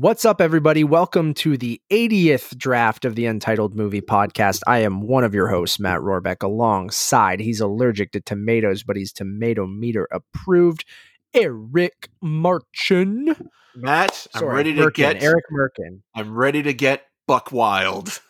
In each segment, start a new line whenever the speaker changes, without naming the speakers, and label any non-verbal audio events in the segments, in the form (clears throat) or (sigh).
What's up, everybody? Welcome to the 80th draft of the Untitled Movie Podcast. I am one of your hosts, Matt Rohrbeck, alongside he's allergic to tomatoes, but he's tomato meter approved, Eric Marchin.
Matt, I'm
Sorry,
ready to
Merkin,
get
Eric Merkin.
I'm ready to get buck wild.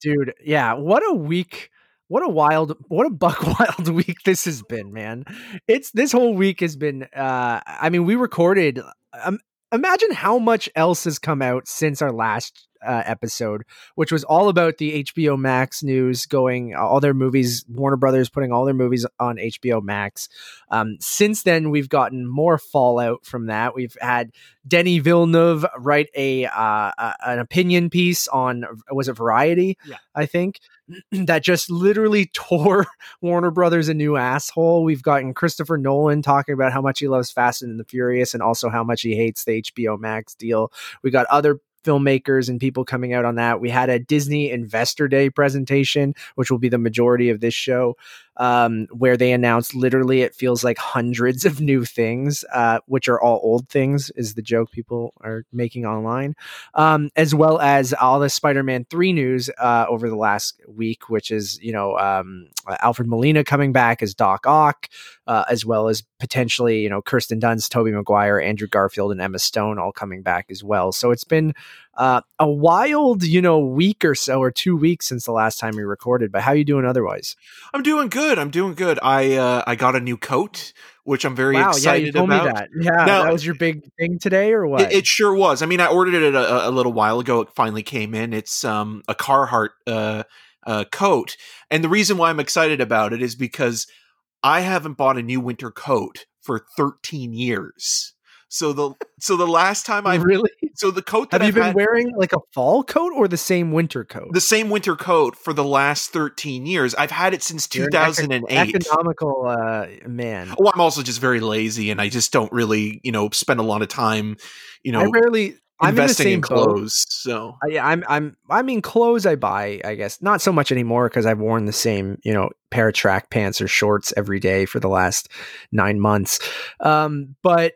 Dude, yeah, what a week. What a wild, what a buck (laughs) wild week this has been, man. It's this whole week has been, uh, I mean, we recorded, um, imagine how much else has come out since our last uh, episode, which was all about the HBO Max news going, all their movies, Warner Brothers putting all their movies on HBO Max. Um, since then, we've gotten more fallout from that. We've had Denny Villeneuve write a uh, uh, an opinion piece on was it Variety?
Yeah.
I think (clears throat) that just literally (laughs) tore Warner Brothers a new asshole. We've gotten Christopher Nolan talking about how much he loves Fast and the Furious and also how much he hates the HBO Max deal. We got other filmmakers and people coming out on that. We had a Disney Investor Day presentation, which will be the majority of this show, um, where they announced literally it feels like hundreds of new things, uh, which are all old things, is the joke people are making online, um, as well as all the Spider Man 3 news uh, over the last week, which is, you know, um, Alfred Molina coming back as Doc Ock, uh, as well as potentially, you know, Kirsten Dunst, Tobey Maguire, Andrew Garfield, and Emma Stone all coming back as well. So it's been uh, a wild, you know, week or so or two weeks since the last time we recorded. But how are you doing otherwise?
I'm doing good. I'm doing good. I uh, I got a new coat, which I'm very
wow,
excited
yeah, you told
about.
me that. Yeah,
Now-
that was your big thing today, or what?
It, it sure was. I mean, I ordered it a, a little while ago. It finally came in. It's um, a Carhartt uh, uh, coat, and the reason why I'm excited about it is because I haven't bought a new winter coat for 13 years. So the so the last time I
really?
so the coat that
Have you
I've
been
had,
wearing like a fall coat or the same winter coat?
the same winter coat for the last 13 years. I've had it since
You're
2008.
Economical uh, man.
Well, I'm also just very lazy, and I just don't really, you know, spend a lot of time, you know,
I rarely. I'm in the
investing
same
in
boat.
clothes. So
I, I'm I'm I mean clothes I buy I guess not so much anymore because I've worn the same you know pair of track pants or shorts every day for the last nine months. Um, but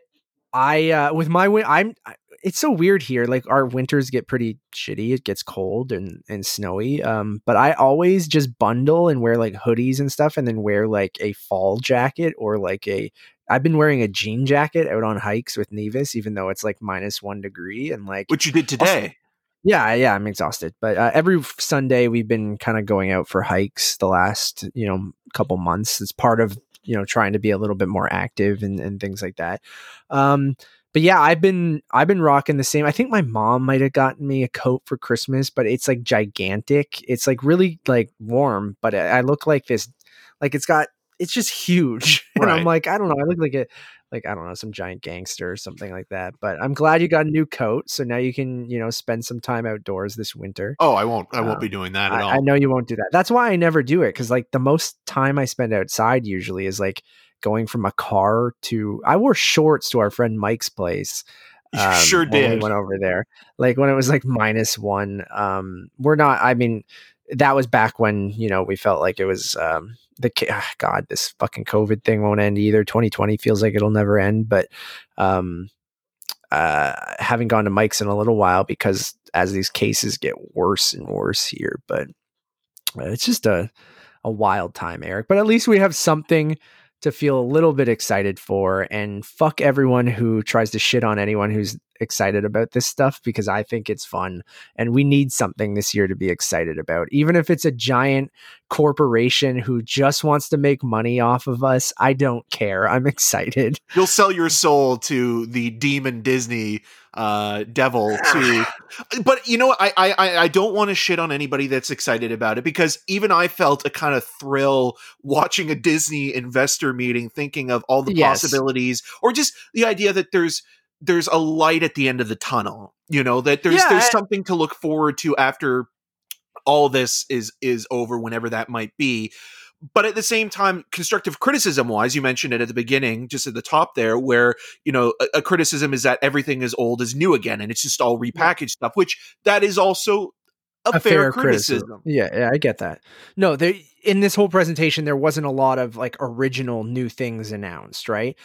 I uh, with my win I'm I- it's so weird here. Like our winters get pretty shitty. It gets cold and and snowy. Um, but I always just bundle and wear like hoodies and stuff, and then wear like a fall jacket or like a. I've been wearing a jean jacket out on hikes with Nevis, even though it's like minus one degree and like
which you did today.
yeah, yeah, I'm exhausted. But uh, every Sunday we've been kind of going out for hikes the last, you know, couple months. It's part of, you know, trying to be a little bit more active and, and things like that. Um, but yeah, I've been I've been rocking the same. I think my mom might have gotten me a coat for Christmas, but it's like gigantic. It's like really like warm, but I I look like this like it's got it's just huge. (laughs) And I'm like, I don't know, I look like a like I don't know, some giant gangster or something like that. But I'm glad you got a new coat, so now you can you know spend some time outdoors this winter.
Oh, I won't. I won't
Um,
be doing that at
I,
all.
I know you won't do that. That's why I never do it because like the most time I spend outside usually is like going from a car to. I wore shorts to our friend Mike's place. Um,
sure
when we
did.
went over there, like when it was like minus one. Um, we're not. I mean, that was back when you know we felt like it was um the ah, God, this fucking COVID thing won't end either. 2020 feels like it'll never end, but um, uh, haven't gone to Mike's in a little while because as these cases get worse and worse here, but uh, it's just a a wild time, Eric. But at least we have something to feel a little bit excited for and fuck everyone who tries to shit on anyone who's excited about this stuff because I think it's fun and we need something this year to be excited about. Even if it's a giant corporation who just wants to make money off of us, I don't care. I'm (laughs) excited.
You'll sell your soul to the demon Disney uh, devil to. (laughs) but you know, what? I I I- I don't want to shit on anybody that's excited about it because even I felt a kind of thrill watching a Disney investor meeting, thinking of all the
Yes.
possibilities, or just the idea that there's there's a light at the end of the tunnel. You know that there's
Yeah,
there's
I-
something to look forward to after all this is is over, whenever that might be but at the same time constructive criticism wise you mentioned it at the beginning just at the top there where you know a, a criticism is that everything is old is new again and it's just all repackaged stuff which that is also a, fair, criticism,
Yeah, yeah, I get that. No, there in this whole presentation there wasn't a lot of like original new things announced, right?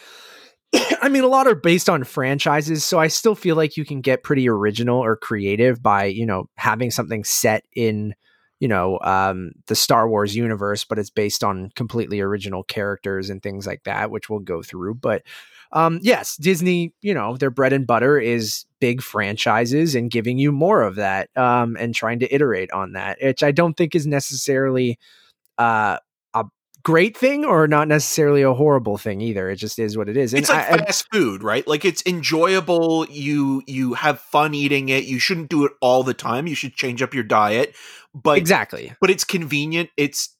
(coughs) I mean, a lot are based on franchises, so I still feel like you can get pretty original or creative by, you know, having something set in, you know, um, the Star Wars universe, but it's based on completely original characters and things like that, which we'll go through. But um, yes, Disney, you know, their bread and butter is big franchises and giving you more of that um, and trying to iterate on that, which I don't think is necessarily uh, great thing or not necessarily a horrible thing either. It just is what it is.
And it's like I, fast I, food, right? Like it's enjoyable. You you have fun eating it. You shouldn't do it all the time. You should change up your diet. But
exactly.
But it's convenient. It's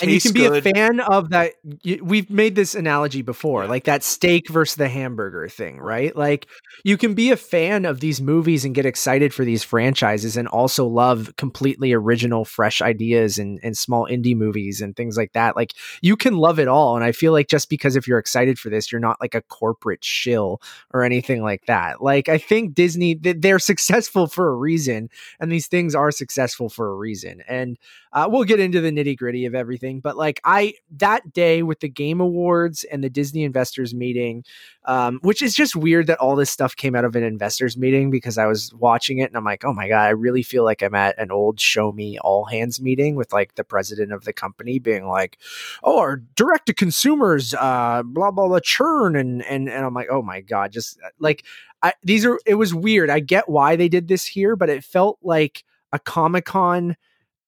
and you can be good. a fan of that. we've made this analogy before, like that steak versus the hamburger thing, right? Like you can be a fan of these movies and get excited for these franchises, and also love completely original, fresh ideas and and small indie movies and things like that. Like you can love it all, and I feel like just because if you're excited for this, you're not like a corporate shill or anything like that. Like I think Disney, they're successful for a reason, and these things are successful for a reason, and uh, we'll get into the nitty gritty of everything, but like I that day with the Game Awards and the Disney investors meeting, um, which is just weird that all this stuff came out of an investors meeting because I was watching it and I'm like, oh my god, I really feel like I'm at an old Shomi all hands meeting with like the president of the company being like, oh, our direct to consumers, uh, blah blah blah churn and and and I'm like, oh my god, just uh, like I, these are it was weird. I get why they did this here, but it felt like a Comic Con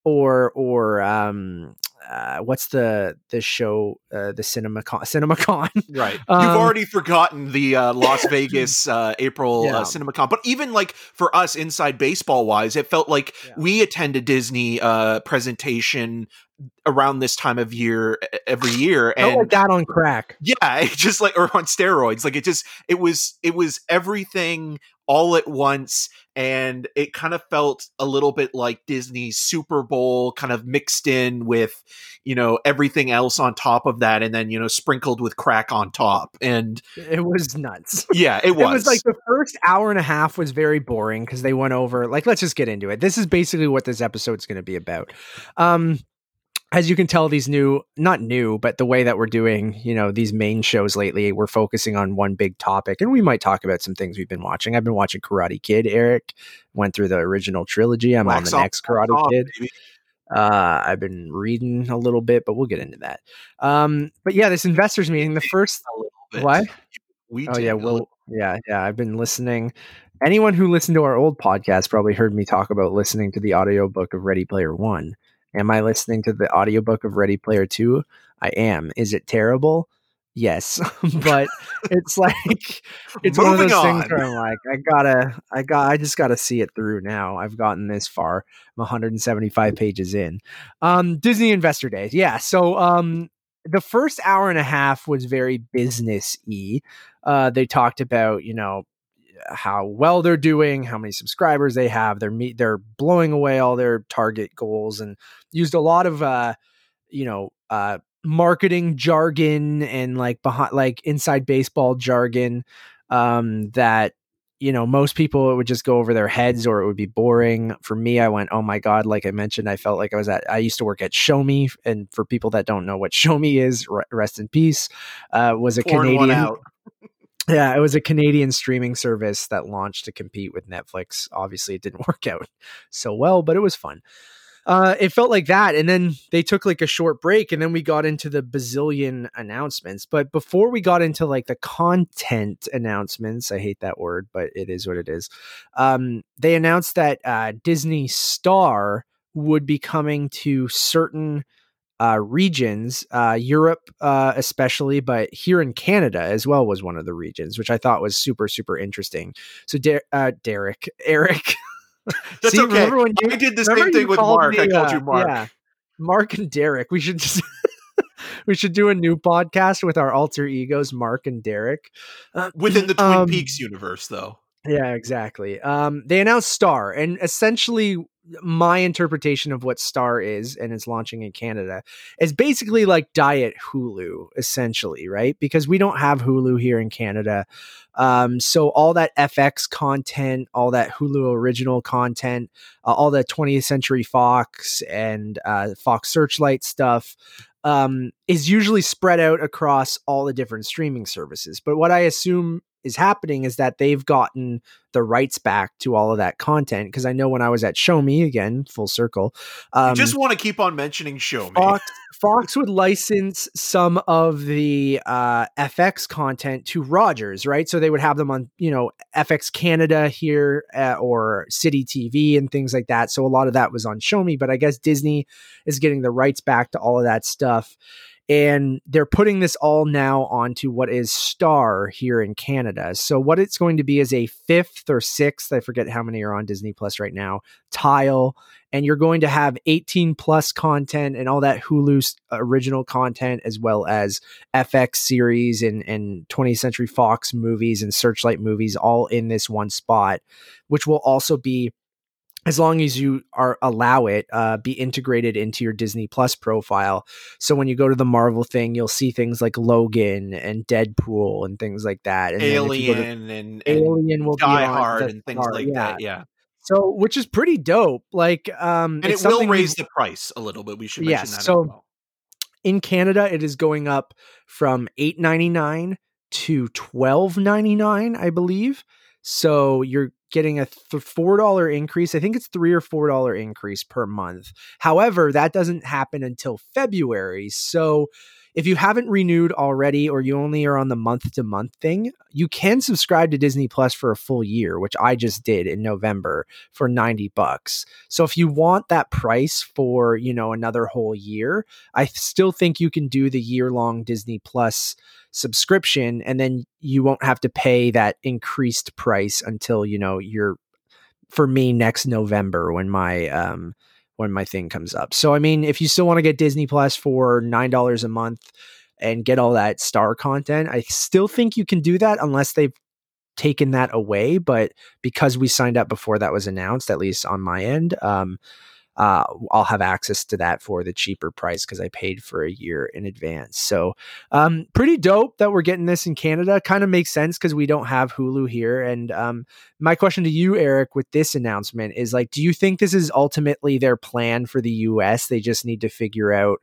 or or um uh, what's the the show uh, the CinemaCon (laughs) CinemaCon
right um, you've already forgotten the uh, Las (coughs) Vegas uh, April uh, yeah. CinemaCon but even like for us inside baseball wise it felt like yeah. we attend a Disney uh, presentation around this time of year every (sighs) year
and like that on crack
yeah (laughs) just like or on steroids like it just it was it was everything all at once and it kind of felt a little bit like Disney's Super Bowl kind of mixed in with you know everything else on top of that and then you know sprinkled with crack on top and
it was nuts. (laughs)
Yeah it was it was
like the first hour and a half was very boring because they went over like let's just get into it. This is basically what this episode's going to be about. Um as you can tell these new not new but the way that we're doing you know these main shows lately we're focusing on one big topic and we might talk about some things we've been watching. I've been watching karate kid eric. Went through the original trilogy. I'm on the next karate off, kid. uh, i've been reading a little bit but we'll get into that. Um, but yeah this investors meeting the first what? We oh yeah well yeah yeah i've been listening. Anyone who listened to our old podcast probably heard me talk about listening to the audiobook of ready player one Am I listening to the audiobook of Ready Player 2? I am. Is it terrible? Yes. (laughs) but it's (laughs) like it's Moving one of those on. things where I'm like, I gotta I got I just gotta see it through now. I've gotten this far. I'm 175 pages in. Um Disney Investor Day. Yeah. So um the first hour and a half was very business y. Uh, they talked about, you know, how well they're doing, how many subscribers they have. They're meet, they're blowing away all their target goals, and used a lot of uh, you know uh, marketing jargon and like behind like inside baseball jargon um, that you know most people it would just go over their heads or it would be boring for me i went oh my god like i mentioned i felt like i was at i used to work at Shomi and for people that don't know what Shomi is rest in peace uh, was a Pouring canadian yeah, it was a Canadian streaming service that launched to compete with Netflix. Obviously, it didn't (laughs) work out so well, but it was fun. Uh, it felt like that. And then they took like a short break and then we got into the bazillion announcements. But before we got into like the content announcements, I hate that word, but it is what it is. Um, they announced that uh, Disney Star would be coming to certain uh, regions, uh, Europe uh, especially, but here in Canada as well was one of the regions, which I thought was super super interesting. So, Der- uh, Derek, (laughs) Eric,
that's See, okay. When you, I did the same thing with Mark. Me, I called you uh, Mark. Yeah,
Mark and Derek. We should just. (laughs) we should do a new podcast with our alter egos, Mark and Derek.
Within the (clears throat) Twin um, Peaks universe, though.
Yeah, exactly. Um, they announced Star, and essentially my interpretation of what Star is and it's launching in Canada is basically like diet Hulu essentially, right? Because we don't have Hulu here in Canada. Um, so all that FX content, all that Hulu original content, uh, all that 20th Century Fox and uh, Fox Searchlight stuff, um, is usually spread out across all the different streaming services. But what I assume is happening is that they've gotten the rights back to all of that content because I know when I was at Shomi again, full circle.
Um, just want to keep on mentioning Shomi.
Fox, Fox would license some of the uh, FX content to Rogers, right? So they would have them on, you know, FX Canada here uh, or City TV and things like that. So a lot of that was on Shomi, but I guess Disney is getting the rights back to all of that stuff and they're putting this all now onto what is Star here in Canada. So what it's going to be is a fifth or sixth, I forget how many are on Disney Plus right now, tile, and you're going to have 18 plus content and all that Hulu original content as well as FX series and and 20th Century Fox movies and Searchlight movies all in this one spot, which will also be as long as you are allow it uh, be integrated into your disney plus profile. So when you go to the marvel thing you'll see things like logan and deadpool and things like that.
And alien to, and alien will die hard and things star, like yeah. that yeah.
So which is pretty dope. Like um
and it will raise the price a little bit we should mention yes, that so well.
in canada it is going up from 8.99 to 12.99 i believe. So you're getting a th- $4 increase. I think it's 3 or $4 increase per month. However, that doesn't happen until February. So if you haven't renewed already or you only are on the month to month thing, you can subscribe to Disney Plus for a full year, which I just did in November for 90 bucks. So if you want that price for, you know, another whole year, I still think you can do the year-long Disney Plus subscription and then you won't have to pay that increased price until, you know, you're for me next November when my um when my thing comes up. So I mean, if you still want to get Disney Plus for nine dollars a month and get all that star content, I still think you can do that unless they've taken that away. But because we signed up before that was announced, at least on my end, um, uh, I'll have access to that for the cheaper price because I paid for a year in advance. So, um, pretty dope that we're getting this in Canada. Kind of makes sense because we don't have Hulu here. And um, my question to you, Eric, with this announcement is like, do you think this is ultimately their plan for the US? They just need to figure out,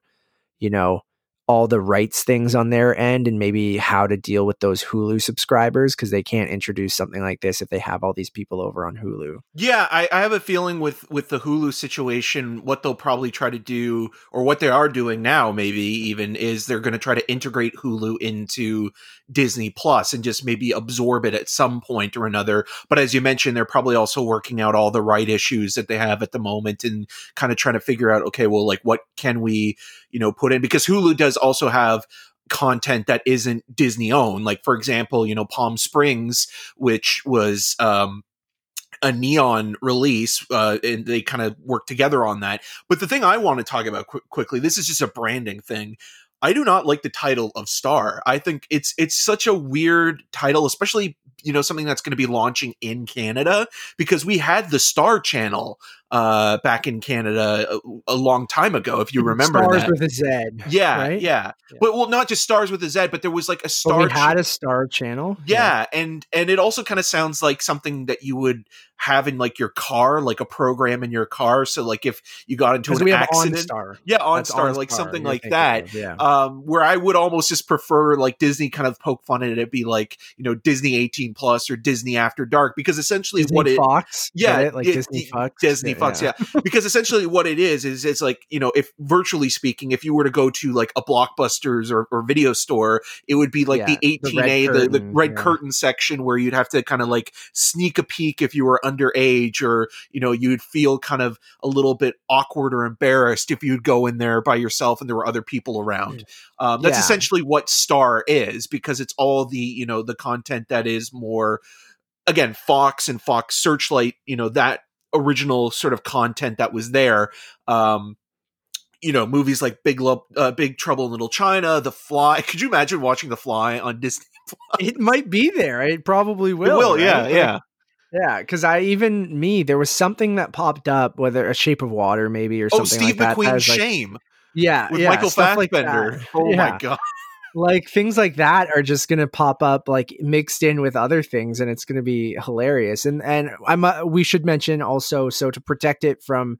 you know, all the rights things on their end and maybe how to deal with those Hulu subscribers because they can't introduce something like this if they have all these people over on Hulu.
Yeah, I, I, have a feeling with with the Hulu situation, what they'll probably try to do, or what they are doing now, maybe even is they're going to try to integrate Hulu into Disney Plus and just maybe absorb it at some point or another. But as you mentioned, they're probably also working out all the right issues that they have at the moment and kind of trying to figure out, okay, well, like what can we, you know, put in because Hulu does also have content that isn't Disney owned. Like for example, you know, Palm Springs, which was um a neon release uh, and they kind of work together on that but the thing i want to talk about qu- quickly this is just a branding thing I do not like the title of star. I think it's it's such a weird title, especially you know something that's going to be launching in Canada because we had the Star Channel uh, back in Canada a, a, long time ago, if you remember.
Stars
that.
with a Z.
Yeah, right? yeah, yeah. But well, not just stars with a Z, but there was like a star.
But we had a star channel.
Yeah, yeah. and and it also kind of sounds like something that you would have in like your car, like a program in your car. So like if you got into an accident,
OnStar.
yeah, OnStar, like something like that. Of, yeah. Um, where I would almost just prefer like Disney kind of poke fun at it, it'd be like you know Disney 18 plus or Disney After Dark because essentially
Disney
what
it Fox,
yeah,
it? like
it,
Disney Fox,
Disney Fox, yeah. yeah. because essentially what it is is it's like you know if virtually speaking, if you were to go to like a Blockbusters or, or video store, it would be like yeah, the 18A, the, the, the, red yeah. curtain section where you'd have to kind of like sneak a peek if you were underage, or you know you'd feel kind of a little bit awkward or embarrassed if you'd go in there by yourself and there were other people around. Um, that's essentially what Star is because it's all the you know the content that is more again Fox and Fox Searchlight, you know that original sort of content that was there. Um, you know, movies like Big Lo- uh, Big Trouble in Little China, The Fly. (laughs) Could you imagine watching The Fly on (laughs) Disney?
It might be there. It probably will.
It will. Right? Yeah. Yeah.
Yeah, because I even me there was something that popped up, whether a Shape of Water maybe or oh,
something
Steve
like
McQueen
that. Shame.
Like, yeah,
with
yeah,
Michael Fassbender.
Like (laughs)
oh
yeah.
my god
like things like that are just going to pop up like mixed in with other things and it's going to be hilarious and and i'm uh, we should mention also so to protect it from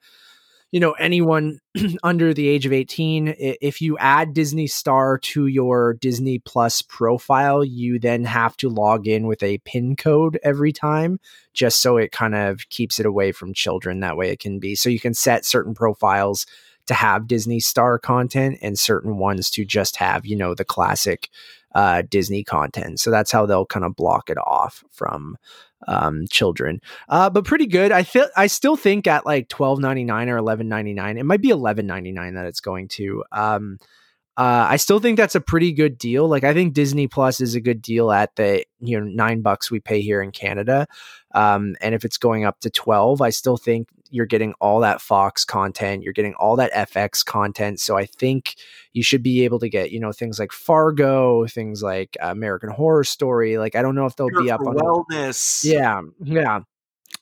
you know anyone (clears throat) under the age of 18 if you add disney star to your disney plus profile you then have to log in with a pin code every time just so it kind of keeps it away from children that way it can be so you can set certain profiles to have disney star content and certain ones to just have you know the classic uh, disney content so that's how they'll kind of block it off from um, children. Uh, but pretty good. I feel I still think at like twelve ninety nine or eleven ninety nine, it might be eleven ninety nine that it's going to. Um, uh, I still think that's a pretty good deal. Like I think Disney Plus is a good deal at the you know nine bucks we pay here in Canada, um, and if it's going up to twelve, I still think you're getting all that Fox content, you're getting all that FX content. So I think you should be able to get you know things like Fargo, things like American Horror Story. Like I don't know if they'll be up on
wellness.
The, yeah, yeah.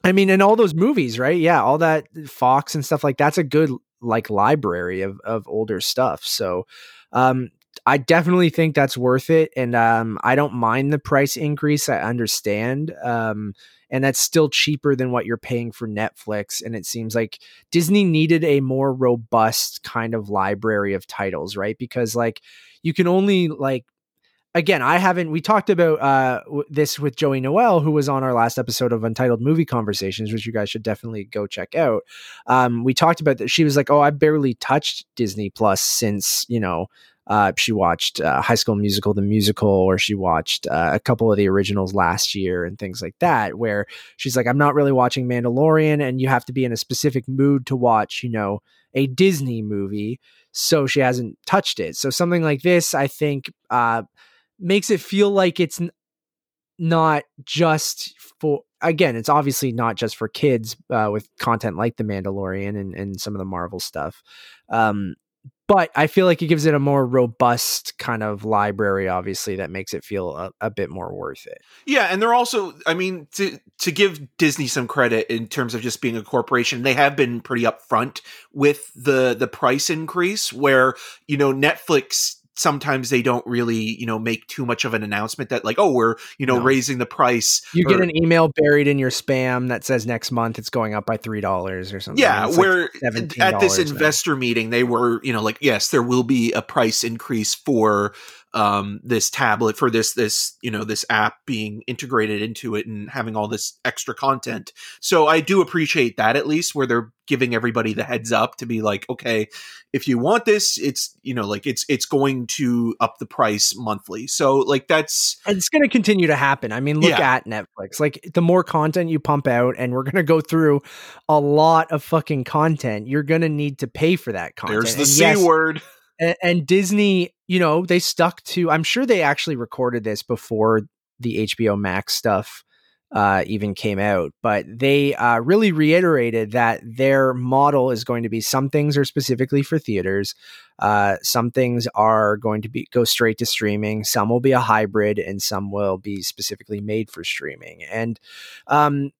I mean, and all those movies, right? Yeah, all that Fox and stuff like that's a good like library of of older stuff. So um, I definitely think that's worth it, and um, I don't mind the price increase. I understand, um, and that's still cheaper than what you're paying for Netflix. And it seems like Disney needed a more robust kind of library of titles, right? Because like you can only like again, I haven't. We talked about uh, this with Joey Noel, who was on our last episode of Untitled Movie Conversations, which you guys should definitely go check out. Um, we talked about that. She was like, "Oh, I barely touched Disney Plus since you know." Uh, she watched uh, High School Musical, the musical, or she watched uh, a couple of the originals last year and things like that. Where she's like, I'm not really watching Mandalorian, and you have to be in a specific mood to watch, you know, a Disney movie. So she hasn't touched it. So something like this, I think, uh, makes it feel like it's n- not just for again it's obviously not just for kids uh, with content like the mandalorian and, and some of the marvel stuff um, but i feel like it gives it a more robust kind of library obviously that makes it feel a, a bit more worth it.
Yeah and they're also i mean to to give disney some credit in terms of just being a corporation they have been pretty upfront with the the price increase where you know netflix sometimes they don't really you know make too much of an announcement that like oh we're you know no. raising the price
you or, get an email buried in your spam that says next month it's going up by three dollars or something
yeah where like at this investor now. meeting they were you know like yes there will be a price increase for um, this tablet for this this you know this app being integrated into it and having all this extra content. So I do appreciate that at least where they're giving everybody the heads up to be like, okay, if you want this, it's you know like it's it's going to up the price monthly. So like that's
and it's going to continue to happen. I mean, look yeah. at Netflix. Like the more content you pump out, and we're going to go through a lot of fucking content. You're going to need to pay for that content.
There's the and c yes, word
and, and Disney, you know, they stuck to. I'm sure they actually recorded this before the HBO Max stuff uh, even came out, but they uh, really reiterated that their model is going to be some things are specifically for theaters, uh, some things are going to be go straight to streaming, some will be a hybrid, and some will be specifically made for streaming. And um,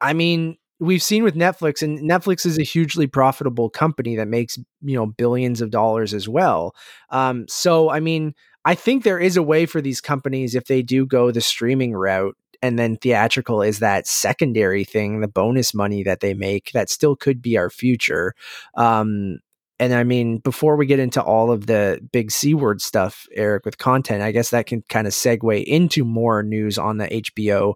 I mean, we've seen with Netflix, and Netflix is a hugely profitable company that makes you know billions of dollars as well. Um, so, I mean, I think there is a way for these companies if they do go the streaming route. And then theatrical is that secondary thing, the bonus money that they make that still could be our future. Um, and I mean, before we get into all of the big C word stuff, Eric, with content, I guess that can kind of segue into more news on the HBO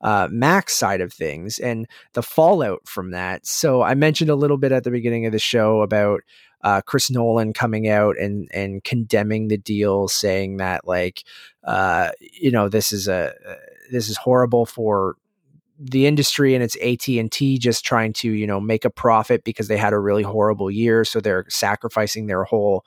uh, Max side of things and the fallout from that. So I mentioned a little bit at the beginning of the show about uh, Chris Nolan coming out and and condemning the deal, saying that like, uh, you know, this is a uh, this is horrible for the industry and it's AT&T just trying to, you know, make a profit because they had a really horrible year, so they're sacrificing their whole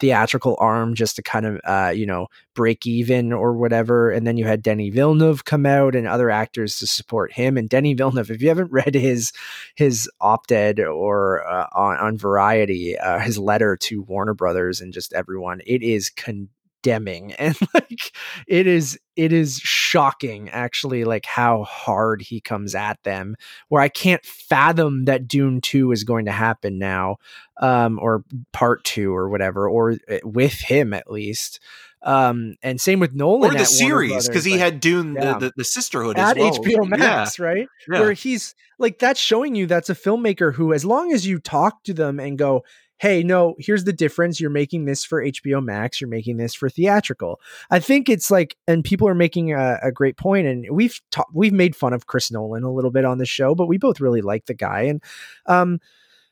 theatrical arm just to kind of uh, you know break even or whatever and then you had denny Villeneuve come out and other actors to support him and denny Villeneuve if you haven't (laughs) read his his op-ed or uh, on, on Variety uh, his letter to Warner Brothers and just everyone it is con- condemning (laughs) and like it is it is shocking actually like how hard he comes at them where i can't fathom that dune 2 is going to happen now um or part 2 or whatever or eh, with him at least Um, and same with Nolan
or the series because he
like,
had Dune yeah. the, the, the Sisterhood
at
well.
HBO Max, yeah. right? Yeah. Where he's like that's showing you that's a filmmaker who, as long as you talk to them and go, hey, no, here's the difference. You're making this for HBO Max, you're making this for theatrical. I think it's like, and people are making a, a great point, and we've ta- we've made fun of Chris Nolan a little bit on the show, but we both really like the guy and um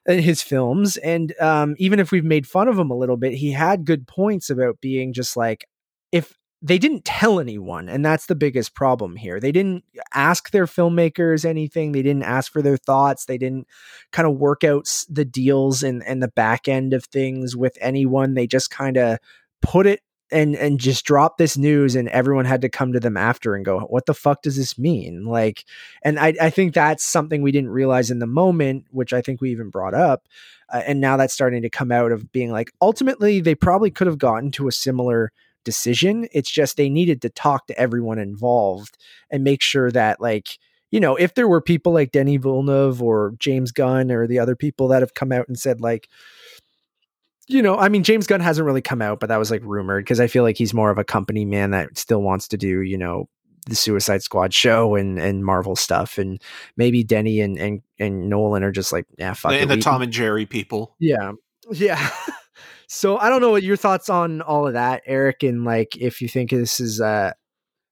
his films. And um, even if we've made fun of him a little bit, he had good points about being just like, if they didn't tell anyone and that's the biggest problem here. They didn't ask their filmmakers anything they didn't ask for their thoughts they didn't kind of work out the deals and and the back end of things with anyone. They just kind of put it and and just drop this news and everyone had to come to them after and go what the fuck does this mean? Like and i i think that's something we didn't realize in the moment which i think we even brought up uh, and now that's starting to come out of being like ultimately they probably could have gotten to a similar decision. It's just they needed to talk to everyone involved and make sure that like you know, if there were people like Denis Villeneuve or James Gunn or the other people that have come out and said like, you know, I mean, James Gunn hasn't really come out, but that was like rumored because I feel like he's more of a company man that still wants to do, you know, the Suicide Squad show and and Marvel stuff, and maybe Denny and and and Nolan are just like, yeah, fuck
and
it,
the Tom and Jerry people,
yeah, (laughs) yeah. So I don't know what your thoughts on all of that, Eric, and like if you think this is uh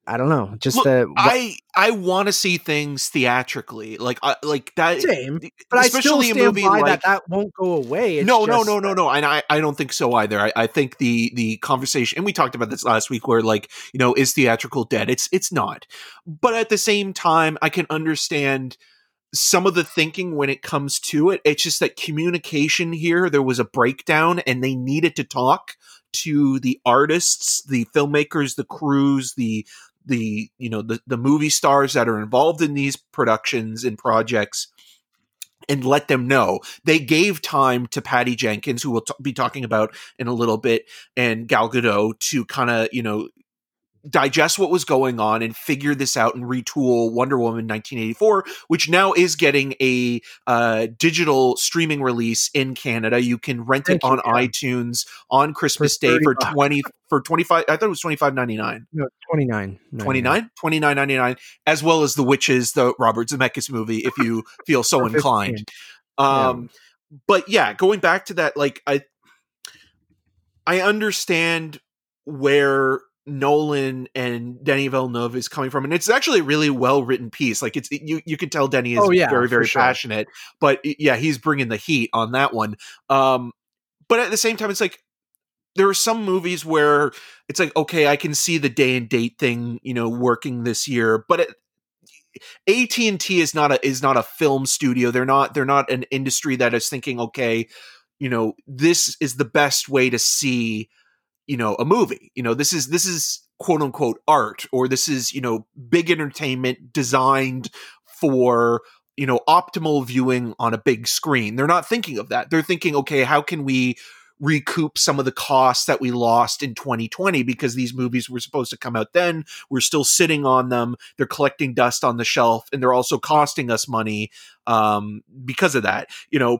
I don't know, just
Look,
the
I I want to see things theatrically, like I like that.
Same, but I still stand a movie by like, that. That won't go away.
It's no, no, no, no, no, and I I don't think so either. I, I think the the conversation, and we talked about this last week, where like you know, is theatrical dead? It's it's not, but at the same time, I can understand some of the thinking when it comes to it. It's just that communication here, there was a breakdown and they needed to talk to the artists, the filmmakers, the crews, the the you know the, the movie stars that are involved in these productions and projects and let them know. They gave time to Patty Jenkins, who we'll t- be talking about in a little bit, and Gal Gadot to kind of, you know, digest what was going on and figure this out and retool Wonder Woman 1984, which now is getting a uh, digital streaming release in Canada. You can rent Thank it on iTunes on Christmas for Day for 20 for 25 I thought it was 25.99.
No, 29.
29 29.99 as well as The Witches, the Robert Zemeckis movie if you feel so inclined. Um yeah. but yeah, going back to that like I I understand where Nolan and Denny Villeneuve is coming from, and it's actually a really well written piece. Like it's you, you can tell Denny is oh, yeah, very, very passionate, but yeah, he's bringing the heat on that one. Um, but at the same time, it's like there are some movies where it's like, okay, I can see the day and date thing, you know, working this year, but it, AT&T is not a is not a film studio. They're not they're not an industry that is thinking, okay, you know, this is the best way to see you know a movie you know this is this is quote unquote art or this is you know big entertainment designed for you know optimal viewing on a big screen. They're not thinking of that. They're thinking okay how can we recoup some of the costs that we lost in 2020 because these movies were supposed to come out then. We're still sitting on them. They're collecting dust on the shelf and they're also costing us money um, because of that. You know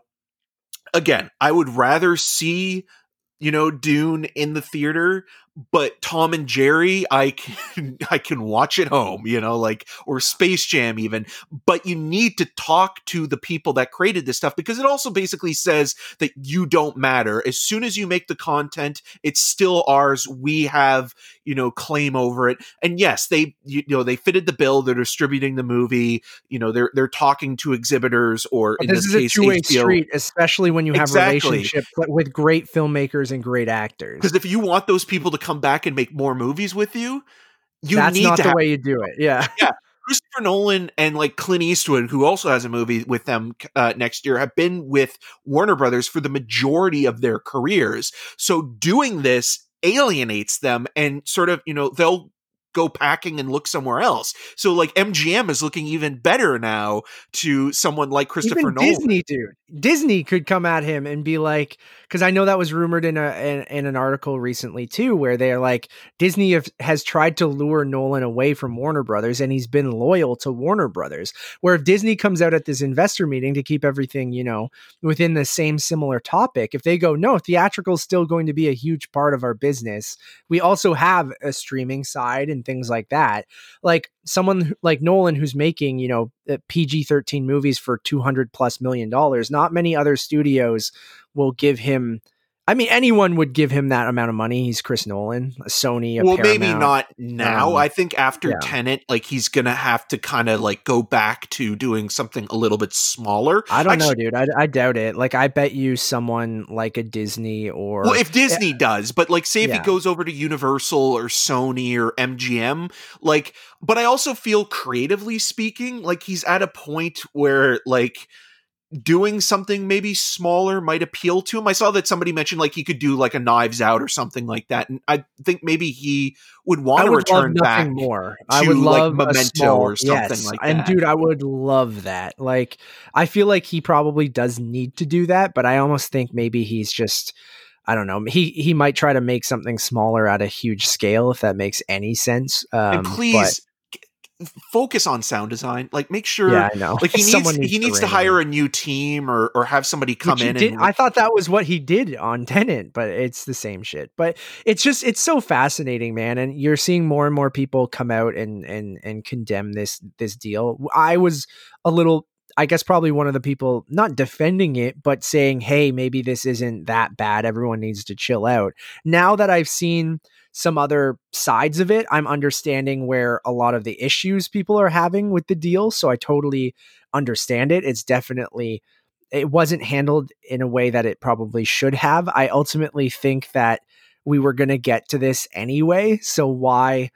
again i would rather see you know Dune in the theater but Tom and Jerry, I can (laughs) I can watch at home, you know, like or Space Jam even. But you need to talk to the people that created this stuff because it also basically says that you don't matter. As soon as you make the content, it's still ours. We have, you know, claim over it. And yes, they you know, they fitted the bill, they're distributing the movie, you know, they're they're talking to exhibitors or
in this, this is case, a two-way street, especially when you have exactly. relationships with great filmmakers and great actors.
Because if you want those people to come back and make more movies with you, you
That's
need
not
to
the
have,
way you do it. Yeah. (laughs)
Yeah. Christopher Nolan and like Clint Eastwood, who also has a movie with them uh, next year, have been with Warner Brothers for the majority of their careers. So doing this alienates them and sort of, you know, they'll go packing and look somewhere else. So like MGM is looking even better now to someone like Christopher
Even
Nolan.
Disney, dude. Disney could come at him and be like, because I know that was rumored in a in, in, an article recently too, where they're like Disney have, has tried to lure Nolan away from Warner Brothers, and he's been loyal to Warner Brothers. Where if Disney comes out at this investor meeting to keep everything, you know, within the same similar topic, if they go, no, theatrical is still going to be a huge part of our business. We also have a streaming side and things like that. Like someone like Nolan who's making, you know, PG 13 movies for 200 plus million dollars, not many other studios will give him. I mean, anyone would give him that amount of money. He's Chris Nolan, a Sony. A
well,
Paramount.
maybe not now.
Um,
I think after
yeah.
Tenet, like he's gonna have to kind of like go back to doing something a little bit smaller.
I don't
Actually-
know, dude. I, I doubt it. Like, I bet you someone like a Disney or
Well, if Disney does, but like, say if he goes over to Universal or Sony or MGM, like, but I also feel creatively speaking, like he's at a point where like doing something maybe smaller might appeal to him. I saw that somebody mentioned like he could do like a Knives Out or something like that, and I think maybe he would want
I
to return back.
more. I would
like,
love a
Memento
small-
or something
yes,
like that.
And dude, I would love that. Like, I feel like he probably does need to do that, but I almost think maybe he's just. I don't know. He he might try to make something smaller at a huge scale if that makes any sense. Um,
and please focus on sound design. Like, make sure.
yeah, I know.
Like he (laughs) needs,
Someone
he needs to hire
in.
a new team or or have somebody come in
did-
and
I thought that was what he did on Tenet, but it's the same shit. But it's just it's so fascinating, man. And you're seeing more and more people come out and and and condemn this this deal. I was a little I guess probably one of the people not defending it, but saying, hey, maybe this isn't that bad. Everyone needs to chill out. Now that I've seen some other sides of it, I'm understanding where a lot of the issues people are having with the deal. So I totally understand it. It's definitely it wasn't handled in a way that it probably should have. I ultimately think that we were going to get to this anyway, so why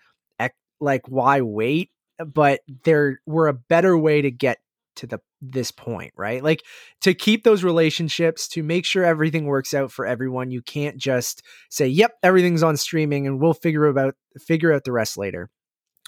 like why wait? But there were a better way to get to the this point, right? Like to keep those relationships, to make sure everything works out for everyone. You can't just say, "Yep, everything's on streaming and we'll figure about figure out the rest later."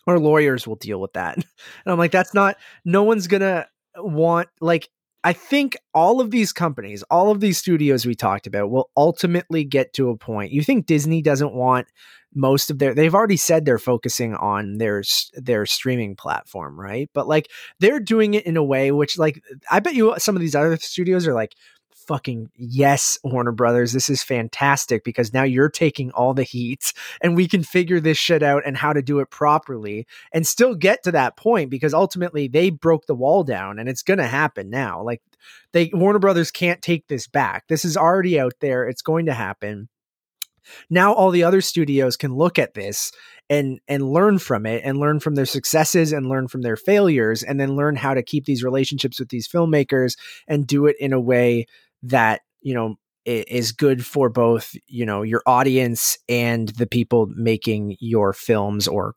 Our lawyers will deal with that. (laughs) And I'm like, that's not no one's going to want like I think all of these companies, all of these studios we talked about will ultimately get to a point. You think Disney doesn't want most of their they've already said they're focusing on their their streaming platform, right? But like they're doing it in a way which like I bet you some of these other studios are like fucking yes Warner Brothers this is fantastic because now you're taking all the heat and we can figure this shit out and how to do it properly and still get to that point because ultimately they broke the wall down and it's to happen now. Like they Warner Brothers can't take this back. This is already out there. It's going to happen now all the other studios can look at this and and learn from it and learn from their successes and learn from their failures and then learn how to keep these relationships with these filmmakers and do it in a way that you know is good for both you know your audience and the people making your films or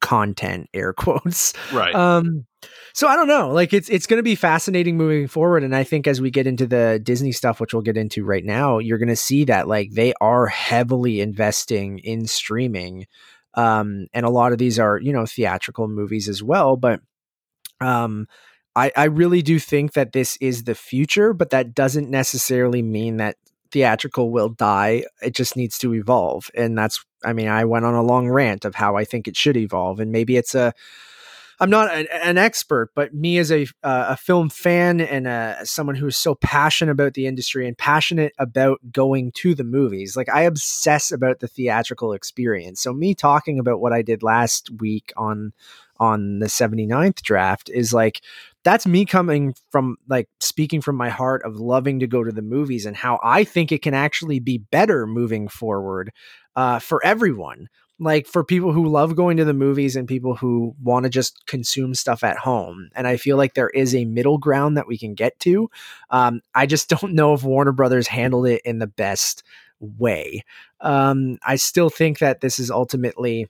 content air (laughs) quotes
right.
um so i don't know like it's it's going to be fascinating moving forward and i think as we get into the disney stuff which we'll get into right now you're going to see that like they are heavily investing in streaming um and a lot of these are you know theatrical movies as well but um i i really do think that this is the future but that doesn't necessarily mean that theatrical will die it just needs to evolve and that's i mean i went on a long rant of how i think it should evolve and maybe it's a I'm not an, an expert, but me as a uh, a film fan and uh, someone who's so passionate about the industry and passionate about going to the movies, like I obsess about the theatrical experience. So me talking about what I did last week on on the 79th draft is like that's me coming from like speaking from my heart of loving to go to the movies and how I think it can actually be better moving forward uh, for everyone like for people who love going to the movies and people who want to just consume stuff at home. And I feel like there is a middle ground that we can get to. Um, I just (laughs) don't know if Warner Brothers handled it in the best way. Um, I still think that this is ultimately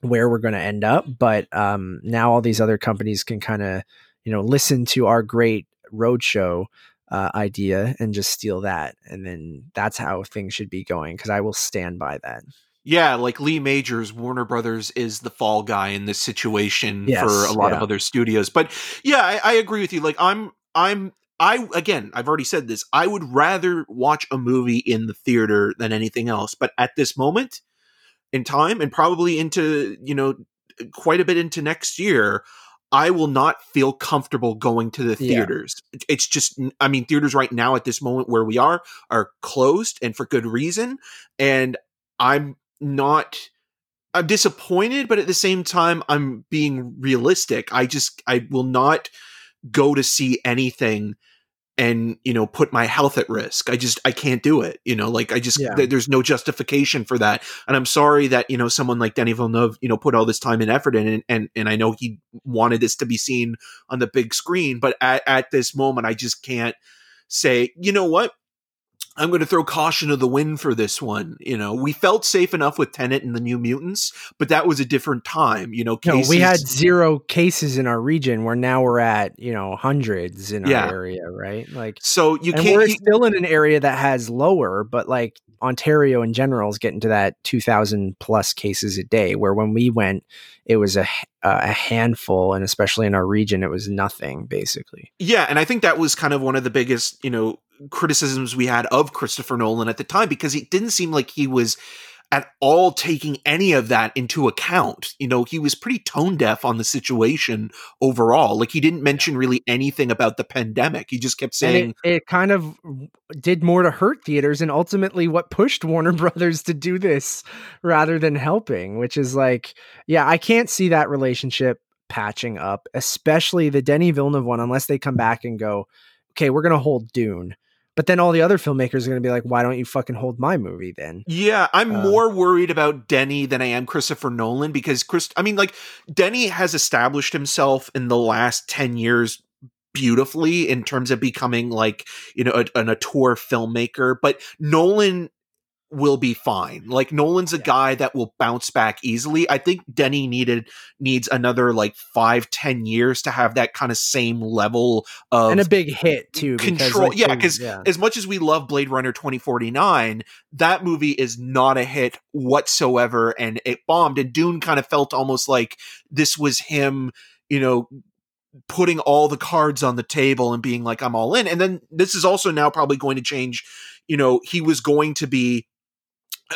where we're going to end up, but um, now all these other companies can kind of, you know, listen to our great roadshow uh, idea and just steal that, and then that's how things should be going. Because I will stand by that.
Yeah, like Lee Majors, Warner Brothers is the fall guy in this situation
Yes,
for a lot
yeah.
of other studios. But yeah, I, I agree with you. Like I'm I'm I again, I've already said this. I would rather watch a movie in the theater than anything else. But at this moment in time, and probably into you know quite a bit into next year, I will not feel comfortable going to the theaters. It- It's just, I mean, theaters right now at this moment where we are are closed and for good reason. And I'm not. I'm disappointed, but at the same time, I'm being realistic. I just, I will not go to see anything and you know put my health at risk. I just i can't do it you know like i just
Yeah.
th- there's no justification for that. And i'm sorry that you know someone like denny villeneuve you know put all this time and effort in and and, and i know he wanted this to be seen on the big screen but at, at this moment i just can't say you know what I'm going to throw caution to the wind for this one. You know, we felt safe enough with Tenet and the New Mutants, but that was a different time. You know,
No, we had zero cases in our region where now we're at, you know, hundreds in
Yeah.
our area, right? Like
so you
and
can't.
we're
you-
still in an area that has lower, but like Ontario in general is getting to that 2000 plus cases a day where when we went it was a uh, a handful and especially in our region it was nothing basically.
Yeah, and I think that was kind of one of the biggest, you know, criticisms we had of Christopher Nolan at the time because it didn't seem like he was at all taking any of that into account. You know, he was pretty tone deaf on the situation overall. Like he didn't mention really anything about the pandemic. He just kept saying,
it, it kind of did more to hurt theaters and ultimately what pushed Warner (laughs) Brothers to do this rather than helping, which is like, yeah, I can't see that relationship patching up, especially the Denis Villeneuve one, unless they come back and go, okay, we're going to hold Dune. But then all the other filmmakers are going to be like, why don't you fucking hold my movie then?
Yeah, I'm
Um,
more worried about Denny than I am Christopher Nolan because Chris I mean like Denny has established himself in the last 10 years beautifully in terms of becoming like, you know, a, an auteur filmmaker, but Nolan will be fine. Like Nolan's a
Yeah.
guy that will bounce back easily. I think Denny needed needs another like five, ten years to have that kind of same level of
and a big hit too. because,
control-
like,
yeah, 'cause
yeah.
as much as we love Blade Runner 2049, that movie is not a hit whatsoever and it bombed. And Dune kind of felt almost like this was him, you know, putting all the cards on the table and being like, I'm all in. And then this is also now probably going to change. You know, he was going to be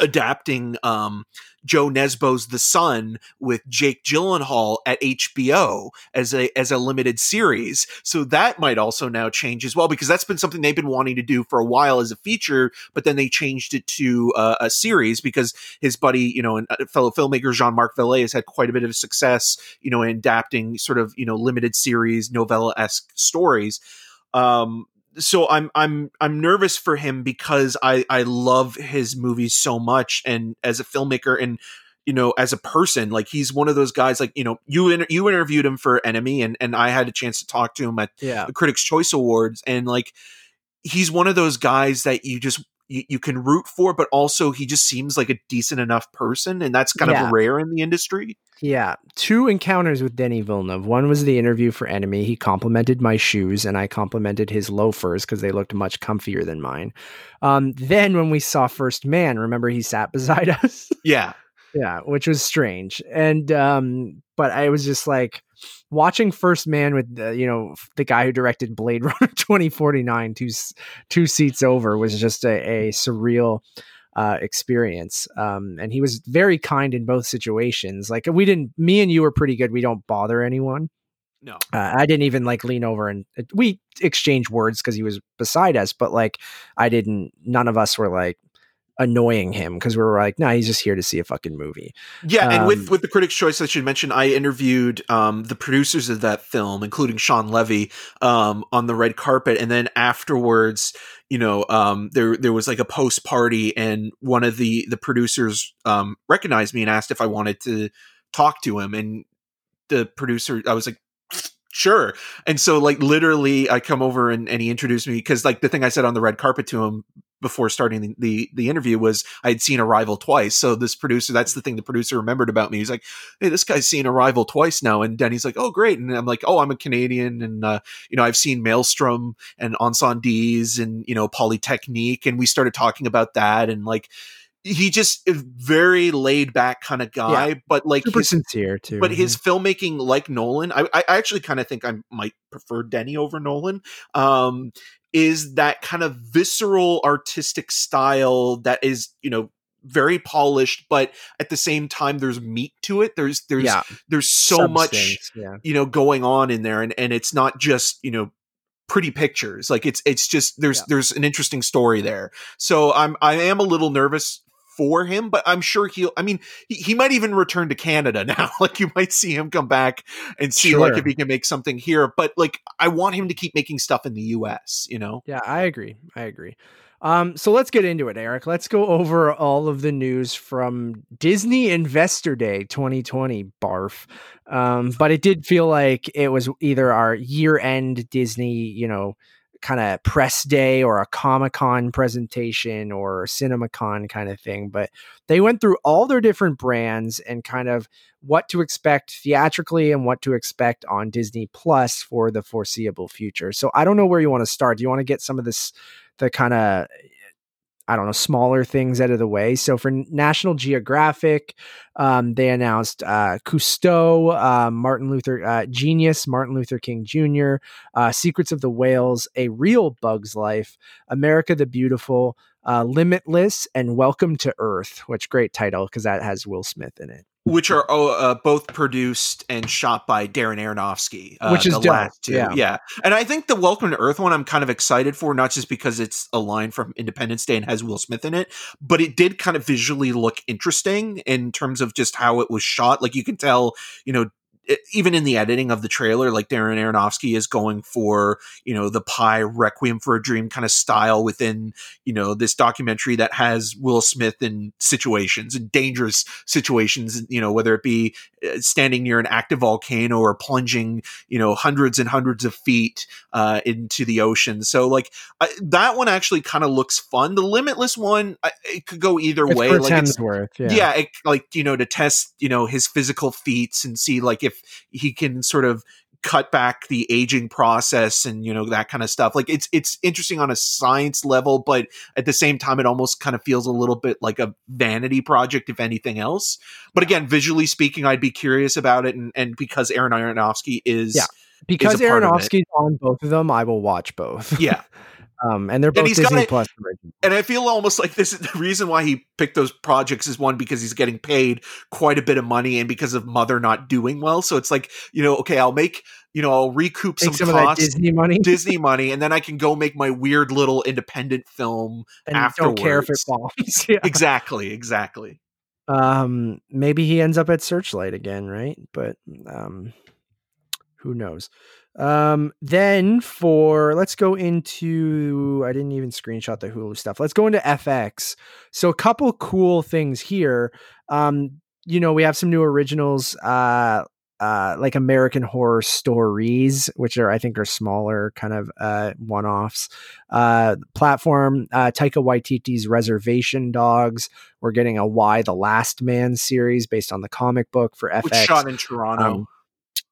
adapting um Jo Nesbø's The Son with Jake Gyllenhaal at HBO as a as a limited series. So that might also now change as well because that's been something they've been wanting to do for a while as a feature, but then they changed it to uh, a series because his buddy, you know, and uh, fellow filmmaker Jean-Marc Vallée has had quite a bit of success, you know, in adapting sort of, you know, limited series novella-esque stories. Um so I'm I'm I'm nervous for him because I I love his movies so much and as a filmmaker and you know as a person like he's one of those guys like you know you inter- you interviewed him for Enemy and and I had a chance to talk to him at
yeah.
the Critics Choice Awards and like he's one of those guys that you just you, you can root for but also he just seems like a decent enough person and that's kind
Yeah.
of rare in the industry.
Yeah, two encounters with Denis Villeneuve. One was the interview for Enemy. He complimented my shoes, and I complimented his loafers because they looked much comfier than mine. Um, then when we saw First Man, remember he sat (laughs) beside us.
Yeah.
yeah, which was strange. And um, but I was just like watching First Man with the, you know the guy who directed Blade (laughs) Runner twenty forty nine two two seats over was just a, a surreal uh, experience. Um, and he was very kind in both situations. Like we didn't, me and you were pretty good. We don't bother anyone.
No.
Uh, I didn't even like lean over and we exchanged words because he was beside us, but like I didn't. None of us were like annoying him because we were like, nah, he's just here to see a fucking movie.
Yeah, and with
Um,
with the Critics' Choice, I should mention, I interviewed um, the producers of that film, including Shawn Levy, um, on the red carpet, and then afterwards, you know, um, there there was like a post party, and one of the the producers um, recognized me and asked if I wanted to talk to him, and the producer, I was like. Sure. And so like literally I come over and, and he introduced me because like the thing I said on the red carpet to him before starting the, the interview was I had seen Arrival twice. So this producer, that's the thing the producer remembered about me. He's like, "Hey, this guy's seen Arrival twice now." And Denny's like, "Oh, great!" And I'm like, "Oh, I'm a Canadian, and uh, you know, I've seen Maelstrom and Incendies and you know Polytechnique." And we started talking about that, and like, he just is very laid back kind of guy,
Yeah.
but like
Super
his
sincere too.
but his filmmaking like nolan i, I actually kind of think i might prefer denny over nolan um is that kind of visceral artistic style that is you know very polished but at the same time there's meat to it there's there's
yeah,
there's so much
Yeah.
you know going on in there and and it's not just you know pretty pictures like it's it's just there's
Yeah.
there's an interesting story there so i'm i am a little nervous for him but i'm sure he'll i mean he, he might even return to canada (laughs) now like you might see him come back and see like if he can make something here but like i want him to keep making stuff in the us you know
Yeah, I agree. I agree. Um, so let's get into it, Eric. Let's go over all of the news from Disney Investor Day 2020. Barf. Um, but it did feel like it was either our year-end Disney, you know, kind of press day or a Comic Con presentation or CinemaCon kind of thing. But they went through all their different brands and kind of what to expect theatrically and what to expect on Disney Plus for the foreseeable future. So I don't know where you want to start. Do you want to get some of this, the kind of, I don't know, smaller things out of the way? So for National Geographic, um, they announced uh, Cousteau, uh, Martin Luther, uh, Genius, Martin Luther King Jr., uh, Secrets of the Whales, A Real Bug's Life, America the Beautiful, uh, Limitless, and Welcome to Earth, which great title because that has Will Smith in it.
Which are uh, both produced and shot by Darren Aronofsky, uh,
Which is
the
dope,
last two.
yeah.
yeah. And I think the Welcome to Earth one I'm kind of excited for, not just because it's a line from Independence Day and has Will Smith in it, but it did kind of visually look interesting in terms of just how it was shot. Like you can tell, you know. Even in the editing of the trailer, like Darren Aronofsky is going for, you know, the Pi Requiem for a Dream kind of style within, you know, this documentary that has Will Smith in situations and dangerous situations, you know, whether it be uh, standing near an active volcano or plunging, you know, hundreds and hundreds of feet uh, into the ocean. So, like, I, that one actually kind of looks fun. The Limitless one, I, it could go either
It's
way. Like,
Hemsworth.
yeah,
Yeah.
it, like, you know, to test, you know, his physical feats and see, like, if he can sort of cut back the aging process and you know that kind of stuff like it's it's interesting on a science level but at the same time it almost kind of feels a little bit like a vanity project if anything else but again visually speaking i'd be curious about it and, and because aaron aronofsky is
Yeah. Because
a part of it.
Aronofsky's on both of them, I will watch both.
yeah (laughs)
um, and they're both
he's got
Disney Plus
and I feel almost like this is the reason why he picked those projects is one because he's getting paid quite a bit of money and because of Mother not doing well. So it's like, you know, okay, I'll make, you know, I'll recoup some,
some of that
costs,
Disney money (laughs)
Disney money, and then I can go make my weird little independent film.
and don't care if it
afterwards.
bombs. (laughs) yeah.
Exactly, exactly.
Um, maybe he ends up at Searchlight again, right? But um, who knows? Um, then for let's go into I didn't even screenshot the Hulu stuff. Let's go into FX. So a couple cool things here. Um, you know, we have some new originals. Uh, uh, like American Horror Stories, which are I think are smaller kind of uh, one-offs. Uh, platform uh, Taika Waititi's Reservation Dogs. We're getting a Y the Last Man series based on the comic book for
Which
FX.
shot in Toronto.
Um,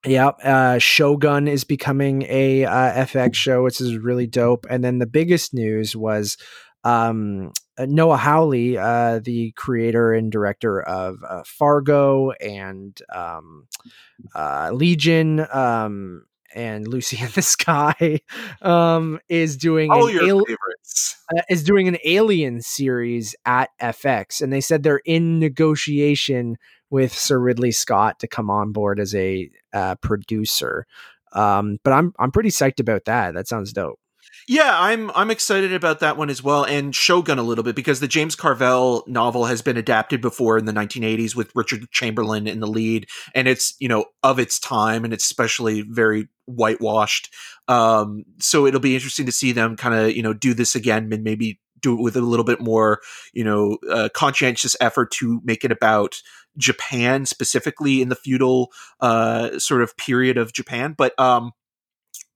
Yep. Uh, Shogun is becoming a uh, FX show, which is really dope. And then the biggest news was um, Noah Hawley, uh, the creator and director of uh, Fargo and um, uh, Legion um, and Lucy (laughs) in the Sky, um, is doing
All your
al-
favorites.
uh, is doing an Alien series at FX, and they said they're in negotiation with Sir Ridley Scott to come on board as a uh, producer. Um, but I'm I'm pretty psyched about that. That sounds dope.
Yeah, I'm I'm excited about that one as well, and Shogun a little bit because the James Clavell novel has been adapted before in the 1980s with Richard Chamberlain in the lead, and it's you know of its time, and it's especially very whitewashed. Um, so it'll be interesting to see them kind of you know do this again and maybe do it with a little bit more you know uh, conscientious effort to make it about Japan specifically in the feudal uh, sort of period of Japan, but um,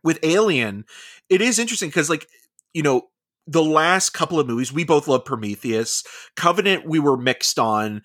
with Alien it is interesting because like you know the last couple of movies we both love prometheus. Covenant we were mixed on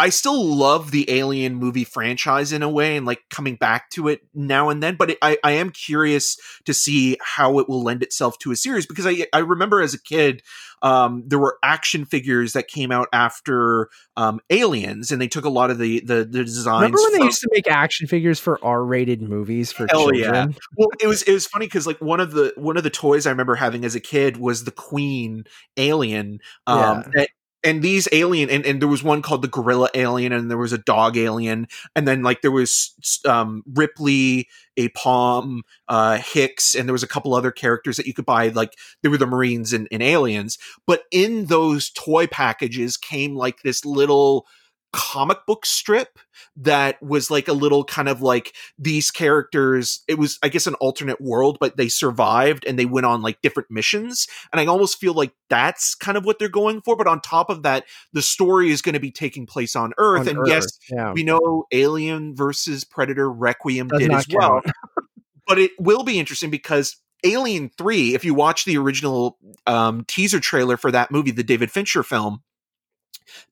I still love the Alien movie franchise in a way and like coming back to it now and then, but it, I, I am curious to see how it will lend itself to a series because I, I remember as a kid, um, there were action figures that came out after um, Aliens and they took a lot of the, the, the designs.
Remember when they used to make action figures for R-rated movies for
Hell
children?
yeah. well it was it was funny because like one of the one of the toys i remember having as a kid was the queen alien um
Yeah.
that- and these alien and, and there was one called the gorilla alien and there was a dog alien and then like there was um ripley apone uh hicks and there was a couple other characters that you could buy like there were the marines and, and aliens but in those toy packages came like this little comic book strip that was like a little kind of like these characters it was i guess an alternate world but they survived and they went on like different missions. And i almost feel like that's kind of what they're going for but on top of that the story is going to be taking place on earth.
On
and
Earth,
yes
yeah.
we know alien versus predator requiem
Does
did as well. (laughs) but it will be interesting because alien 3 if you watch the original um, teaser trailer for that movie the david fincher film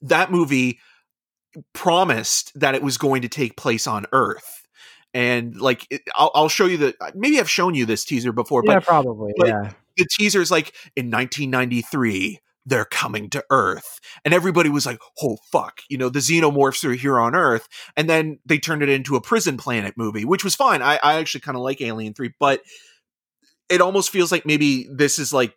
that movie promised that it was going to take place on earth and like it, I'll, I'll show you the maybe i've shown you this teaser before
yeah,
but
probably.
but-
yeah.
the teaser is like in 1993 they're coming to earth and everybody was like oh fuck you know the xenomorphs are here on earth and then they turned it into a prison planet movie which was fine i, I actually kind of like alien 3 but it almost feels like maybe this is like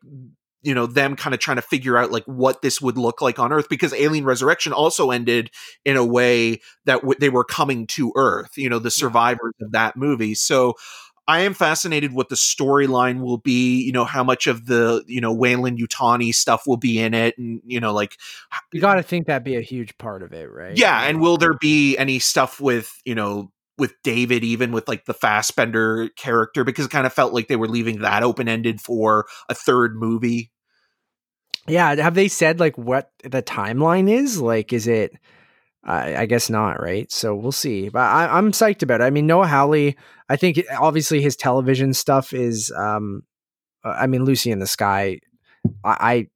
you know them kind of trying to figure out like what this would look like on earth because alien resurrection also ended in a way that w- they were coming to earth you know the survivors of that movie so I am fascinated what the storyline will be. You know how much of the you know Weyland Yutani stuff will be in it, and you know like
You got to think that'd be a huge part of it, right?
yeah. And will there be any stuff with you know with David, even with like the Fassbender character, because it kind of felt like they were leaving that open ended for a third movie.
Yeah, have they said like what the timeline is? Like, is it? I I guess not, right? So we'll see. But I, I'm psyched about it. I mean, Noah Hawley. I think obviously his television stuff is. um uh, I mean, Lucy in the Sky. I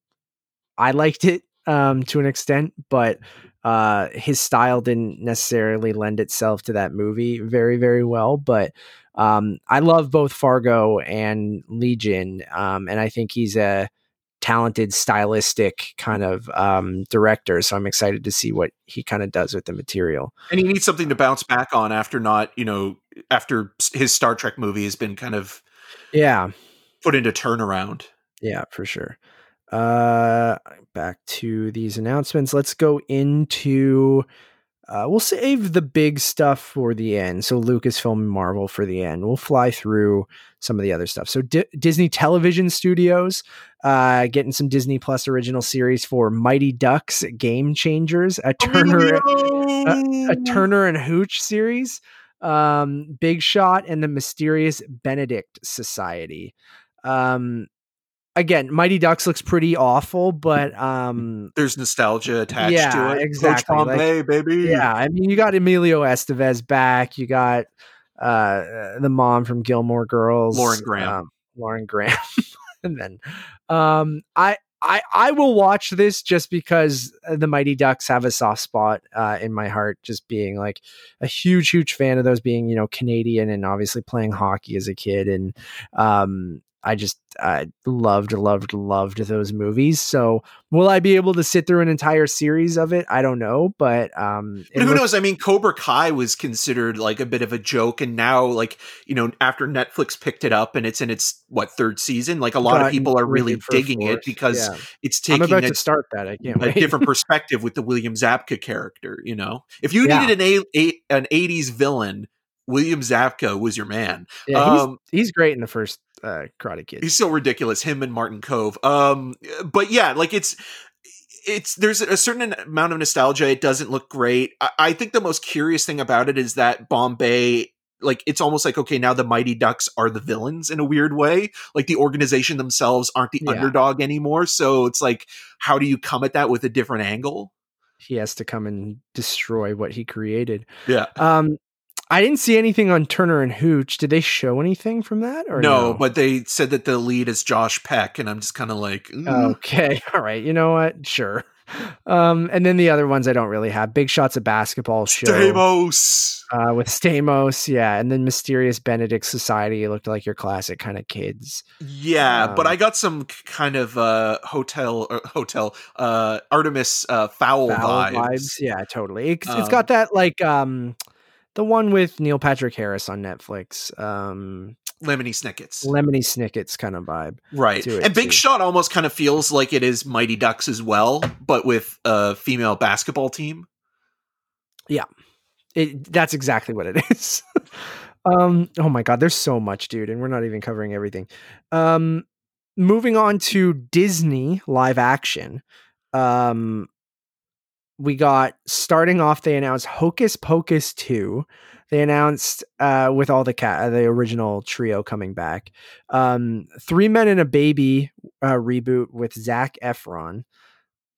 I, I liked it um to an extent, but uh his style didn't necessarily lend itself to that movie very very well. But um I love both Fargo and Legion, um, and I think he's a talented stylistic kind of um, director so i'm excited to see what he kind of does with the material
And he needs something to bounce back on after not you know after his Star Trek movie has been kind of
yeah
put into turnaround.
yeah for sure uh back to these announcements let's go into uh, we'll save the big stuff for the end. So Lucasfilm and Marvel for the end. We'll fly through some of the other stuff. So Di- Disney Television Studios uh, getting some Disney Plus original series for Mighty Ducks Game Changers, a Turner a Turner and Hooch series, um, Big Shot, and the Mysterious Benedict Society. Um, again, Mighty Ducks looks pretty awful, but um,
There's nostalgia attached
Yeah,
to it.
exactly,
Coach
like-
baby.
yeah, I mean, you got Emilio Estevez back. You got uh, the mom from Gilmore Girls,
Lauren Graham.
um, Lauren Graham, (laughs) and then um, I. I, I will watch this just because uh, the Mighty Ducks have a soft spot uh, in my heart, just being like a huge, huge fan of those being, you know, Canadian and obviously playing hockey as a kid. And um, I just uh, loved, loved, loved those movies. So will I be able to sit through an entire series of it? I don't know, but um,
But who knows? I mean, Cobra Kai was considered like a bit of a joke, and now, like you know, after Netflix picked it up and it's in its what third season, like a lot of people are really digging it because
Yeah.
it's
I'm
taking
about
a,
to start that. I can't
a
wait.
different (laughs) perspective with the William Zabka character. You know, if you
Yeah.
needed an a, a an '80s villain, William Zabka was your man.
yeah, he's,
um,
he's great in the first uh, Karate Kid.
He's so ridiculous. Him and Martin Kove. Um, but yeah, like it's it's there's a certain amount of nostalgia. It doesn't look great. I, I think the most curious thing about it is that Bombay. Like it's almost like okay now the Mighty Ducks are the villains in a weird way. Like the organization themselves aren't the
Yeah.
underdog anymore. So it's like how do you come at that with a different angle?
he has to come and destroy what he created.
Yeah.
Um, I didn't see anything on Turner and Hooch. Did they show anything from that? Or
No,
no,
but they said that the lead is Josh Peck, and I'm just kind of like, mm.
okay, (laughs) all right. You know what? Sure. um, and then the other ones I don't really have. Big Shots of Basketball show
Stamos.
uh, with Stamos, yeah, and then Mysterious Benedict Society. Looked like your classic kind of kids.
Yeah, but
Um,
I got some kind of uh hotel hotel uh Artemis uh fowl,
Fowl
vibes.
Yeah, totally. It's, it's
Um,
got that like um the one with Neil Patrick Harris on Netflix. Um
Lemony Snickets.
Lemony Snickets kind of vibe.
right. And Big
too.
Shot almost kind of feels like it is Mighty Ducks as well, but with a female basketball team.
It, that's exactly what it (laughs) is. um oh my god, there's so much, dude, and we're not even covering everything. Um moving on to Disney live action. Um we got starting off they announced Hocus Pocus 2. They announced uh with all the cat the original trio coming back. Um Three Men and a Baby uh reboot with Zac Efron.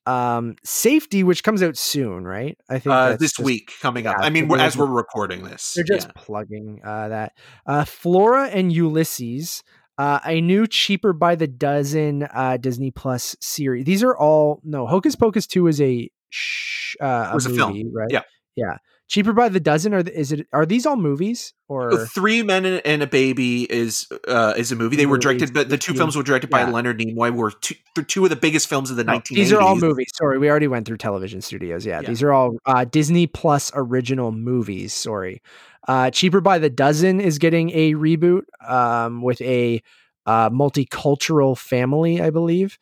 Um Safety which comes out soon, right? I think
Uh this
just-
week coming up.
yeah,
I mean, we're, as we're recording this.
they're just
yeah.
plugging uh, that. Uh, Flora and Ulysses, uh, a new cheaper by the dozen uh, Disney Plus series. These are all no Hocus Pocus two is a sh- uh, a
Was a film.
right?
Yeah.
yeah. Cheaper by the dozen. or is it? Are these all movies or?
Three Men and- a Baby is uh, is a movie. They were directed, but the two films were directed by
Yeah.
Leonard Nimoy. Were two, two of the biggest films of the
No,
1980s.
these are all movies. Sorry, we already went through television studios. Yeah,
Yeah.
these are all uh, Disney Plus original movies. Sorry, uh, cheaper by the dozen is getting a reboot um, with a uh, multicultural family, I believe.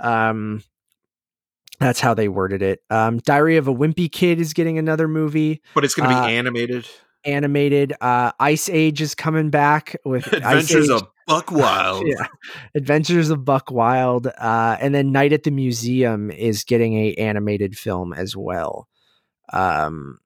Um, that's how they worded it. Um, Diary of a Wimpy Kid is getting another movie,
but it's going to be
uh,
animated.
animated. Uh, Ice Age is coming back with (laughs)
Adventures of Buck (laughs) Wild.
yeah adventures of buck wild uh and then night at the museum is getting a animated film as well um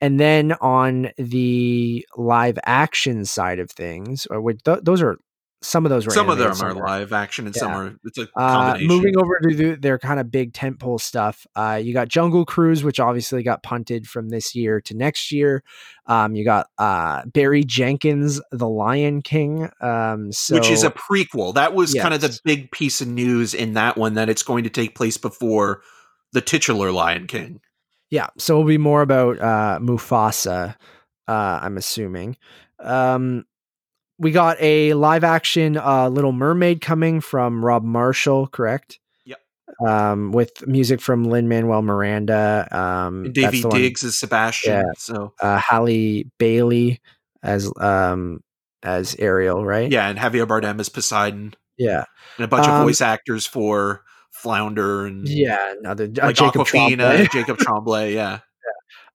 and then on the live action side of things or th- those are some of those were
Some of them are live action, and some are. It's a
uh,
combination.
moving over to the, their kind of big tentpole stuff, uh, you got Jungle Cruise, which obviously got punted from this year to next year. Um, you got uh, Barry Jenkins, The Lion King, um, so,
which is a prequel. That was kind of the big piece of news in that one that it's going to take place before the titular Lion King.
Yeah, so it'll be more about uh Mufasa, uh, I'm assuming. Um we got a live action uh Little Mermaid coming from Rob Marshall, correct?
Yep.
Um with music from Lin Manuel Miranda, um
And
that's
Daveed
the one-
Diggs as Sebastian.
Yeah.
So
uh Halle Bailey as um as Ariel, right?
yeah, and Javier Bardem as Poseidon,
Yeah.
and a bunch
Um,
of voice actors for Flounder and
Yeah, another uh,
like
Jacob
Awkwafina,
Tremblay.
Jacob Tremblay. Yeah,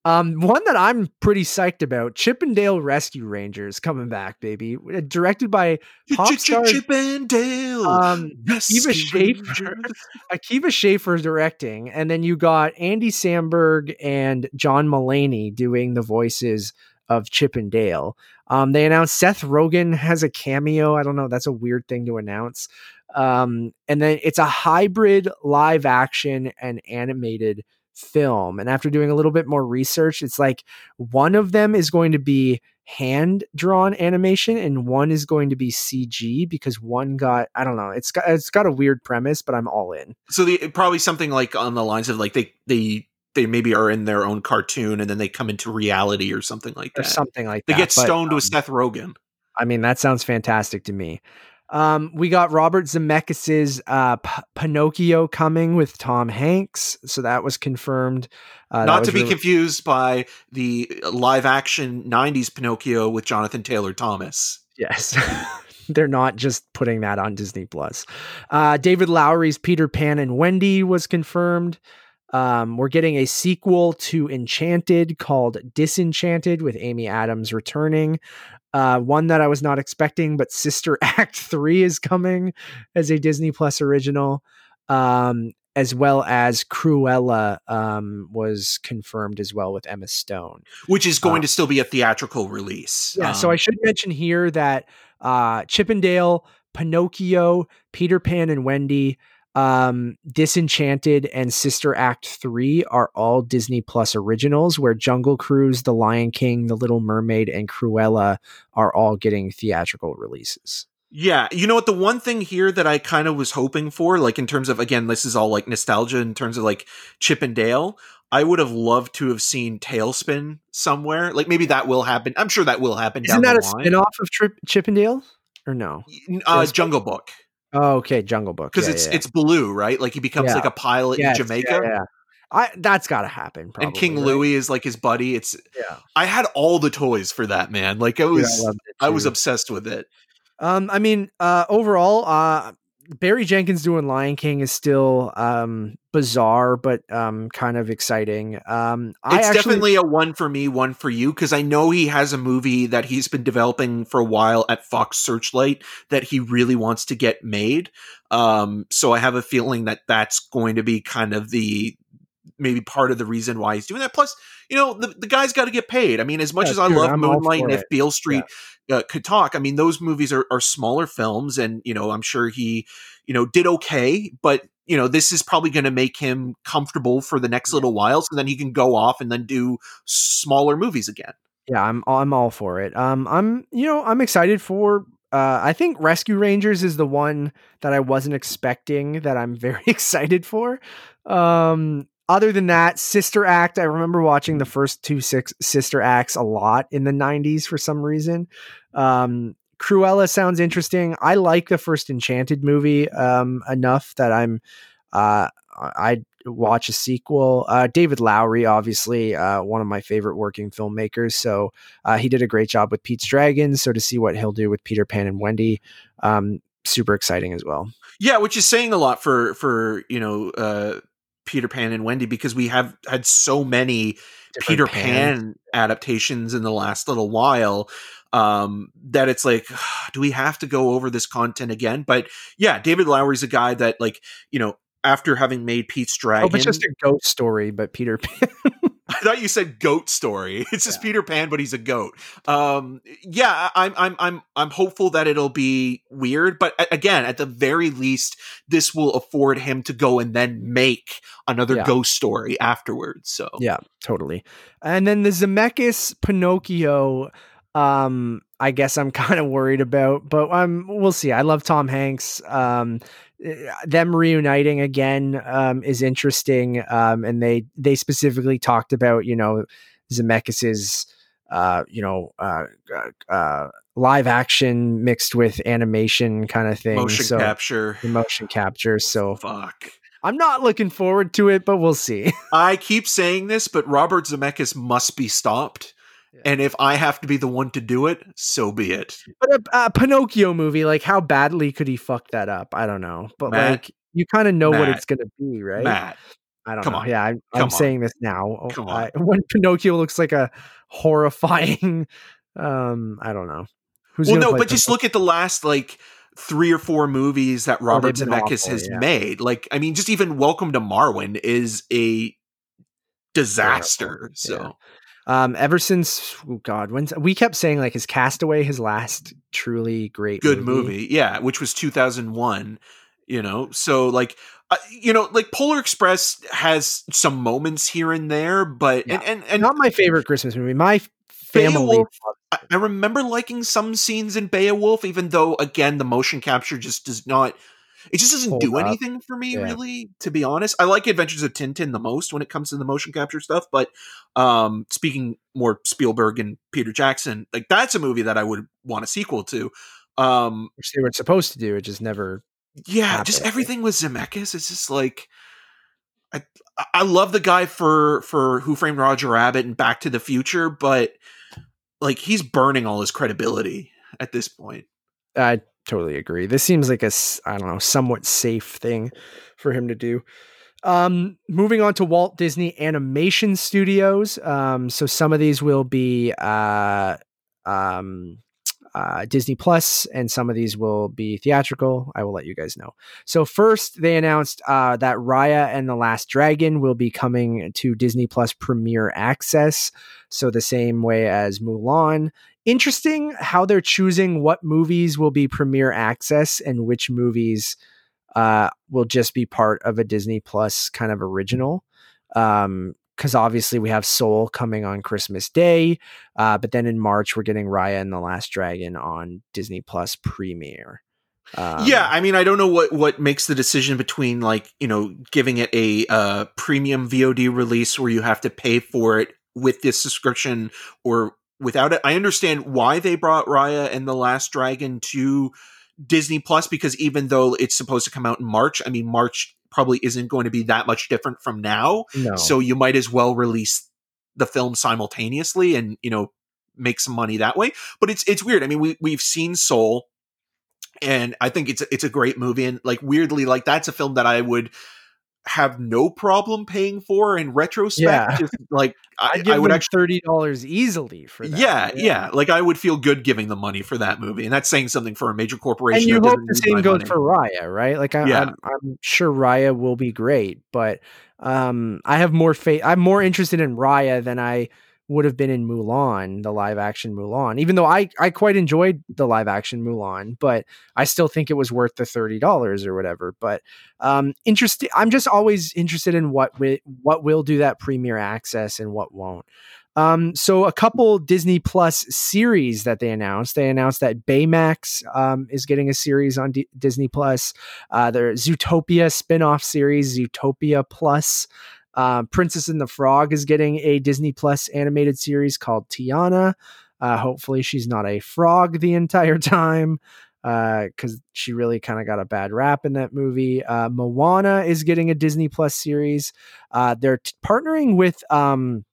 Um, one that I'm pretty psyched about: Chippendale Rescue Rangers coming back, baby. Uh, Directed by Pop star-
Chip and Dale.
um, Akiva.
Rangers.
Akiva Schaffer directing, and then you got Andy Samberg and John Mulaney doing the voices of Chippendale. Um, they announced Seth Rogen has a cameo. I don't know. That's a weird thing to announce. Um, and then it's a hybrid live action and animated film. And after doing a little bit more research, it's like one of them is going to be hand drawn animation and one is going to be CG because one got I don't know. It's got it's got a weird premise, but I'm all in.
So the probably something like on the lines of like they they they maybe are in their own cartoon and then they come into reality or something like
or
that.
something like
they
that.
They get
but,
stoned
um,
with Seth Rogen.
I mean, that sounds fantastic to me. Um, we got Robert Zemeckis's uh, P- Pinocchio coming with Tom Hanks, so that was confirmed. Uh,
Not
was
to be
really-
confused by the live action 90s Pinocchio with Jonathan Taylor Thomas.
Yes. (laughs) They're not just putting that on Disney Plus. Uh, David Lowery's Peter Pan and Wendy was confirmed. Um, we're getting a sequel to Enchanted called Disenchanted with Amy Adams returning. Uh, one that I was not expecting, but Sister (laughs) Act 3 is coming as a Disney Plus original. Um, as well as Cruella um, was confirmed as well with Emma Stone.
Which is going
Uh,
to still be a theatrical release.
Yeah, so
Um,
I should mention here that uh Chippendale, Pinocchio, Peter Pan and Wendy, um Disenchanted and Sister Act 3 are all Disney Plus originals where Jungle Cruise, The Lion King, The Little Mermaid and Cruella are all getting theatrical releases.
Yeah, you know what? The one thing here that I kind of was hoping for, like in terms of again, this is all like nostalgia in terms of like Chip and Dale. I would have loved to have seen TaleSpin somewhere. Like maybe that will happen. I'm sure that will happen.
Isn't
down
that
the
a
line.
spin-off of Trip Chip and Dale? Or no?
Uh, Jungle Book
Oh, okay, Jungle Book.
because
Yeah,
it's
yeah,
it's blue, right? Like he becomes
Yeah.
like a pilot
Yes,
in Jamaica,
Yeah, yeah. I that's got to happen. Probably,
and King
right?
Louie is like his buddy. It's
Yeah,
I had all the toys for that man. Like I was
I,
I was obsessed with it.
Um, I mean, uh, overall, uh, Barry Jenkins doing Lion King is still um bizarre, but um kind of exciting. Um, I
it's
actually,
definitely a one for me, one for you, because I know he has a movie that he's been developing for a while at Fox Searchlight that he really wants to get made. Um, so I have a feeling that that's going to be kind of the maybe part of the reason why he's doing that. Plus, you know, the, the guy's got to get paid. I mean, as much
Yeah,
as I love
I'm
Moonlight and If. Beale Street uh, could talk, I mean, those movies are, are smaller films, and you know, I'm sure he, you know, did okay, but you know, this is probably going to make him comfortable for the next little while, so then he can go off and then do smaller movies again.
yeah, I'm I'm all for it. Um, I'm you know I'm excited for. Uh, I think Rescue Rangers is the one that I wasn't expecting that I'm very (laughs) excited for. Um, other than that, Sister Act, I remember watching the first two six Sister Acts a lot in the 90s for some reason. Um, Cruella sounds interesting. I like the first Enchanted movie um, enough that I'm uh, I'd watch a sequel. Uh, David Lowery, obviously, uh, one of my favorite working filmmakers. So uh, he did a great job with Pete's Dragons. So to see what he'll do with Peter Pan and Wendy, um, super exciting as well.
Yeah, which is saying a lot for for you know uh, Peter Pan and Wendy because we have had so many
Different
Peter
Pans.
Pan adaptations in the last little while um that it's like (sighs) do we have to go over this content again but yeah david lowery's a guy that like you know after having made pete's dragon
Oh, but just a ghost story, but Peter (laughs) Pan.
I thought you said goat story (laughs) it's just
Yeah.
peter pan but he's a goat um yeah i'm i'm i'm i'm hopeful that it'll be weird but again at the very least this will afford him to go and then make another
Yeah.
ghost story afterwards so
Yeah, totally. And then the Zemeckis Pinocchio, um, I guess I'm (laughs) kind of worried about, but um, we'll see. I love Tom Hanks. Um, them reuniting again um, is interesting. Um, and they they specifically talked about you know Zemeckis's uh, you know uh, uh, uh, live action mixed with animation kind of thing.
motion
so
capture
motion capture. So
fuck
I'm not looking forward to it, but we'll see. (laughs)
I keep saying this, but Robert Zemeckis must be stopped.
Yeah.
And if I have to be the one to do it, so be it.
But a, a Pinocchio movie, like how badly could he fuck that up? I don't know. But
Matt,
like you kind of know what it's gonna be, right?
Matt,
I don't
come
know.
on.
Yeah, I'm,
Come
I'm
on.
saying this now.
Come
I- (laughs) when Pinocchio looks like a horrifying, (laughs) um, I don't know. Who's
well, no, but just look at the last like three or four movies that Robert
Oh,
Zemeckis
awful,
has
yeah.
made. Like, I mean, just even Welcome to Marwen is a disaster. So
Um, ever since oh God, when we kept saying like his Castaway, his last truly great
good movie. yeah, which was 2001. You know, so like. Uh, you know, like Polar Express has some moments here and there, but
Yeah.
and and, and
Not my favorite Christmas movie. My family.
Beowulf, I remember liking some scenes in Beowulf, even though again the motion capture just does not. It just doesn't do
up.
anything for me,
Yeah.
really. To be honest, I like Adventures of Tintin the most when it comes to the motion capture stuff. But um, speaking more Spielberg and Peter Jackson, like that's a movie that I would want a sequel to. Um,
which they were supposed to do. It just never.
yeah, just everything with Zemeckis. It's just like I I love the guy for for Who Framed Roger Rabbit and Back to the Future, but like he's burning all his credibility at this point.
I totally agree. This seems like a I don't know somewhat safe thing for him to do. Um, moving on to Walt Disney Animation Studios. Um, so some of these will be uh, um, uh, Disney Plus, and some of these will be theatrical. I will let you guys know. So first, they announced uh, that Raya and the Last Dragon will be coming to Disney Plus Premier Access. So the same way as Mulan. Interesting how they're choosing what movies will be premiere Access and which movies uh, will just be part of a Disney Plus kind of original. Um, because obviously we have Soul coming on Christmas Day, uh, but then in March we're getting Raya and the Last Dragon on Disney Plus Premiere.
Um, yeah, I mean, I don't know what what makes the decision between like you know giving it a uh, premium VOD release where you have to pay for it with this subscription or without it. I understand why they brought Raya and the Last Dragon to Disney Plus because even though it's supposed to come out in March, I mean March probably isn't going to be that much different from now. No. So you might as well release the film simultaneously and you know make some money that way. But it's it's weird. I mean, we we've seen Soul, and I think it's it's a great movie. And like weirdly, like that's a film that I would have no problem paying for in retrospect. Yeah. Just, like (laughs) I,
I
would
actually thirty dollars easily for that.
Yeah, yeah, yeah, Like I would feel good giving the money for that movie, and that's saying something for a major corporation.
And you hope the same goes money. for Raya, right? Like I, yeah. I'm, I'm sure Raya will be great, but um, I have more faith. I'm more interested in Raya than I would have been in Mulan, the live action Mulan. Even though I I quite enjoyed the live action Mulan, but I still think it was worth the thirty dollars or whatever. But um, interesting. I'm just always interested in what wi- what will do that premiere access and what won't. Um, so a couple Disney Plus series that they announced. They announced that Baymax um, is getting a series on D- Disney Plus. Uh, their Zootopia spin-off series, Zootopia Plus. Uh, Princess and the Frog is getting a Disney Plus animated series called Tiana. Uh, hopefully, she's not a frog the entire (laughs) time because uh, she really kind of got a bad rap in that movie. Uh, Moana is getting a Disney Plus series. Uh, they're t- partnering with um,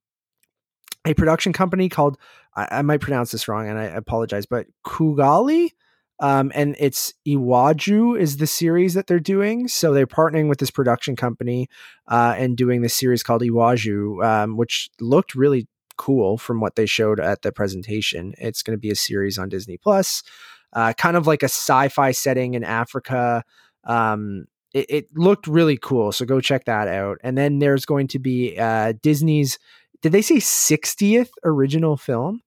a production company called I-, I, might pronounce this wrong and I apologize, but Kugali. Um, and it's Iwaju is the series that they're doing. So they're partnering with this production company uh, and doing this series called Iwaju, um, which looked really cool from what they showed at the presentation. It's going to be a series on Disney Plus, uh, kind of like a sci-fi setting in Africa. Um, it, it, looked really cool, so go check that out. And then there's going to be uh, Disney's. Did they say 60th original film?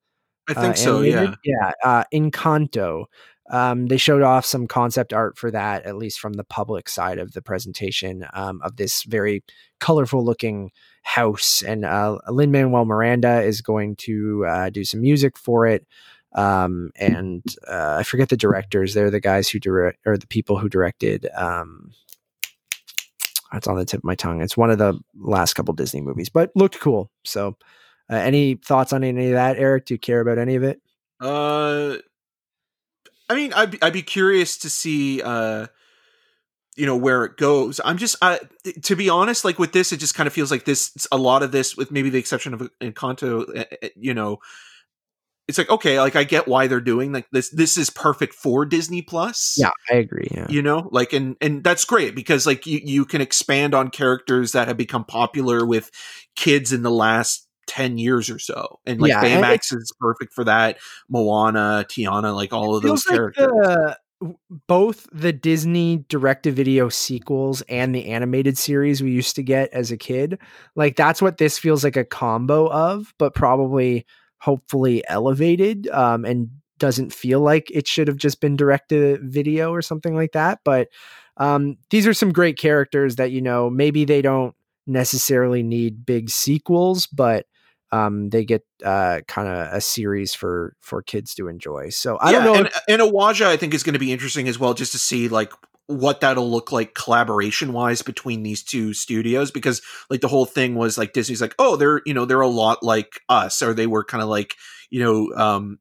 I think uh, so. Yeah.
Yeah. Uh, Encanto. Um, they showed off some concept art for that, at least from the public side of the presentation, um, of this very colorful looking house. And uh, Lin Manuel Miranda is going to uh, do some music for it. Um, and uh, I forget the directors. They're the guys who direct, or the people who directed. Um, it's on the tip of my tongue. It's one of the last couple Disney movies, but looked cool. So, uh, any thoughts on any of that, Eric? Do you care about any of it?
Uh, I mean, I'd be, I'd be curious to see, uh, you know, where it goes. I'm just, uh, to be honest, like with this, it just kind of feels like this. A lot of this, with maybe the exception of Encanto, eh, eh, you know, it's like okay, like I get why they're doing like this. This is perfect for Disney Plus.
Yeah, I agree. Yeah.
You know, like and and that's great because like you you can expand on characters that have become popular with kids in the last 10 years or so. And like yeah, Baymax is perfect for that. Moana, Tiana, like all of those characters.
the, both the Disney direct to video sequels and the animated series we used to get as a kid. Like that's what this feels like a combo of, but probably hopefully elevated um, and doesn't feel like it should have just been direct to video or something like that. But um, these are some great characters that, you know, maybe they don't necessarily need big sequels, but um, they get uh, kind of a series for for kids to enjoy. So I yeah, don't know.
And, if- and Iwaju, I think, is going to be interesting as well, just to see like what that'll look like collaboration wise between these two studios because like the whole thing was like Disney's like oh they're you know they're a lot like us or they were kind of like you know um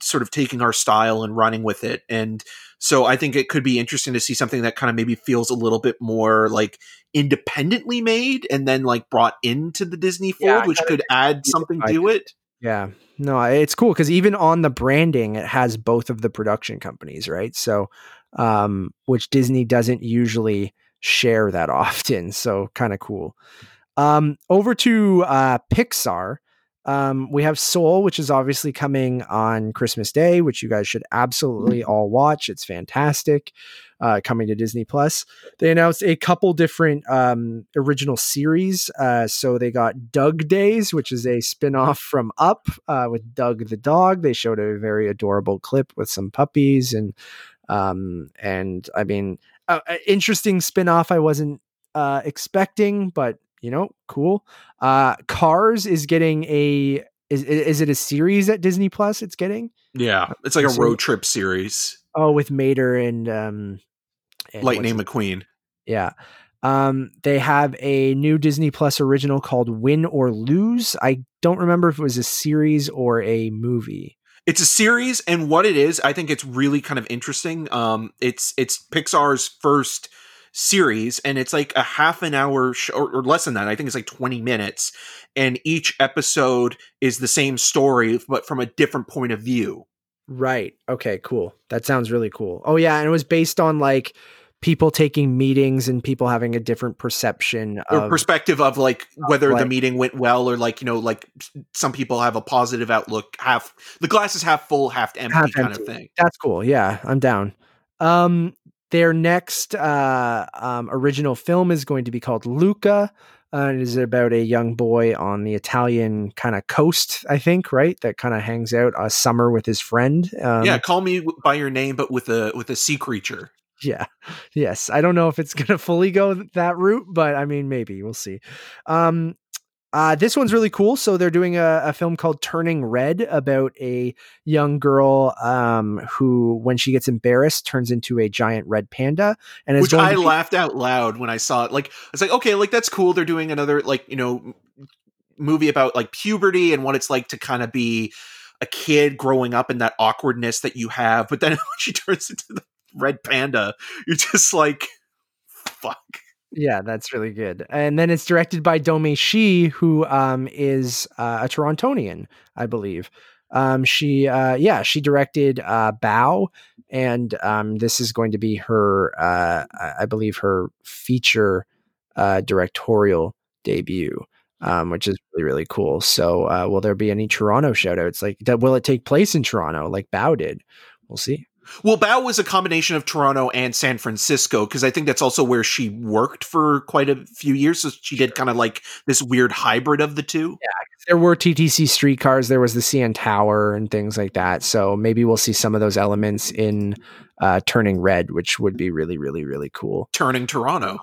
sort of taking our style and running with it and so I think it could be interesting to see something that kind of maybe feels a little bit more like independently made and then like brought into the Disney fold, yeah, which could add something to it.
Yeah. No, it's cool because even on the branding, it has both of the production companies, right? So, um, which Disney doesn't usually share that (laughs) often. So, kind of cool. Um, over to uh, Pixar. Um, we have Soul, which is obviously coming on Christmas Day, which you guys should absolutely mm-hmm. all watch. It's fantastic. Uh, coming to Disney Plus. They announced a couple different um, original series. Uh, so they got Dug Days, which is a spinoff from Up uh, with Dug the dog. They showed a very adorable clip with some puppies and um, and I mean, uh, interesting spinoff. I wasn't uh, expecting, but you know, cool. Uh, Cars is getting a is is it a series at Disney Plus? It's getting
Yeah, it's like a road trip series.
oh with Mater and um, and
Lightning McQueen.
Yeah. Um, they have a new Disney Plus original called Win or Lose. I don't remember if it was a series or a movie.
It's a series, and what it is, I think it's really kind of interesting. Um, it's it's Pixar's first series, and it's like a half an hour sh- or, or less than that. I think it's like twenty minutes, and each episode is the same story, but from a different point of view.
Right. Okay, cool. That sounds really cool. Oh yeah, and it was based on like people taking meetings and people having a different perception
or
of
perspective of like whether the
like-
meeting went well or like you know like some people have a positive outlook half the glass is half full half empty
Half
kind
empty.
of thing
That's cool. Yeah, I'm down. Um, their next uh, um, original film is going to be called Luca. Uh, it is about a young boy on the Italian kind of coast, I think, right? That kind of hangs out a summer with his friend. Um,
yeah call me by your name but with a with a sea creature
yeah. Yes. I don't know if it's going to fully go that route, but I mean, maybe we'll see. Um, uh, this one's really cool. So they're doing a, a film called Turning Red about a young girl um, who, when she gets embarrassed, turns into a giant red panda. And
which i
be-
laughed out loud when i saw it like i was like okay like that's cool they're doing another like you know movie about like puberty and what it's like to kind of be a kid growing up in that awkwardness that you have but then (laughs) when she turns into the red panda you're just like fuck
Yeah, that's really good. And then it's directed by Domee Shi, who um, is uh, a Torontonian, I believe. Um, she, uh, yeah, she directed uh, Bao, and um, this is going to be her, uh, I believe, her feature uh, directorial debut, um, which is really, really cool. So, uh, will there be any Toronto shoutouts? Like, will it take place in Toronto, like Bao did? We'll see.
Well, Bao was a combination of Toronto and San Francisco because I think that's also where she worked for quite a few years. So she did kind of like this weird hybrid of the two.
Yeah, there were TTC streetcars, there was the CN Tower and things like that. So maybe we'll see some of those elements in uh, Turning Red, which would be really, really, really cool.
Turning Toronto.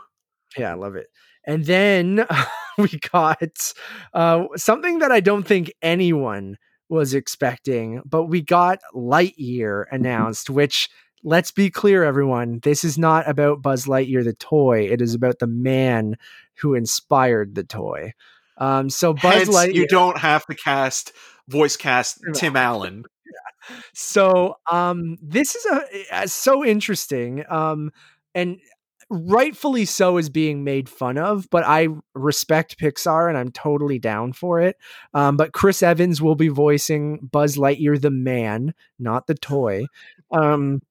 Yeah, I love it. And then (laughs) we got uh, something that I don't think anyone was expecting, but we got Lightyear announced, which let's be clear, everyone, this is not about Buzz Lightyear, the toy. It is about the man who inspired the toy. Um, so Buzz
Hence,
Lightyear.
you don't have to cast voice cast
Tim
Allen. (laughs)
so um this is a uh, so interesting um and rightfully so is being made fun of but i respect pixar and i'm totally down for it um but chris evans will be voicing buzz lightyear the man not the toy um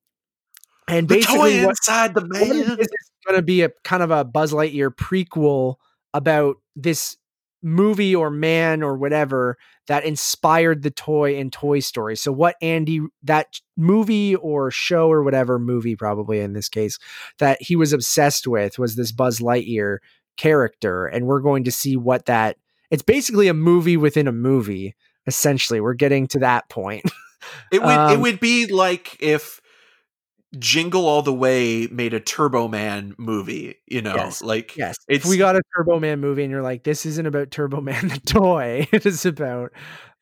and
The
basically
toy
what,
inside the
what
man.
is, it's going to be a kind of a Buzz Lightyear prequel about this movie or man or whatever that inspired the toy in Toy Story. So what Andy that movie or show or whatever movie probably in this case that he was obsessed with was this Buzz Lightyear character and we're going to see what that it's basically a movie within a movie essentially. We're getting to that point.
It would it
Um,
would be like if Jingle All the Way made a Turbo Man movie, you know,
Yes.
like
Yes.
It's-
if we got a Turbo Man movie and you're like, this isn't about Turbo Man the toy, (laughs) it is about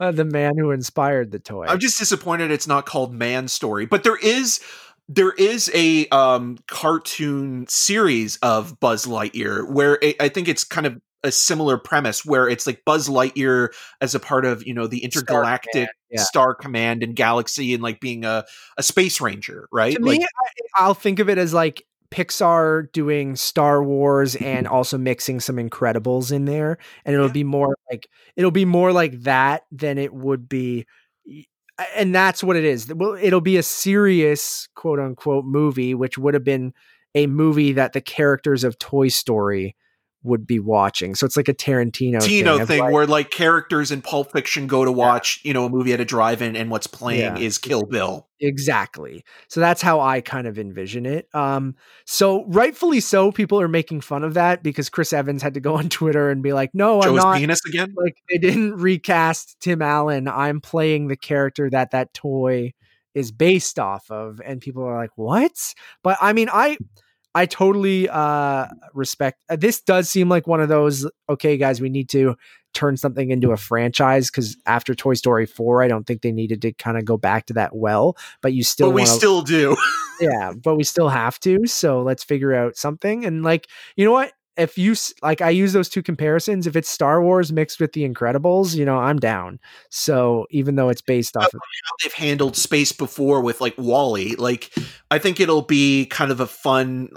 uh, the man who inspired the toy.
I'm just disappointed it's not called Man Story, but there is there is a um cartoon series of Buzz Lightyear where it, I think it's kind of a similar premise where it's like Buzz Lightyear as a part of you know the
Star
intergalactic
Command, yeah.
Star Command and Galaxy and like being a a space ranger, right?
to
like,
me, I, I'll think of it as like Pixar doing Star Wars and (laughs) also mixing some Incredibles in there, and it'll
Yeah.
be more like it'll be more like that than it would be. And that's what it is. Well, it'll be a serious quote unquote movie, which would have been a movie that the characters of Toy Story would be watching. So it's like a Tarantino
Tino
thing,
thing,
like-
where like characters in Pulp Fiction go to watch, you know, a movie at a drive-in and what's playing
Yeah.
is Kill Bill.
Exactly. So that's how I kind of envision it. Um, so rightfully so, people are making fun of that because Chris Evans had to go (laughs) on Twitter and be like, "No, I'm
Joe's
not."
penis again.
Like they didn't recast Tim Allen. I'm playing the character that that toy is based off of, and people are like, "What?" But I mean, I I totally uh respect uh, this does seem like one of those okay guys we need to turn something into a franchise cuz after Toy Story 4 I don't think they needed to kind of go back to that well but you still
but we
wanna,
still do.
yeah but we still have to so let's figure out something and like you know what if you like i use those two comparisons if it's star wars mixed with the incredibles you know i'm down so even though it's based off of
how they've handled space before with like WALL-E. Like, I think it'll be kind of a fun,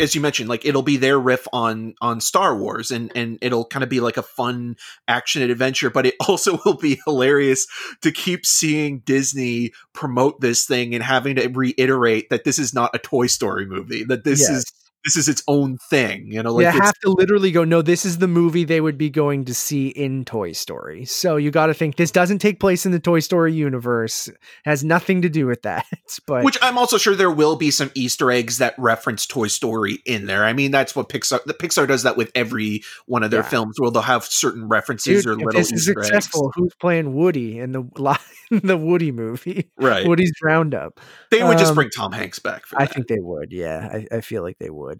as you mentioned, like it'll be their riff on on Star Wars, and and it'll kind of be like a fun action adventure. But it (laughs) also will be hilarious to keep seeing Disney promote this thing and having to reiterate that this is not a Toy Story movie. That this yes. is this is its own thing. You know,
like they have to literally go. No, this is the movie they would be going to see in Toy Story. So you got to think this doesn't take place in the Toy Story universe. Has nothing to do with that. (laughs) But
which I'm also sure there will be some Easter eggs that reference Toy Story in there. I mean, that's what Pixar. The Pixar does that with every one of their yeah. films, where they'll have certain references Dude, or little. This Easter is successful.
Eggs. Who's playing Woody in the (laughs) the Woody movie?
Right,
Woody's Roundup.
They would um, just bring Tom Hanks back. I
think they would. Yeah, I, I feel like they would.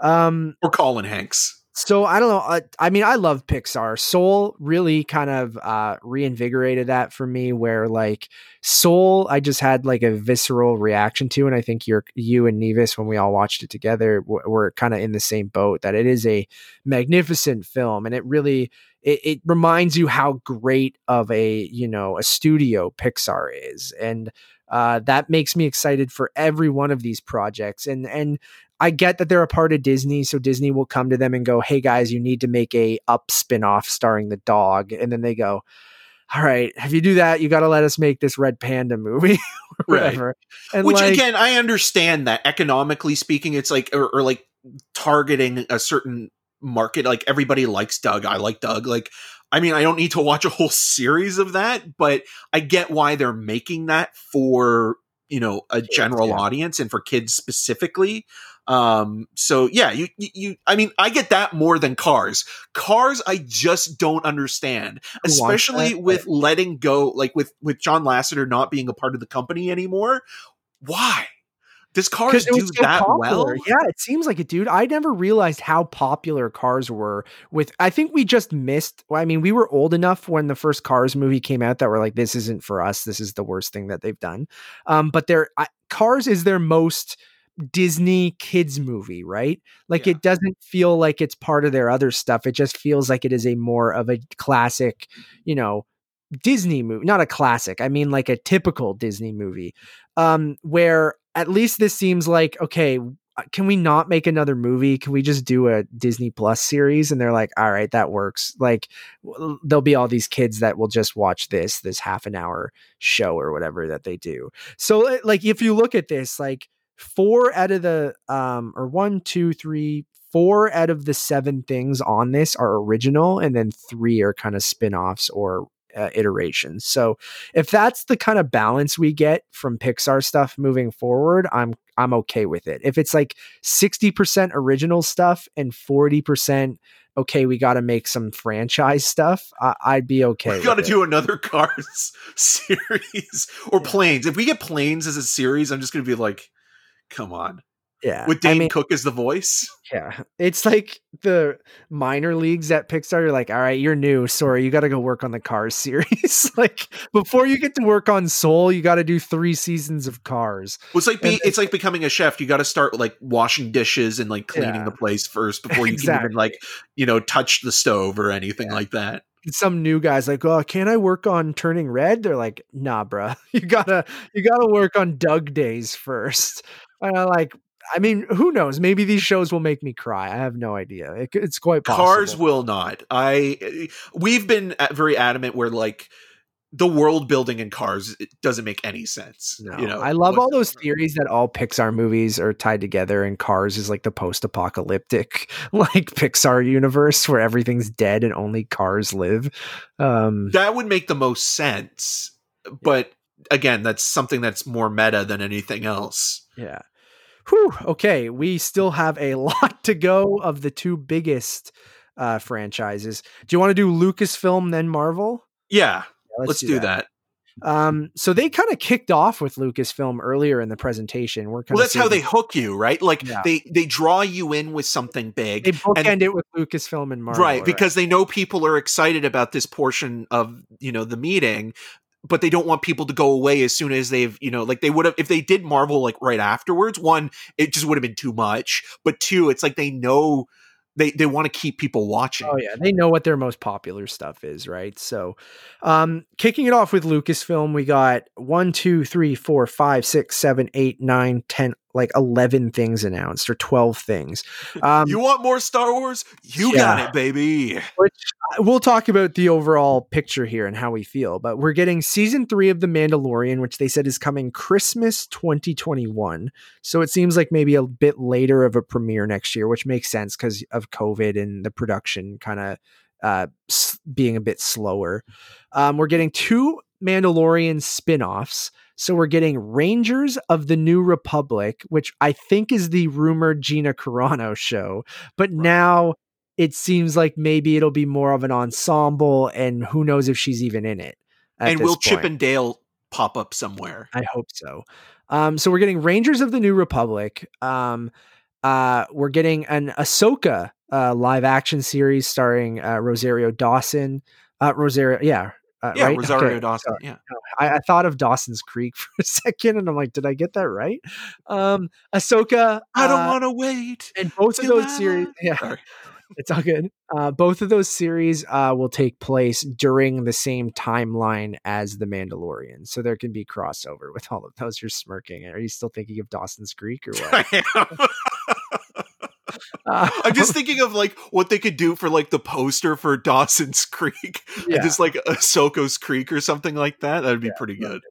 Um,
or Colin Hanks.
So I don't know. I, I, mean, I love Pixar. Soul really kind of uh, reinvigorated that for me. Where like Soul, I just had like a visceral reaction to, and I think you're you and Nevis when we all watched it together w- were kind of in the same boat. That it is a magnificent film, and it really it, it reminds you how great of a you know a studio Pixar is, and uh, that makes me excited for every one of these projects. And and I get that they're a part of Disney, so Disney will come to them and go, "Hey guys, you need to make a Up spinoff starring the dog," and then they go, "All right, if you do that, you got to let us make this Red Panda movie, (laughs) whatever."
Right. Which like, again, I understand that economically speaking, it's like or, or like targeting a certain market. Like everybody likes Dug. I like Dug. Like I mean, I don't need to watch a whole series of that, but I get why they're making that for you know a general yeah. audience and for kids specifically um, so yeah, you, you, I mean, I get that more than cars. Cars, I just don't understand, especially with letting go, like with, with John Lasseter not being a part of the company anymore. Why? Does cars do so that popular. well?
Yeah, it seems like it, dude. I never realized how popular cars were. With I think we just missed. I mean, we were old enough when the first Cars movie came out that we're like, this isn't for us. This is the worst thing that they've done. Um, but their Cars is their most Disney kids movie, right? Like yeah. it doesn't feel like it's part of their other stuff. It just feels like it is a more of a classic, you know, Disney movie, not a classic. I mean like a typical Disney movie. Um where at least this seems like okay, uh, can we not make another movie? Can we just do a Disney Plus series? And they're like, all right, that works. Like, there'll be all these kids that will just watch this, this half an hour show or whatever that they do. So, like, if you look at this, like, four out of the um or one two three four out of the seven things on this are original and then three are kind of spin-offs or uh, iterations so if that's the kind of balance we get from pixar stuff moving forward i'm i'm okay with it if it's like 60% original stuff and 40% okay, we got to make some franchise stuff, I- would be okay.
We got to do another (laughs) Cars (laughs) series or. Planes. If we get Planes as a series, I'm just going to be like, come on.
Yeah.
With Dane I mean, Cook as the voice. (laughs)
Yeah. It's like the minor leagues at Pixar. You're like, all right, you're new. Sorry, you got to go work on the Cars (laughs) series. like before you get to work on Soul, you got to do three seasons of Cars.
Well, it's like be, it's like becoming a chef. You got to start like washing dishes and like cleaning yeah. the place first before you exactly. can even like you know touch the stove or anything yeah. like that
some new guys like, oh, can I work on turning red? They're like, nah, bruh. (laughs) You gotta you gotta work on Dug Days first. I like, I mean, who knows? Maybe these shows will make me cry. I have no idea. It, it's quite possible.
Cars will not. I we've been very adamant where like the world building in cars doesn't make any sense. No, you know,
I love all those (laughs) theories that all Pixar movies are tied together, and Cars is like the post-apocalyptic (laughs) like Pixar universe where everything's dead and only cars live. Um,
that would make the most sense, but again, that's something that's more meta than anything else.
Yeah. Whew, okay, we still have a (laughs) lot to go of the two biggest uh, franchises. Do you want to do Lucasfilm then Marvel?
Yeah, let's, let's do, do that. that.
Um, so they kind of kicked off with Lucasfilm earlier in the presentation. We're
well, that's how they hook you, right? Like
Yeah.
they they draw you in with something big,
they bookend
and-
it with Lucasfilm and Marvel,
right? Because they know people are excited about this portion of you know the meeting, but they don't want people to go away as soon as they've you know like they would have if they did Marvel like right afterwards. One, it just would have been too much, but two, it's like they know they they want to keep people watching.
Oh yeah, they know what their most popular stuff is, right? So, um, kicking it off with Lucasfilm, we got one, two, three, four, five, six, seven, eight, nine, ten, like eleven things announced or twelve things. Um,
you want more Star Wars? You
Yeah.
got it, baby.
which uh, we'll talk about the overall picture here and how we feel. But we're getting season three of The Mandalorian, which they said is coming Christmas 2021. So it seems like maybe a bit later of a premiere next year, which makes sense because of COVID and the production kind of uh, being a bit slower. Um, we're getting two Mandalorian spin offs. So we're getting Rangers of the New Republic, which I think is the rumored Gina Carano show. But now it seems like maybe it'll be more of an ensemble, and who knows if she's even in it.
And will Chip and Dale pop up somewhere?
I hope so. Um, so we're getting Rangers of the New Republic. Um, uh, we're getting an Ahsoka uh, live action series starring uh, Rosario Dawson. Uh, Rosario, yeah, uh,
Yeah,
right?
Rosario
Okay,
Dawson. Yeah.
I, I thought of Dawson's Creek (laughs) for a second, and I'm like, did I get that right? Um, Ahsoka.
I don't
uh,
want to wait.
and both of those
I-
series, (laughs) yeah,
Sorry.
it's all good. Uh, both of those series uh, will take place during the same timeline as The Mandalorian, so there can be crossover with all of those. You're smirking. Are you still thinking of Dawson's Creek or what? (laughs) (laughs)
I'm just thinking of like what they could do for like the poster for Dawson's Creek, (laughs)
Yeah.
just like Ahsoka's Creek or something like that. That'd be
Yeah,
pretty good.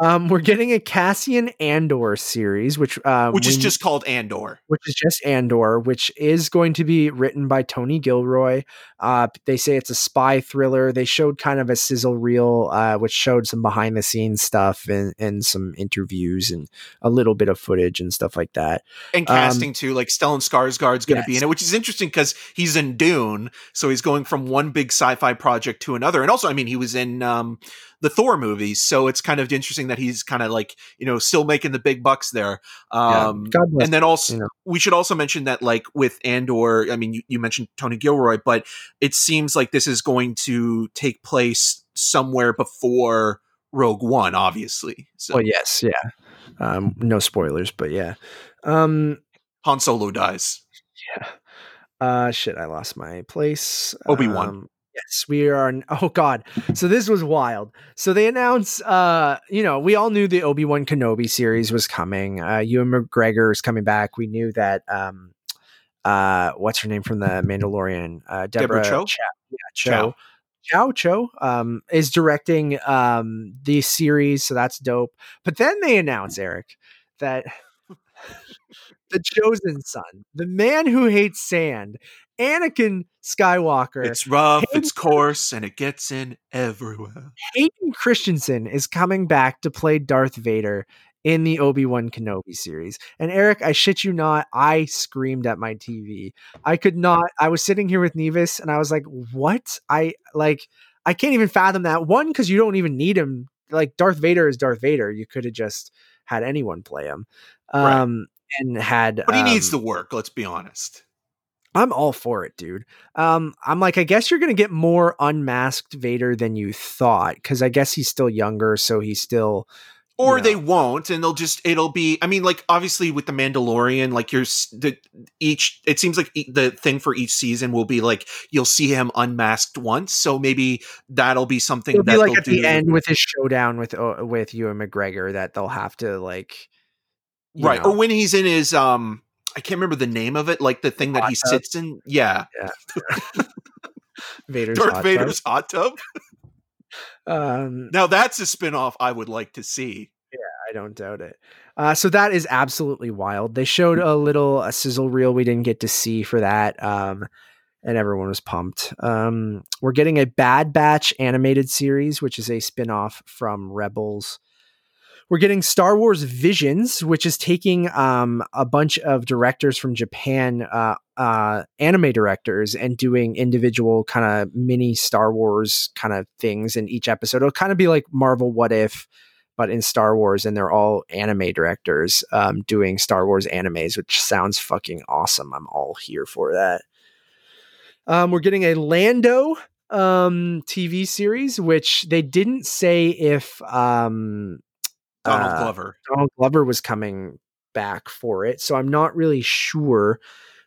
Um, we're getting a Cassian Andor series, which uh,
Which is
we-
just called Andor.
which is just Andor, which is going to be written by Tony Gilroy. Uh, they say it's a spy thriller. They showed kind of a sizzle reel, uh, which showed some behind the scenes stuff and, and some interviews and a little bit of footage and stuff like that.
And
Um,
casting too, like Stellan Skarsgård's going to be in it, which is interesting because he's in Dune, so he's going from one big sci-fi project to another. And also, I mean, he was in um, the Thor movies, so it's kind of interesting that he's kind of like you know still making the big bucks there.
Yeah.
Um,
God bless.
and then also
you know.
we should also mention that like with andor i mean you, you mentioned tony gilroy but it seems like this is going to take place somewhere before rogue one obviously so
well, yes, yeah. Um, no spoilers, but yeah. Um,
han solo dies
yeah. Uh, shit, I lost my place.
Obi-Wan.
Um, yes, we are. Oh God. So this was wild. So they announced. Uh, you know, we all knew the Obi Wan Kenobi series was coming. Uh, Ewan McGregor is coming back. We knew that. Um, uh, what's her name from the Mandalorian? Uh, Deborah,
Deborah Chow?
Chow. Yeah,
Chow.
Chow. Chow Cho um, is directing um, the series, so that's dope. But then they announce Eric that (laughs) the chosen son, the man who hates sand, Anakin Skywalker,
it's rough
Hayden-
it's coarse and it gets in everywhere
Hayden Christensen is coming back to play Darth Vader in the Obi Wan Kenobi series. And Eric, I shit you not, I screamed at my TV. I could not. I was sitting here with Nevis, and I was like, "What?" I like. I can't even fathom that. One, because you don't even need him. Like Darth Vader is Darth Vader. You could have just had anyone play him.
Right.
Um, and had.
but he needs
um,
the work let's be honest
I'm all for it, dude. Um, I'm like, I guess you're gonna get more unmasked Vader than you thought, because I guess he's still younger, so he's still.
or
you
they won't and they'll just it'll be i mean like obviously with the mandalorian like you're the each it seems like e- the thing for each season will be like you'll see him unmasked once so maybe that'll be something
It'll
that
be like
they'll
at the end with his showdown with uh, with and McGregor that they'll have to like.
right
know,
or when he's in his um i can't remember the name of it like the thing that he
tub?
sits in yeah (laughs)
Vader's
darth
hot
vader's hot tub
tub. Um,
now that's a spin-off i would like to see Yeah,
I don't doubt it. Uh, so that is absolutely wild. They showed a little a sizzle reel we didn't get to see for that, um, and everyone was pumped. Um, we're getting a Bad Batch animated series, which is a spin off from Rebels. We're getting Star Wars Visions, which is taking um, a bunch of directors from Japan, uh, uh, anime directors, and doing individual kind of mini Star Wars kind of things in each episode. It'll kind of be like Marvel What If, but in Star Wars, and they're all anime directors um, doing Star Wars animes, which sounds fucking awesome. I'm all here for that. Um, we're getting a Lando um, TV series, which they didn't say if um,
Donald
uh,
Glover.
Donald Glover was coming back for it. So I'm not really sure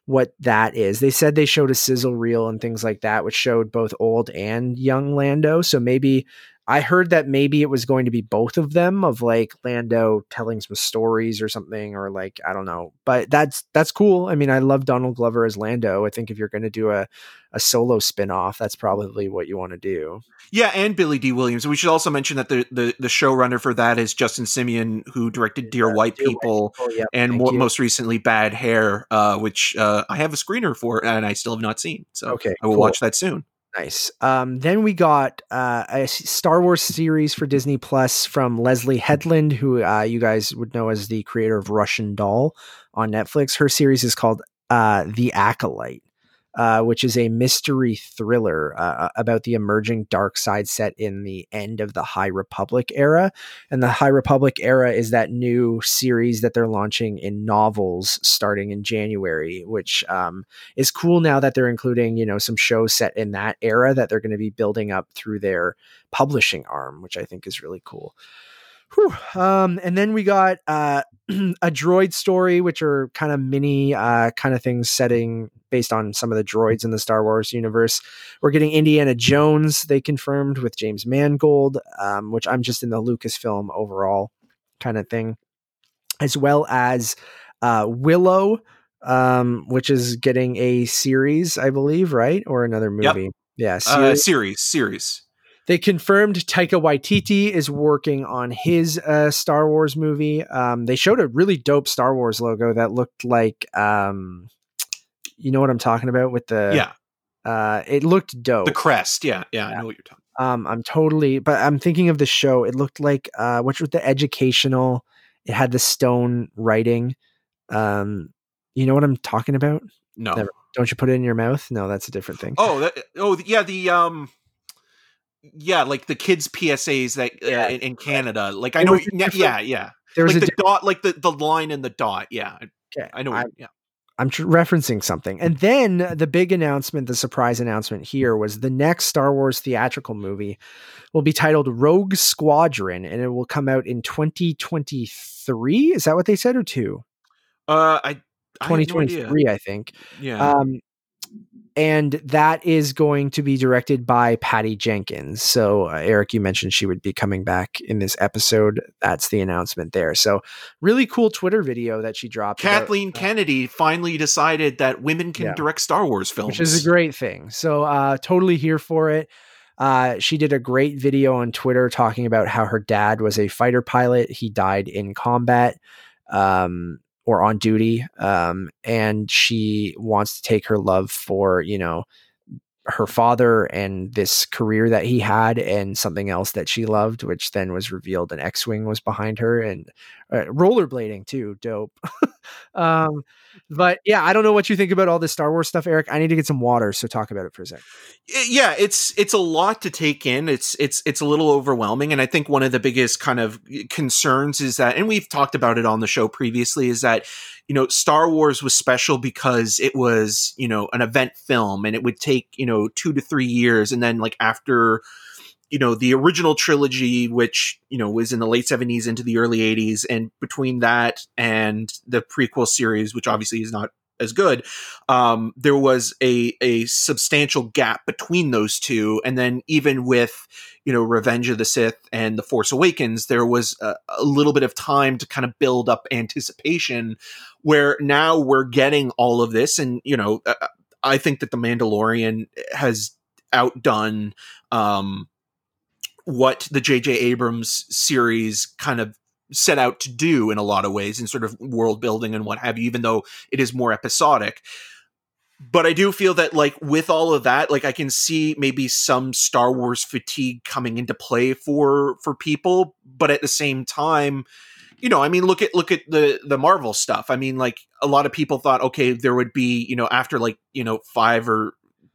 what that is. They said they showed a sizzle reel and things like that, which showed both old and young Lando. So maybe I heard that maybe it was going to be both of them of like Lando telling some stories or something or like I don't know. But that's that's cool. I mean, I love Donald Glover as Lando. I think if you're going to do a a solo spin-off, that's probably what you want to do.
Yeah, and Billy Dee Williams. We should also mention that the the, the showrunner for that is Justin Simien, who directed Dear
Yeah,
White
Dear White
People
People, yep,
and
thank
mo-
you.
most recently Bad Hair, uh, which uh, I have a screener for and I still have not seen. So
Okay,
I will
cool.
watch that soon.
Nice. Um, then we got uh, a Star Wars series for Disney Plus from Leslie Headland, who uh, you guys would know as the creator of Russian Doll on Netflix. Her series is called uh, The Acolyte, uh, which is a mystery thriller uh, about the emerging dark side set in the end of the High Republic era. And the High Republic era is that new series that they're launching in novels starting in January, which um, is cool now that they're including you know some shows set in that era that they're going to be building up through their publishing arm which i think is really cool Whew. Um, and then we got uh, (clears throat) a droid story which are kind of mini uh, kind of things setting based on some of the droids in the star wars universe we're getting indiana jones they confirmed with james mangold um, which i'm just in the lucasfilm overall kind of thing as well as uh, willow um, which is getting a series, I believe, right, or another
Yep.
movie. Yeah,
Uh,
series.
series, series.
They confirmed Taika Waititi is working on his uh, Star Wars movie. Um, they showed a really dope Star Wars logo that looked like, um, you know what I'm talking about with the
yeah,
Uh, it looked dope.
the crest. Yeah, yeah, I know what you're talking.
Um, I'm totally, but I'm thinking of the show. It looked like uh, which was the educational. It had the stone writing. Um, you know what I'm talking about?
No.
Never- Don't you put it in your mouth? No, that's a different thing.
Oh, that, oh, yeah. The um, yeah, like the kids PSAs that uh,
Yeah.
in, in Canada. Like I know. Yeah, yeah,
there was
Like the dot, like the the line and the dot. Yeah,
okay.
I know.
I,
yeah.
I'm tr- referencing something. And then the big announcement, the surprise announcement here was the next Star Wars theatrical movie will be titled Rogue Squadron and it will come out in 2023. Is that what they said or two?
Uh, I. I have no
2023, I think.
Yeah.
Um, and that is going to be directed by Patty Jenkins. So, uh, Eric, you mentioned she would be coming back in this episode. That's the announcement there. So, really cool Twitter video that she dropped. about-
Kathleen Kennedy finally decided that women can
Yeah.
direct Star Wars films,
which is a great thing. So, uh, totally here for it. Uh, she did a great video on Twitter talking about how her dad was a fighter pilot. He died in combat. Um, or on duty um, and she wants to take her love for you know her father and this career that he had and something else that she loved which then was revealed an x-wing was behind her and uh, rollerblading too dope. (laughs) Um, but yeah i don't know what you think about all this star wars stuff eric. I need to get some water so talk about it for a sec.
Yeah it's it's a lot to take in. It's it's it's a little overwhelming and i think one of the biggest kind of concerns is that and we've talked about it on the show previously is that you know star wars was special because it was you know an event film and it would take you know 2 to 3 years and then like after you know the original trilogy which you know was in the late 70s into the early 80s and between that and the prequel series which obviously is not as good um, there was a a substantial gap between those two, and then even with you know Revenge of the Sith and The Force Awakens, there was a, a little bit of time to kind of build up anticipation. Where now we're getting all of this, and you know uh, I think that The Mandalorian has outdone um, what the J.J. Abrams series kind of set out to do in a lot of ways in sort of world building and what have you even though it is more episodic but I do feel that like with all of that, like I can see maybe some Star Wars fatigue coming into play for for people, but at the same time, you know, I mean, look at look at the the Marvel stuff. I mean, like a lot of people thought, okay, there would be, you know, after like you know five or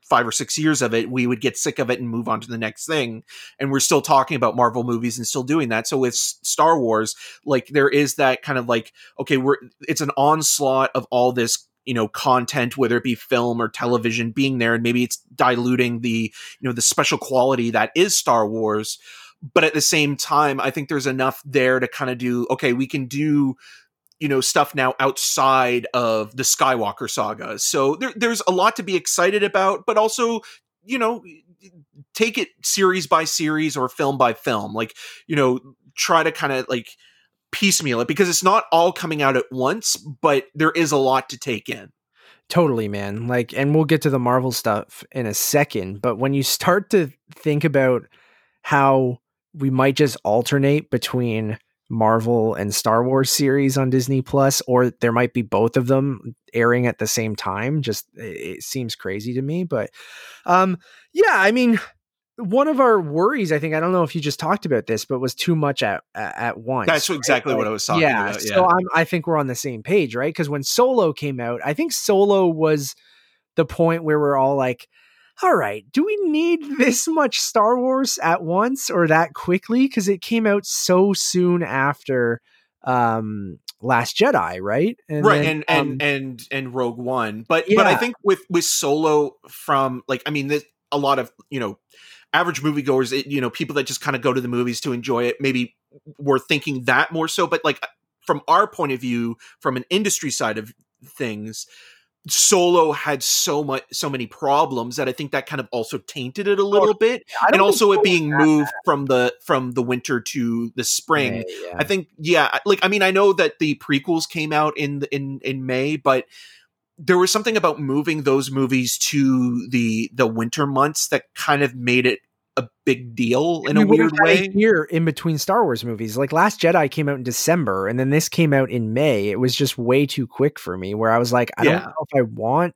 five or six years of it, we would get sick of it and move on to the next thing. And we're still talking about Marvel movies and still doing that. So with Star Wars, like there is that kind of like, okay, we're it's an onslaught of all this you know content whether it be film or television being there and maybe it's diluting the you know the special quality that is Star Wars but at the same time I think there's enough there to kind of do okay we can do you know stuff now outside of the Skywalker saga. So there, there's a lot to be excited about, but also you know take it series by series or film by film. Like you know try to kind of like piecemeal it because it's not all coming out at once, but there is a lot to take in.
Totally, man. Like, and we'll get to the Marvel stuff in a second, but when you start to think about how we might just alternate between Marvel and Star Wars series on Disney Plus, or there might be both of them airing at the same time. Just it seems crazy to me, but um, yeah, I mean, one of our worries, I think, I don't know if you just talked about this, but was too much at at once.
That's exactly what I was talking yeah, about.
Yeah, so I'm, I think we're on the same page, right? Because when Solo came out, I think Solo was the point where we're all like all right, do we need this much Star Wars at once or that quickly? Because it came out so soon after um Last Jedi, right?
And right, then, and um, and and and Rogue One. But yeah. but I think with with Solo from like I mean, a lot of you know average moviegoers, it, you know, people that just kind of go to the movies to enjoy it, maybe were thinking that more so. But like from our point of view, from an industry side of things, Solo had so much, so many problems that I think that kind of also tainted it a little bit, and also it being moved from the from the winter to the spring. May, yeah. I think, yeah, like I mean, I know that the prequels came out in in in May, but there was something about moving those movies to the the winter months that kind of made it a big deal in a weird way.
Here in between Star Wars movies, like Last Jedi came out in December, and then this came out in May. It was just way too quick for me. Where I was like, I yeah. don't know if I want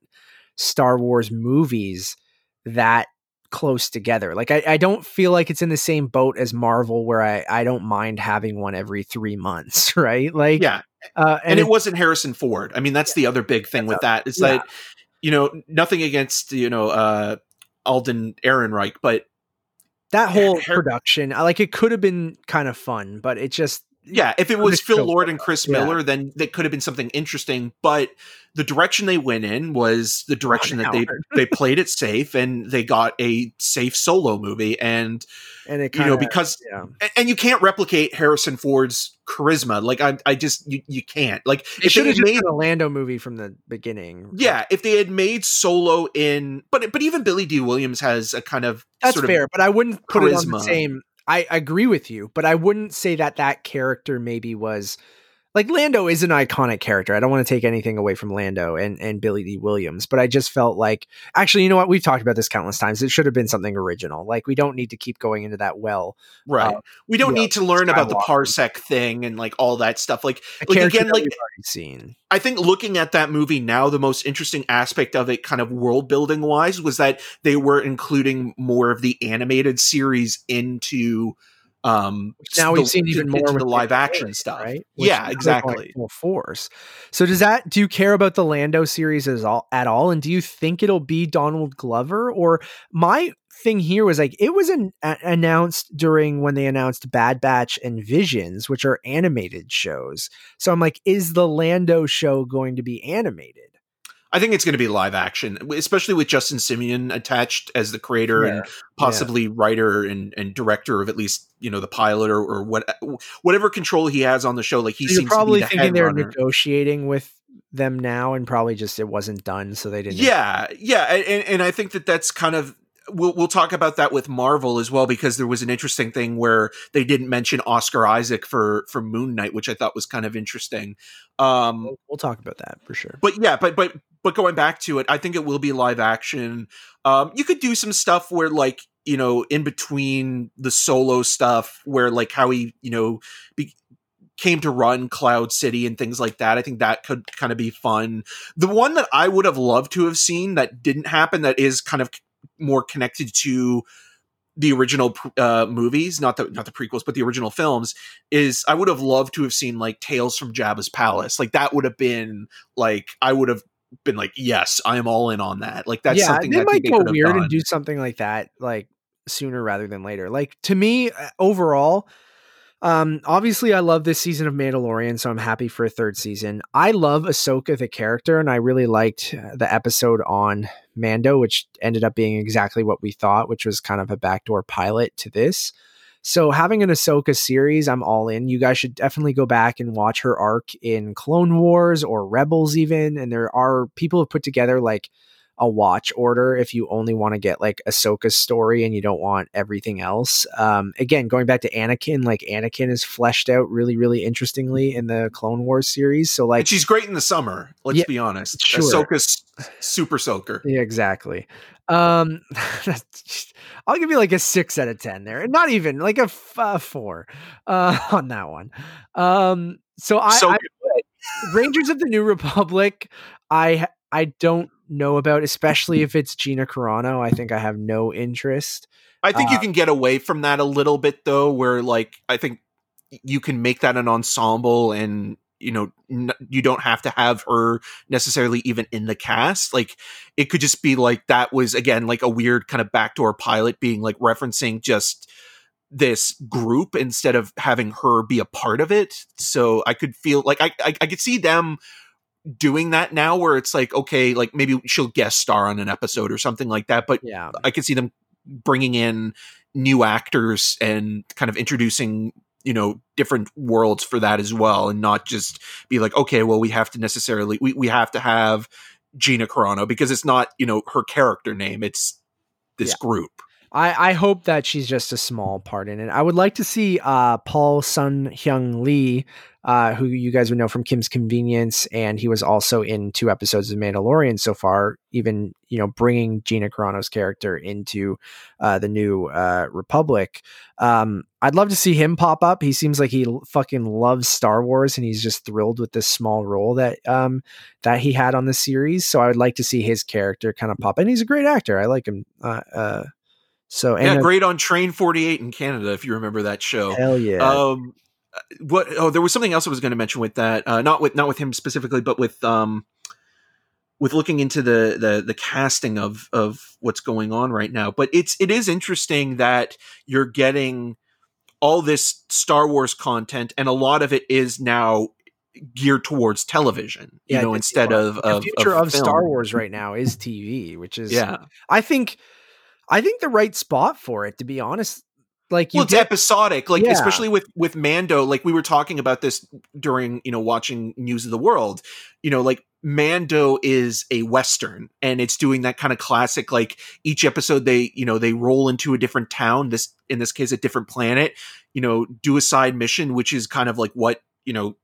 Star Wars movies that close together. Like I, I don't feel like it's in the same boat as Marvel, where I I don't mind having one every three months, (laughs) right? Like
yeah, uh, and, and it, it, wasn't Harrison Ford. I mean, that's yeah, the other big thing with that is yeah. that you know nothing against you know uh Alden Ehrenreich, but
that (laughs) whole production, I like it could have been kind of fun, but it just
yeah, if it was Phil Lord and Chris Miller, yeah. then that could have been something interesting. But the direction they went in was the direction that they they (laughs) played it safe, and they got a safe solo movie. And and it kinda, you know because yeah. and you can't replicate Harrison Ford's charisma. Like I, I just you, you can't. Like
they if they had made a Lando movie from the beginning.
Yeah, if they had made Solo in, but but even Billy Dee Williams has a kind of
that's fair. but I wouldn't put charisma. it on the same I agree with you, but I wouldn't say that that character maybe was like Lando is an iconic character. I don't want to take anything away from Lando and, and Billy Dee Williams, but I just felt like actually, you know what? We've talked about this countless times. It should have been something original. Like we don't need to keep going into that well.
Right. Uh, we don't need know, to learn about the parsec thing and like all that stuff. Like, like again, like
seen.
I think looking at that movie now, the most interesting aspect of it, kind of world building wise, was that they were including more of the animated series into um
now we've the, seen even more
with the live action stuff.
right?
Which yeah exactly.
full force. So does that do you care about the lando series as all, at all? And do you think it'll be donald glover? Or my thing here was like it was an, a, announced during when they announced bad batch and visions which are animated shows. So i'm like is the lando show going to be animated
I think it's going to be live action, especially with Justin Simien attached as the creator yeah. and possibly yeah. writer and, and director of at least you know the pilot or, or what whatever control he has on the show. Like he so seems
probably
the
thinking
they're
runner. negotiating with them now, and probably just it wasn't done, so they didn't.
Yeah, yeah, and, and I think that that's kind of we'll we'll talk about that with Marvel as well because there was an interesting thing where they didn't mention Oscar Isaac for for Moon Knight, which I thought was kind of interesting. Um,
we'll, we'll talk about that for sure.
But yeah, but but but going back to it, I think it will be live action. Um, you could do some stuff where like you know in between the solo stuff where like how he you know be, came to run Cloud City and things like that. I think that could kind of be fun. The one that I would have loved to have seen that didn't happen that is kind of more connected to the original uh, movies, not the not the prequels, but the original films, is I would have loved to have seen like Tales from Jabba's Palace. Like that would have been like I would have been like, yes, I am all in on that. Like that's
yeah,
something
they
that
might
they
go weird
done.
and do something like that, like sooner rather than later. Like to me, uh, overall, um, obviously I love this season of Mandalorian, so I'm happy for a third season. I love Ahsoka the character, and I really liked uh, the episode on Mando, which ended up being exactly what we thought, which was kind of a backdoor pilot to this. So having an Ahsoka series, I'm all in. You guys should definitely go back and watch her arc in Clone Wars or Rebels, even. And there are people have put together like a watch order if you only want to get like Ahsoka's story and you don't want everything else. Um, again, going back to Anakin, like Anakin is fleshed out really, really interestingly in the Clone Wars series. So like
and she's great in the summer. Let's
Yeah,
be honest.
sure.
Ahsoka's super soaker.
Yeah, exactly. Um, (laughs) I'll give you like a six out of ten there, not even like a, f- a four uh, (laughs) on that one. Um, so I,
so
I Rangers of the New Republic, I I don't know about, especially if it's Gina Carano. I think I have no interest.
I think you
Uh,
can get away from that a little bit though, where like I think you can make that an ensemble and you know n- you don't have to have her necessarily even in the cast like it could just be like that was again like a weird kind of backdoor pilot being like referencing just this group instead of having her be a part of it so i could feel like i i, I could see them doing that now where it's like okay like maybe she'll guest star on an episode or something like that but
Yeah,
I could see them bringing in new actors and kind of introducing you know different worlds for that as well and not just be like okay well we have to necessarily we, we have to have gina carano because it's not you know her character name it's this
Yeah.
group
I I hope that she's just a small part in it. I would like to see uh Paul Sun Hyung Lee, uh, who you guys would know from Kim's Convenience, and he was also in two episodes of Mandalorian so far. Even you know bringing Gina Carano's character into uh, the new uh, Republic. Um, I'd love to see him pop up. He seems like he l- fucking loves Star Wars, and he's just thrilled with this small role that um that he had on the series. So I would like to see his character kind of pop. And he's a great actor. I like him. Uh, uh so and
yeah great on train 48 in canada if you remember that show
hell yeah.
um what oh there was something else i was going to mention with that uh not with not with him specifically but with um with looking into the the the casting of of what's going on right now but it's it is interesting that you're getting all this star wars content and a lot of it is now geared towards television you
Yeah,
know
the-
instead of
the
of,
future of,
film.
Star Wars right now is TV, which is
yeah
I think I think the right spot for it to be honest. Like you
well, it's
get,
episodic, like
Yeah.
especially with with Mando. Like we were talking about this during you know watching News of the World. You know, like Mando is a western, and it's doing that kind of classic. Like each episode, they you know they roll into a different town. This in this case, a different planet. You know, do a side mission, which is kind of like what you know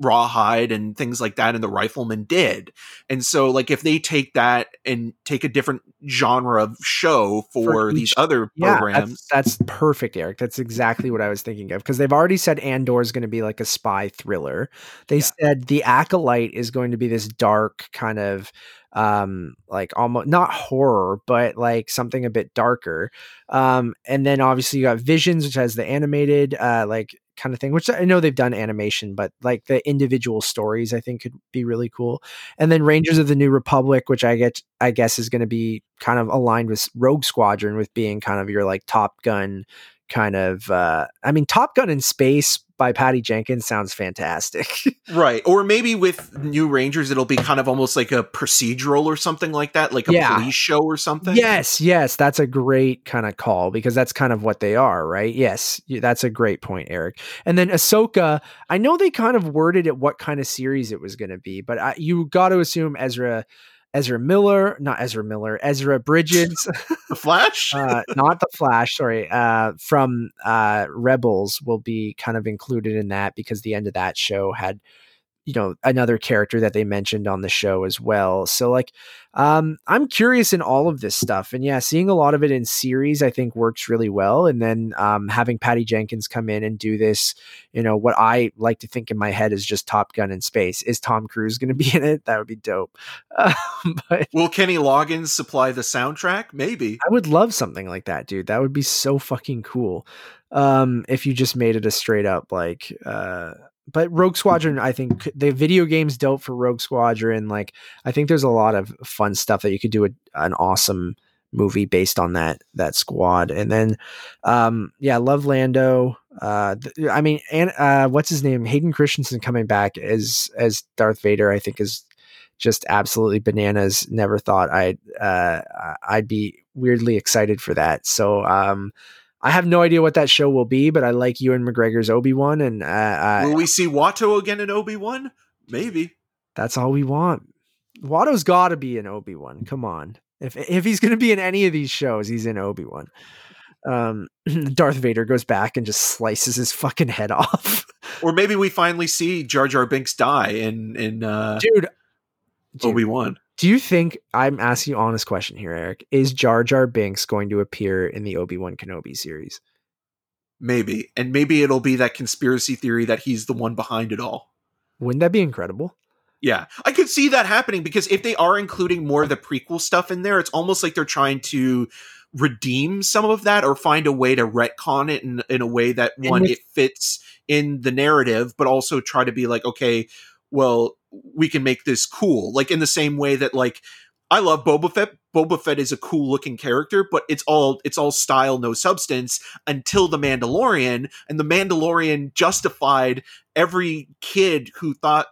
rawhide and things like that and the rifleman did and so like if they take that and take a different genre of show for,
For
these other
yeah,
programs
that's, that's perfect, Eric. That's exactly what I was thinking of because they've already said Andor is going to be like a spy thriller. They
Yeah.
said the Acolyte is going to be this dark kind of um like almost not horror but like something a bit darker um and then obviously you got visions which has the animated uh like kind of thing which i know they've done animation but like the individual stories i think could be really cool. And then rangers of the new republic which i get i guess is going to be kind of aligned with rogue squadron with being kind of your like top gun kind of uh i mean top gun in space by patty jenkins sounds fantastic (laughs)
Right. Or maybe with New Rangers, it'll be kind of almost like a procedural or something like that, like a
Yeah.
police show or something.
Yes, yes, that's a great kind of call because that's kind of what they are, right? Yes, that's a great point, Eric. And then Ahsoka, I know they kind of worded it what kind of series it was going to be, but I, you got to assume Ezra, Ezra Miller, not Ezra Miller, Ezra Bridger, (laughs)
The Flash? (laughs)
uh, not the Flash, sorry, uh, from uh, Rebels will be kind of included in that because the end of that show had you know another character that they mentioned on the show as well. So like um i'm curious in all of this stuff and yeah seeing a lot of it in series i think works really well and then um having patty jenkins come in and do this you know what i like to think in my head is just top gun in space. Is tom cruise going to be (laughs) in it? That would be dope. Uh, (laughs)
but will kenny loggins supply the soundtrack? Maybe.
I would love something like that dude. That would be so fucking cool. Um if you just made it a straight up like uh but Rogue Squadron, I think the video game's dope for Rogue Squadron. Like, I think there's a lot of fun stuff that you could do a, an awesome movie based on that that squad. And then, um, yeah, love Lando. Uh, th- I mean, and uh, what's his name? Hayden Christensen coming back as as Darth Vader. I think is just absolutely bananas. Never thought I'd uh, I'd be weirdly excited for that. So, um, I have no idea what that show will be, but I like Ewan McGregor's Obi Wan, and uh,
will we see Watto again in Obi Wan? Maybe
that's all we want. Watto's got to be in Obi Wan. Come on, if if he's going to be in any of these shows, he's in Obi Wan. Um, (clears throat) Darth Vader goes back and just slices his fucking head (laughs) off.
or maybe we finally see Jar Jar Binks die in in uh,
dude,
Obi Wan.
Do you think I'm asking you honest question here, Eric? Is Jar Jar Binks going to appear in the Obi Wan Kenobi series?
Maybe, and maybe it'll be that conspiracy theory that he's the one behind it all.
Wouldn't that be incredible?
Yeah, I could see that happening because if they are including more of the prequel stuff in there, it's almost like they're trying to redeem some of that or find a way to retcon it in, in a way that one with- it fits in the narrative, but also try to be like, okay, well, we can make this cool. Like in the same way that like I love Boba Fett. Boba Fett is a cool looking character, but it's all it's all style, no substance until the Mandalorian, and the Mandalorian justified every kid who thought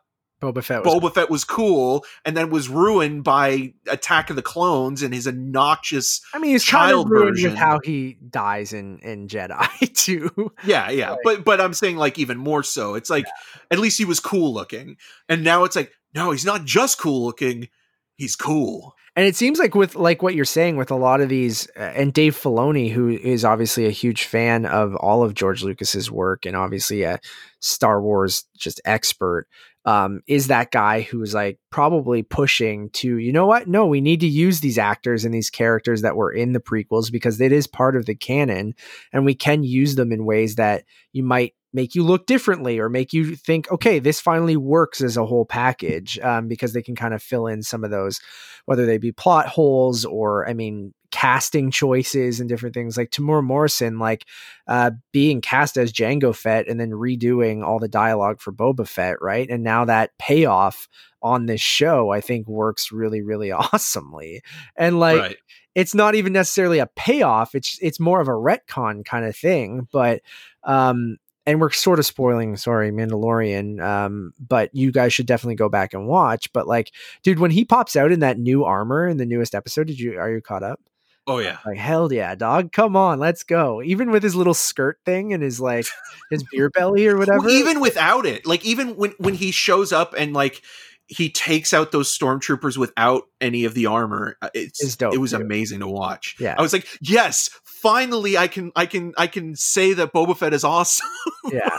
Boba Fett was
Boba cool. Fett was cool, and then was ruined by Attack of the Clones and his obnoxious.
I mean, he's child kind of version. with how he dies in in Jedi (laughs) too.
Yeah, yeah, like, but but I'm saying like even more so. It's like yeah. at least he was cool looking, and now it's like no, he's not just cool looking. He's cool.
And it seems like with like what you're saying with a lot of these, uh, and Dave Filoni, who is obviously a huge fan of all of George Lucas's work, and obviously a Star Wars just expert um, is that guy who's like probably pushing to, you know what? No, we need to use these actors and these characters that were in the prequels because it is part of the canon and we can use them in ways that you might make you look differently or make you think, okay, this finally works as a whole package um, because they can kind of fill in some of those, whether they be plot holes or, I mean, casting choices and different things like Temuera Morrison, like uh, being cast as Jango Fett and then redoing all the dialogue for Boba Fett, right? And now that payoff on this show, I think works really, really (laughs) awesomely. And like, right. it's not even necessarily a payoff; it's it's more of a retcon kind of thing. But um, and we're sort of spoiling sorry mandalorian um, but you guys should definitely go back and watch but like dude when he pops out in that new armor in the newest episode did you are you caught up
Oh yeah.
Like hell yeah, dog. Come on, let's go. Even with his little skirt thing and his like his beer belly or whatever.
Well, even without it. Like even when when he shows up and like he takes out those stormtroopers without any of the armor. Uh, it's, it's dope, it was too. amazing to watch.
Yeah.
I was like, yes, finally I can I can I can say that Boba Fett is awesome.
yeah.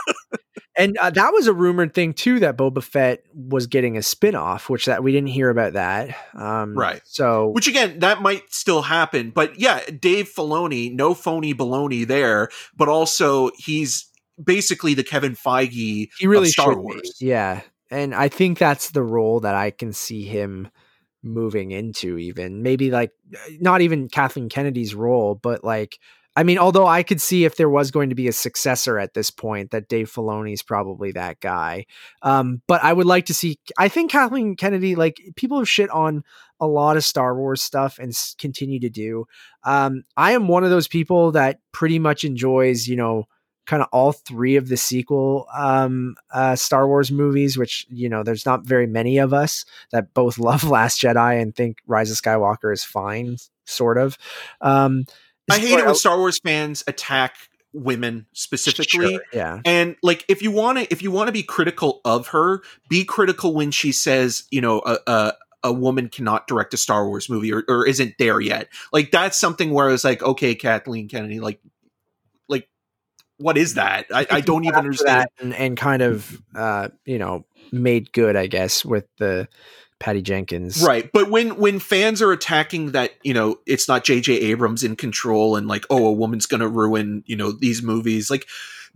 And uh, that was a rumored thing too that Boba Fett was getting a spin-off, which that we didn't hear about that. Um,
right.
So,
which again, that might still happen, but yeah, Dave Filoni, no phony baloney there, but also he's basically the Kevin Feige he really Star Wars.
Be. Yeah, and I think that's the role that I can see him moving into. Even maybe like not even Kathleen Kennedy's role, but like I mean, although I could see if there was going to be a successor at this point, that Dave Filoni is probably that guy. Um, but I would like to see. I think Kathleen Kennedy, like people have shit on a lot of Star Wars stuff and continue to do. Um, I am one of those people that pretty much enjoys, you know, kind of all three of the sequel um, uh, Star Wars movies, which you know, there's not very many of us that both (laughs) love Last Jedi and think Rise of Skywalker is fine, sort of. Um,
I hate it when Star Wars fans attack women specifically. Sure,
yeah.
And like if you want to if you want to be critical of her, be critical when she says, you know, a, a a woman cannot direct a Star Wars movie or, or isn't there yet. Like that's something where I was like, okay, Kathleen Kennedy, like like what is that? I, I don't even understand.
And, and, kind of uh, you know, made good, I guess, with the Patty Jenkins.
Right. But when when fans are attacking that, you know, it's not JJ Abrams in control and like, oh, a woman's going to ruin, you know, these movies. Like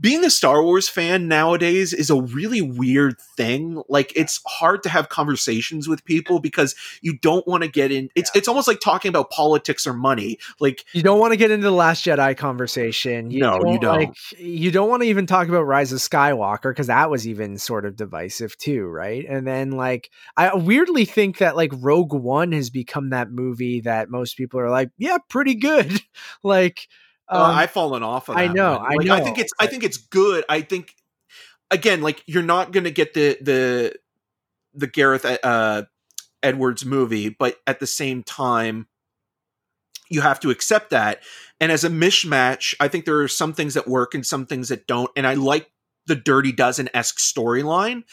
being a Star Wars fan nowadays is a really weird thing. Like it's hard to have conversations with people because you don't want to get in it's it's almost like talking about politics or money. Like
you don't want to get into the last Jedi conversation.
You no, don't, you don't. Like,
you don't want to even talk about Rise of Skywalker because that was even sort of divisive too, right? And then like I weirdly think that like Rogue One has become that movie that most people are like, yeah, pretty good. (laughs) like
um, uh, I've fallen off of.
I know.
One. Like,
I know.
I think it's. I think it's good. I think again, like you're not going to get the the the Gareth uh, Edwards movie, but at the same time, you have to accept that. And as a mishmash, I think there are some things that work and some things that don't. And I like the Dirty Dozen esque storyline,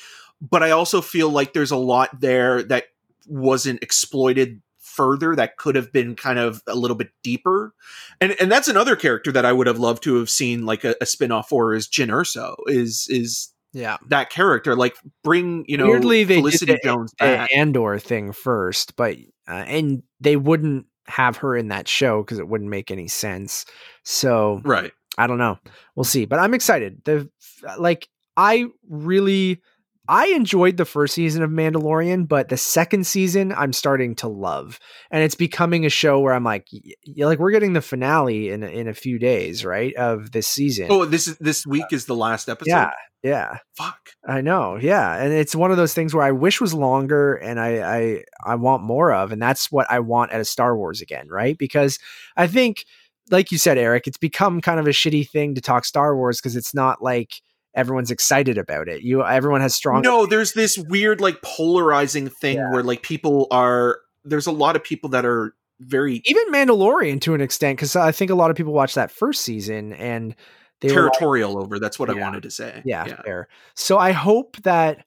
but I also feel like there's a lot there that wasn't exploited further that could have been kind of a little bit deeper. And and that's another character that I would have loved to have seen like a, a spin-off for is Jyn Erso is is
yeah.
that character like bring you know
weirdly they
Felicity
did
the, Jones
back. Andor thing first but uh, and they wouldn't have her in that show because it wouldn't make any sense. So
right.
I don't know. We'll see but I'm excited. The like I really I enjoyed the first season of Mandalorian, but the second season I'm starting to love, and it's becoming a show where I'm like, like we're getting the finale in in a few days, right, of this season.
Oh, this is this week is the last episode.
Yeah, yeah.
Fuck.
I know. Yeah, and it's one of those things where I wish was longer, and I I I want more of, and that's what I want at a Star Wars again, right? Because I think, like you said, Eric, it's become kind of a shitty thing to talk Star Wars because it's not like everyone's excited about it. You everyone has strong
No, there's this weird like polarizing thing yeah. where like people are there's a lot of people that are very
even Mandalorian to an extent cuz I think a lot of people watched that first season and
they territorial like, over. That's what yeah, I wanted to say.
Yeah, yeah, fair. So I hope that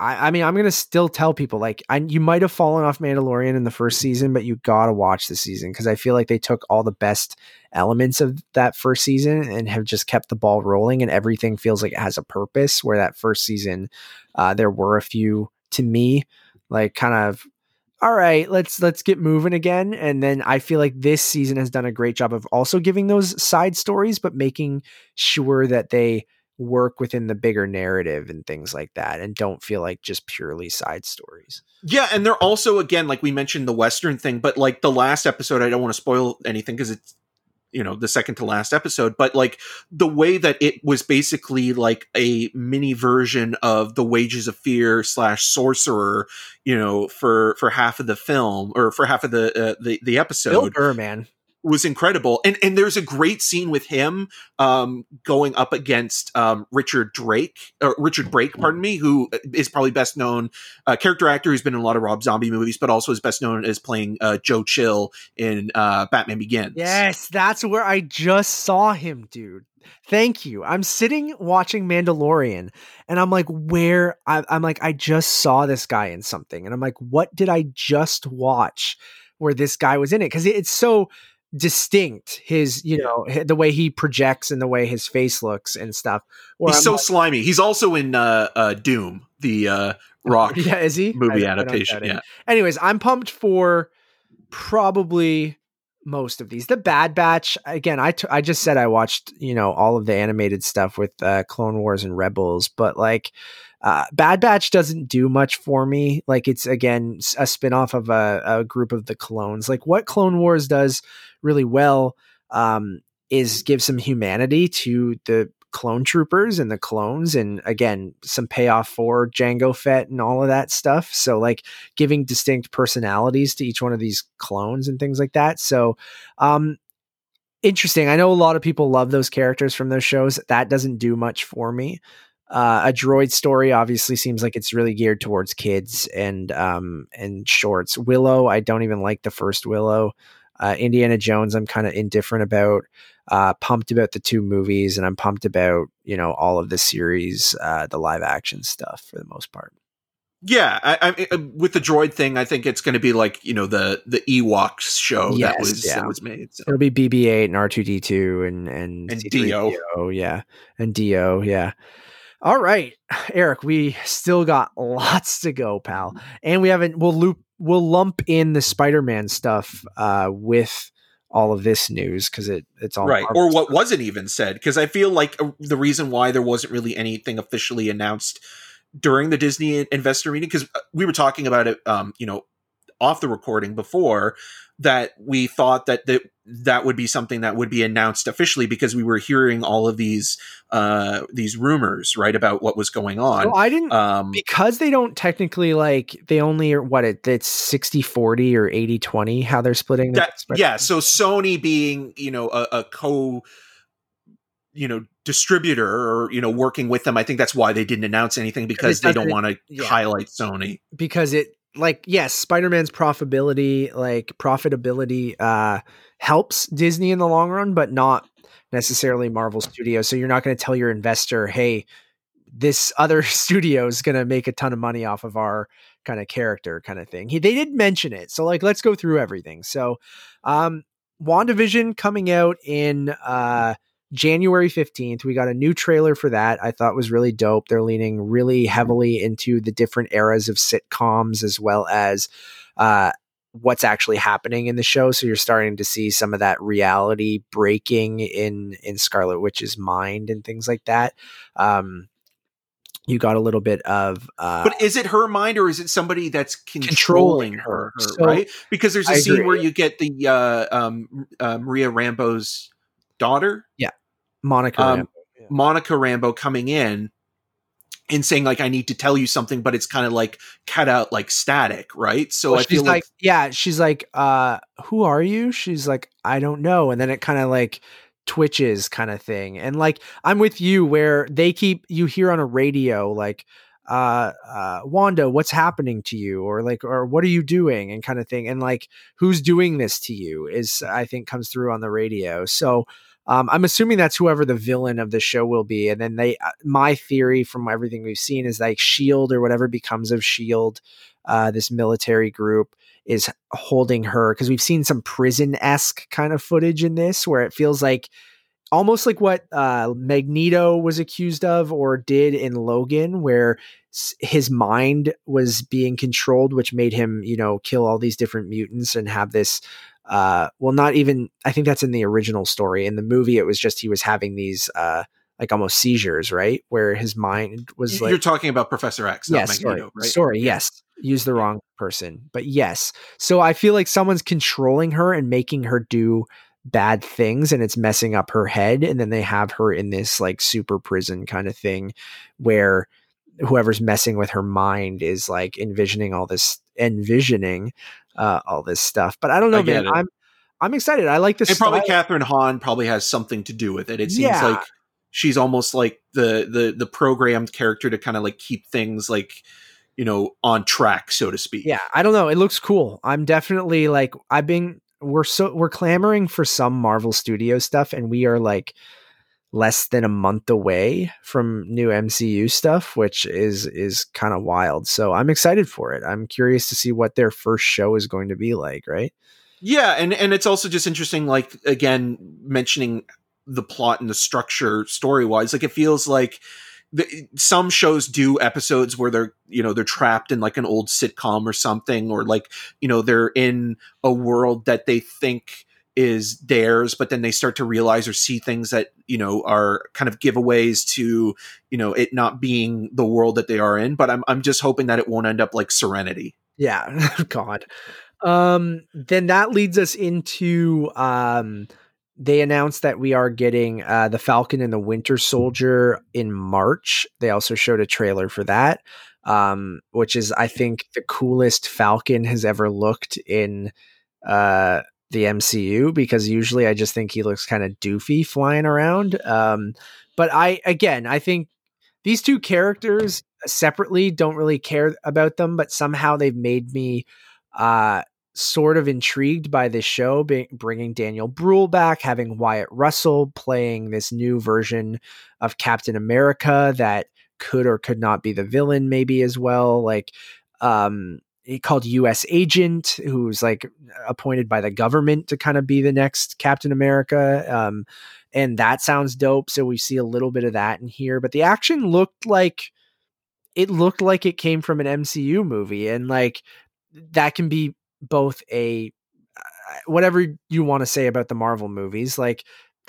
I, I mean, I'm gonna still tell people like I, you might have fallen off Mandalorian in the first season, but you gotta watch the season because I feel like they took all the best elements of that first season and have just kept the ball rolling, and everything feels like it has a purpose. Where that first season, uh, there were a few to me like kind of all right let's let's get moving again and then i feel like this season has done a great job of also giving those side stories but making sure that they work within the bigger narrative and things like that and don't feel like just purely side stories.
Yeah, and they're also again like we mentioned the western thing, but like the last episode I don't want to spoil anything because it's you know the second to last episode but like the way that it was basically like a mini version of the wages of fear slash sorcerer you know for for half of the film or for half of the uh, the, the episode
Bill Burr, man
was incredible. And and there's a great scene with him um, going up against um, Richard Drake, or Richard Brake, pardon me, who is probably best known uh, character actor who's been in a lot of Rob Zombie movies, but also is best known as playing uh, Joe Chill in uh, Batman Begins.
Yes, that's where I just saw him, dude. Thank you. I'm sitting watching Mandalorian and I'm like, where? I, I'm like, I just saw this guy in something. And I'm like, what did I just watch where this guy was in it? Because it's so distinct his you know the way he projects and the way his face looks and stuff
he's I'm so like, slimy. He's also in uh, uh doom the uh rock (laughs)
yeah is he?
Movie adaptation yeah.
Anyways i'm pumped for probably most of these. The bad batch again I, t- I just said i watched you know all of the animated stuff with uh clone wars and rebels but like uh, Bad Batch doesn't do much for me. Like it's again a spinoff of a, a group of the clones. Like what Clone Wars does really well um, is give some humanity to the clone troopers and the clones and again some payoff for Jango Fett and all of that stuff. So like giving distinct personalities to each one of these clones and things like that. So um interesting. I know a lot of people love those characters from those shows. That doesn't do much for me uh, a droid story obviously seems like it's really geared towards kids and um and shorts. Willow, I don't even like the first Willow. Uh, Indiana Jones, I'm kind of indifferent about. Uh, pumped about the two movies, and I'm pumped about you know all of the series, uh, the live action stuff for the most part.
Yeah, I, I, with the droid thing, I think it's going to be like you know the the Ewoks show yes, that was yeah. that was made.
So. It'll be BB-8 and R2D2 and and
and D-O.
yeah, and D-O, yeah. All right, (sighs) Eric, we still got lots to go, pal. And we haven't we'll loop we'll lump in the Spider-Man stuff uh with all of this news because it it's all
right or what
stuff.
wasn't even said because i feel like uh, the reason why there wasn't really anything officially announced during the disney investor meeting because we were talking about it um you know off the recording before that we thought that that that would be something that would be announced officially because we were hearing all of these uh these rumors right about what was going on.
Well, I didn't
um
because they don't technically like they only are what it it's 60 40 or 80 20 how they're splitting the
that, yeah so sony being you know a, a co you know distributor or you know working with them i think that's why they didn't announce anything because they don't want to
yeah.
highlight sony.
Because it like yes spider-man's profitability like profitability uh helps disney in the long run but not necessarily marvel studios so you're not going to tell your investor hey this other (laughs) studio is going to make a ton of money off of our kind of character kind of thing he, they did mention it so like let's go through everything so um wandavision coming out in uh January 15th, we got a new trailer for that. I thought was really dope. They're leaning really heavily into the different eras of sitcoms as well as uh, what's actually happening in the show. So you're starting to see some of that reality breaking in in Scarlet Witch's mind and things like that. Um, you got a little bit of uh,
but is it her mind or is it somebody that's controlling,
Controlling
her,
her. So,
right because there's a
I
scene
agree.
where you get the uh, um, uh, maria rambeau's daughter yeah
Monica.
um,
Rambeau. Yeah.
monica rambo coming in and saying like i need to tell you something but it's kind of like cut out like static right so
Well,
i
she's
feel
like,
like
yeah, she's like, uh, who are you? She's like, I don't know. And then it kind of like twitches kind of thing. And like, I'm with you where they keep, you hear on a radio, like, uh, uh, Wanda, what's happening to you? Or like, or what are you doing? And kind of thing. And like, who's doing this to you is, I think, comes through on the radio. So, um, I'm assuming that's whoever the villain of the show will be. And then they, uh, my theory from everything we've seen is like Shield or whatever becomes of Shield, uh, this military group is holding her because we've seen some prison esque kind of footage in this where it feels like almost like what uh, Magneto was accused of or did in Logan, where his mind was being controlled, which made him, you know, kill all these different mutants and have this. Uh, well, not even. I think that's in the original story. In the movie, it was just he was having these uh, like almost seizures, right, where his mind was like
you're talking about professor x not
yes,
Magneto,
sorry,
right
sorry, yes, use the wrong person, but yes. So I feel like someone's controlling her and making her do bad things, and it's messing up her head, and then they have her in this like super prison kind of thing, where whoever's messing with her mind is like envisioning all this, envisioning uh, all this stuff. But I don't know,
I
man.
it.
I'm I'm excited. I like this.
and probably. Kathryn Hahn probably has something to do with it. It seems
Yeah.
like she's almost like the the the programmed character to kind of like keep things like you know on track, so to speak.
yeah i don't know it looks cool i'm definitely like i've been we're so we're clamoring for some marvel studio stuff and we are like less than a month away from new mcu stuff which is is kind of wild. So i'm excited for it. I'm curious to see what their first show is going to be like right?
Yeah, and and it's also just interesting, like again mentioning the plot and the structure story wise. Like it feels like the, some shows do episodes where they're you know they're trapped in like an old sitcom or something, or like you know they're in a world that they think is theirs, but then they start to realize or see things that you know are kind of giveaways to you know it not being the world that they are in. But I'm I'm just hoping that it won't end up like Serenity.
yeah (laughs) god um then that leads us into um they announced that we are getting uh the falcon and the winter soldier in march. They also showed a trailer for that um which is i think the coolest falcon has ever looked in uh the mcu because usually i just think he looks kind of doofy flying around um but i again i think these two characters separately don't really care about them but somehow they've made me uh sort of intrigued by this show bringing daniel bruhl back having wyatt russell playing this new version of captain america that could or could not be the villain maybe as well like um called U.S. Agent, who's like appointed by the government to kind of be the next Captain America. Um, and that sounds dope. So we see a little bit of that in here, but the action looked like it looked like it came from an MCU movie, and like that can be both a whatever you want to say about the Marvel movies. Like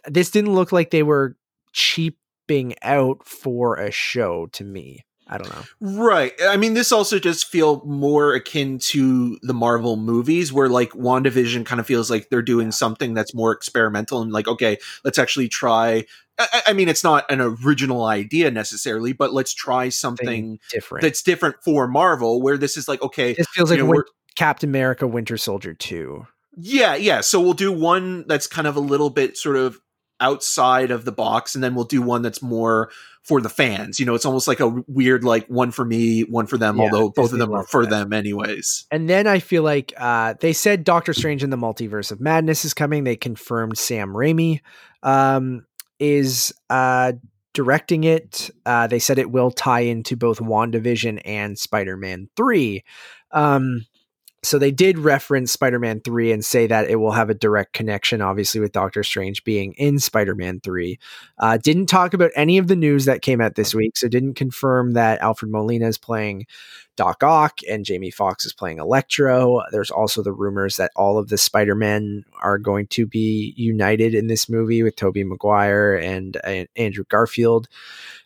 this didn't look like they were cheaping out for a show to me. I don't know.
Right. I mean, this also just feel more akin to the Marvel movies where like WandaVision kind of feels like they're doing something that's more experimental and like, okay, let's actually try. I, I mean, it's not an original idea necessarily, but let's try something
different
that's different for Marvel where this is like, okay,
this feels like know, Captain America Winter Soldier 2.
Yeah, yeah. So we'll do one that's kind of a little bit sort of outside of the box and then we'll do one that's more for the fans you know it's almost like a weird like one for me one for them yeah, although both of them are for that. them anyways
and then i feel like uh, they said doctor strange in the multiverse of madness is coming they confirmed sam raimi um, is uh, directing it uh, they said it will tie into both wandavision and spider-man 3 um, so they did reference Spider-Man 3 and say that it will have a direct connection obviously with Doctor Strange being in Spider-Man 3. Uh, didn't talk about any of the news that came out this week, so didn't confirm that Alfred Molina is playing Doc Ock and Jamie Foxx is playing Electro. There's also the rumors that all of the Spider-Men are going to be united in this movie with Tobey Maguire and, and Andrew Garfield.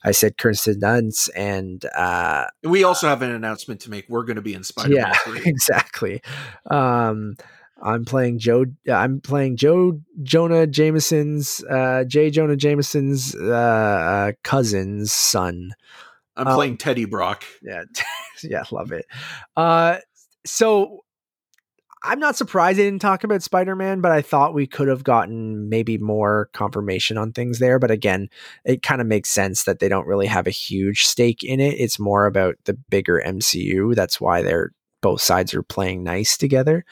I said Kirsten Dunst, and uh,
we also have an announcement to make. We're going to be in Spider-Man.
Yeah, 3. (laughs) exactly. Um, I'm playing Joe. I'm playing Joe Jonah Jameson's uh, J. Jonah Jameson's uh, uh, cousin's son.
I'm um, playing Teddy Brock.
Yeah, (laughs) yeah, love it. Uh, so I'm not surprised they didn't talk about Spider Man, but I thought we could have gotten maybe more confirmation on things there. But again, it kind of makes sense that they don't really have a huge stake in it. It's more about the bigger MCU. That's why they're both sides are playing nice together.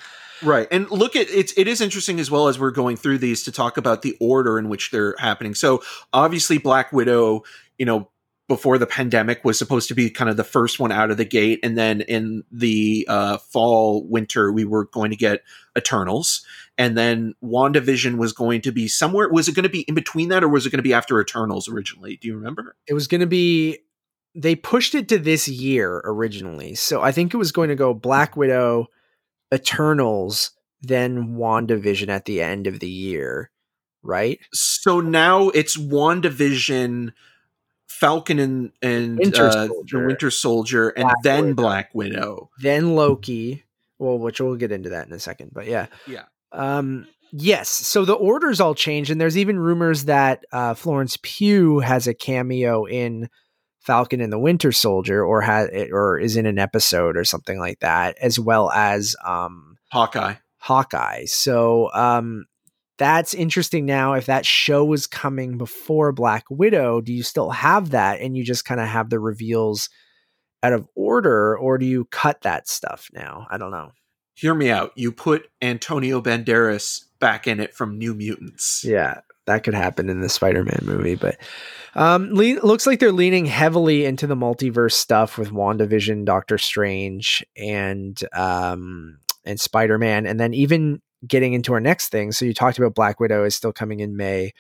Right. And look at it's it is interesting as well as we're going through these to talk about the order in which they're happening. So obviously Black Widow, you know, before the pandemic was supposed to be kind of the first one out of the gate. And then in the uh, fall winter we were going to get eternals. And then wandavision was going to be somewhere was it going to be in between that or was it going to be after eternals originally? Do you remember?
It was going to be they pushed it to this year originally. So i think it was going to go black widow eternals then wandavision at the end of the year right?
So now it's wandavision Falcon and and Winter uh, the Winter Soldier, and Black then Widow. Black Widow,
then Loki. Well, which we'll get into that in a second, but yeah,
yeah.
Um, yes. So the orders all change, and there's even rumors that uh, Florence Pugh has a cameo in Falcon and the Winter Soldier, or has or is in an episode or something like that, as well as um,
Hawkeye.
Hawkeye. So um, that's interesting now. If that show was coming before Black Widow, do you still have that and you just kind of have the reveals out of order, or do you cut that stuff now? I don't know.
Hear me out. You put Antonio Banderas back in it from New Mutants.
Yeah, that could happen in the Spider-Man movie, but um, le- looks like they're leaning heavily into the multiverse stuff with WandaVision, Doctor Strange, and um, and Spider-Man, and then even getting into our next thing. So you talked about Black Widow is still coming in May.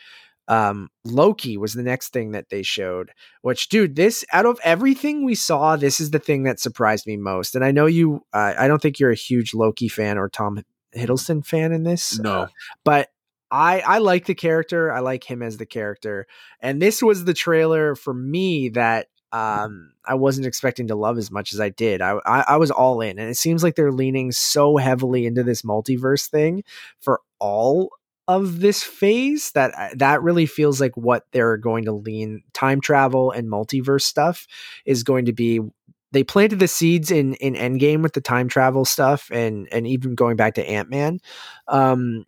Um, Loki was the next thing that they showed, which, dude, this out of everything we saw, this is the thing that surprised me most. And I know you, uh, I don't think you're a huge Loki fan or Tom Hiddleston fan in this.
No, uh,
but I I like the character. I like him as the character. And this was the trailer for me that um, I wasn't expecting to love as much as I did. I, I, I was all in, and it seems like they're leaning so heavily into this multiverse thing for all of this phase that uh, that really feels like what they're going to lean time travel and multiverse stuff is going to be they planted the seeds in in endgame with the time travel stuff and and even going back to ant-man um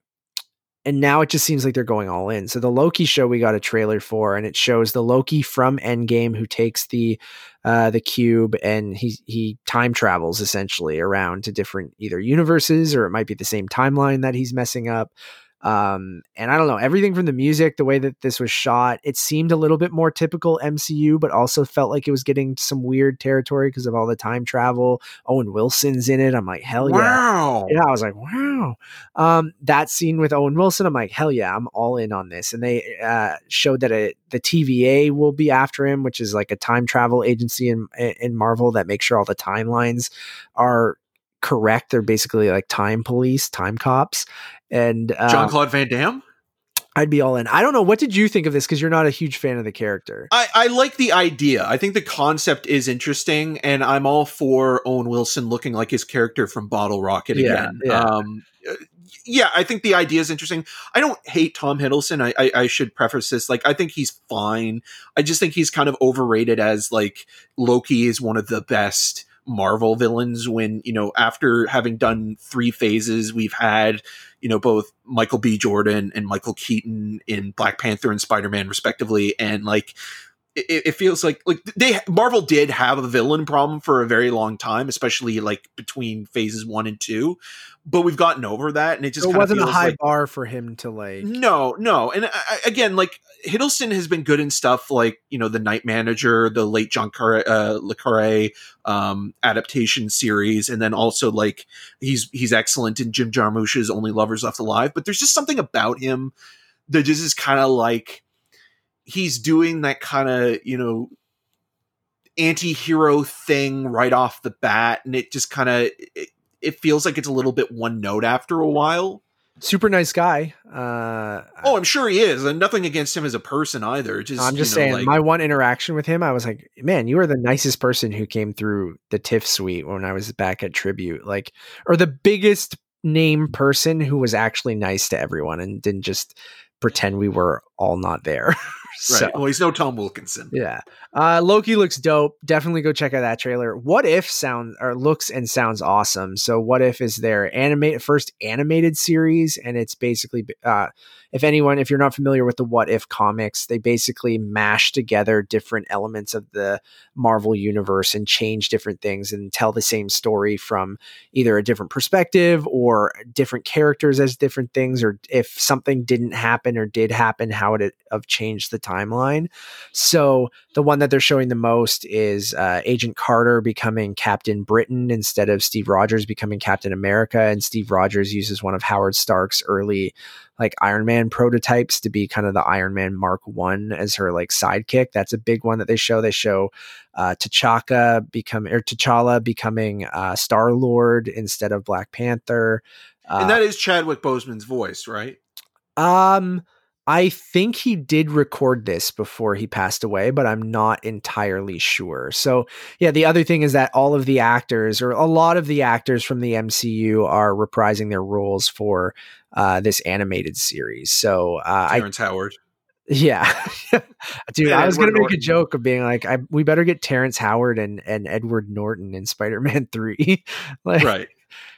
and now it just seems like they're going all in. So the Loki show we got a trailer for, and it shows the Loki from Endgame who takes the uh, the cube and he he time travels essentially around to different either universes or it might be the same timeline that he's messing up. Um, and I don't know everything from the music, the way that this was shot, it seemed a little bit more typical MCU, but also felt like it was getting some weird territory because of all the time travel. Owen Wilson's in it. I'm like, hell yeah.
wow.
Yeah, I was like, wow. Um, that scene with Owen Wilson, I'm like, hell yeah, I'm all in on this. And they uh, showed that it, the TVA will be after him, which is like a time travel agency in in Marvel that makes sure all the timelines are correct. They're basically like time police, time cops. And uh,
Jean-Claude Van Damme.
I'd be all in. I don't know. What did you think of this? Because you're not a huge fan of the character.
I, I like the idea. I think the concept is interesting, and I'm all for Owen Wilson looking like his character from Bottle Rocket
Yeah,
again.
yeah.
Um, uh, yeah, I think the idea is interesting. I don't hate Tom Hiddleston. I, I, I should preface this. Like, I think he's fine. I just think he's kind of overrated as like Loki is one of the best Marvel villains. When you know, after having done three phases, we've had you know both Michael B. Jordan and Michael Keaton in Black Panther and Spider Man, respectively, and like it, it feels like like they Marvel did have a villain problem for a very long time, especially like between phases one and two. But we've gotten over that, and it just
it wasn't a high
like,
bar for him to like.
no, no, and I, I- again, like Hiddleston has been good in stuff like you know the Night Manager, the late John Car- uh, Le Carre um, adaptation series, and then also like he's he's excellent in Jim Jarmusch's Only Lovers Left Alive. But there's just something about him that just is kind of like he's doing that kind of you know anti-hero thing right off the bat and it just kind of it, it feels like it's a little bit one note after a while
Super nice guy. Uh,
Oh, I'm sure he is, and nothing against him as a person either. Just
I'm just
you know,
saying,
like-
my one interaction with him, I was like, man, you are the nicest person who came through the TIFF suite when I was back at Tribute. Like, or the biggest name person who was actually nice to everyone and didn't just pretend we were all not there. (laughs)
right.
so,
Well, he's no Tom Wilkinson.
yeah. Uh, Loki looks dope. Definitely go check out that trailer. What if sound or looks and sounds awesome. So what if is their animate first animated series, and it's basically uh, if anyone, if you're not familiar with the What If comics, they basically mash together different elements of the Marvel universe and change different things and tell the same story from either a different perspective or different characters as different things, or if something didn't happen or did happen, how would it have changed the timeline? So the one that they're showing the most is uh, Agent Carter becoming Captain Britain instead of Steve Rogers becoming Captain America, and Steve Rogers uses one of Howard Stark's early like Iron Man prototypes to be kind of the Iron Man Mark One as her like sidekick. That's a big one that they show. They show uh, T'Chaka become or T'Challa becoming uh, Star Lord instead of Black Panther. Uh,
and that is Chadwick Boseman's voice, right?
um, I think he did record this before he passed away, but I'm not entirely sure. So, yeah, the other thing is that all of the actors, or a lot of the actors from the MCU, are reprising their roles for uh, this animated series. So, uh, I
Terrence Howard.
yeah, (laughs) dude,
And
I was
Edward
gonna make
Norton.
a joke of being like, I, we better get Terrence Howard and and Edward Norton in Spider Man (laughs) Three, (laughs) like,
Right.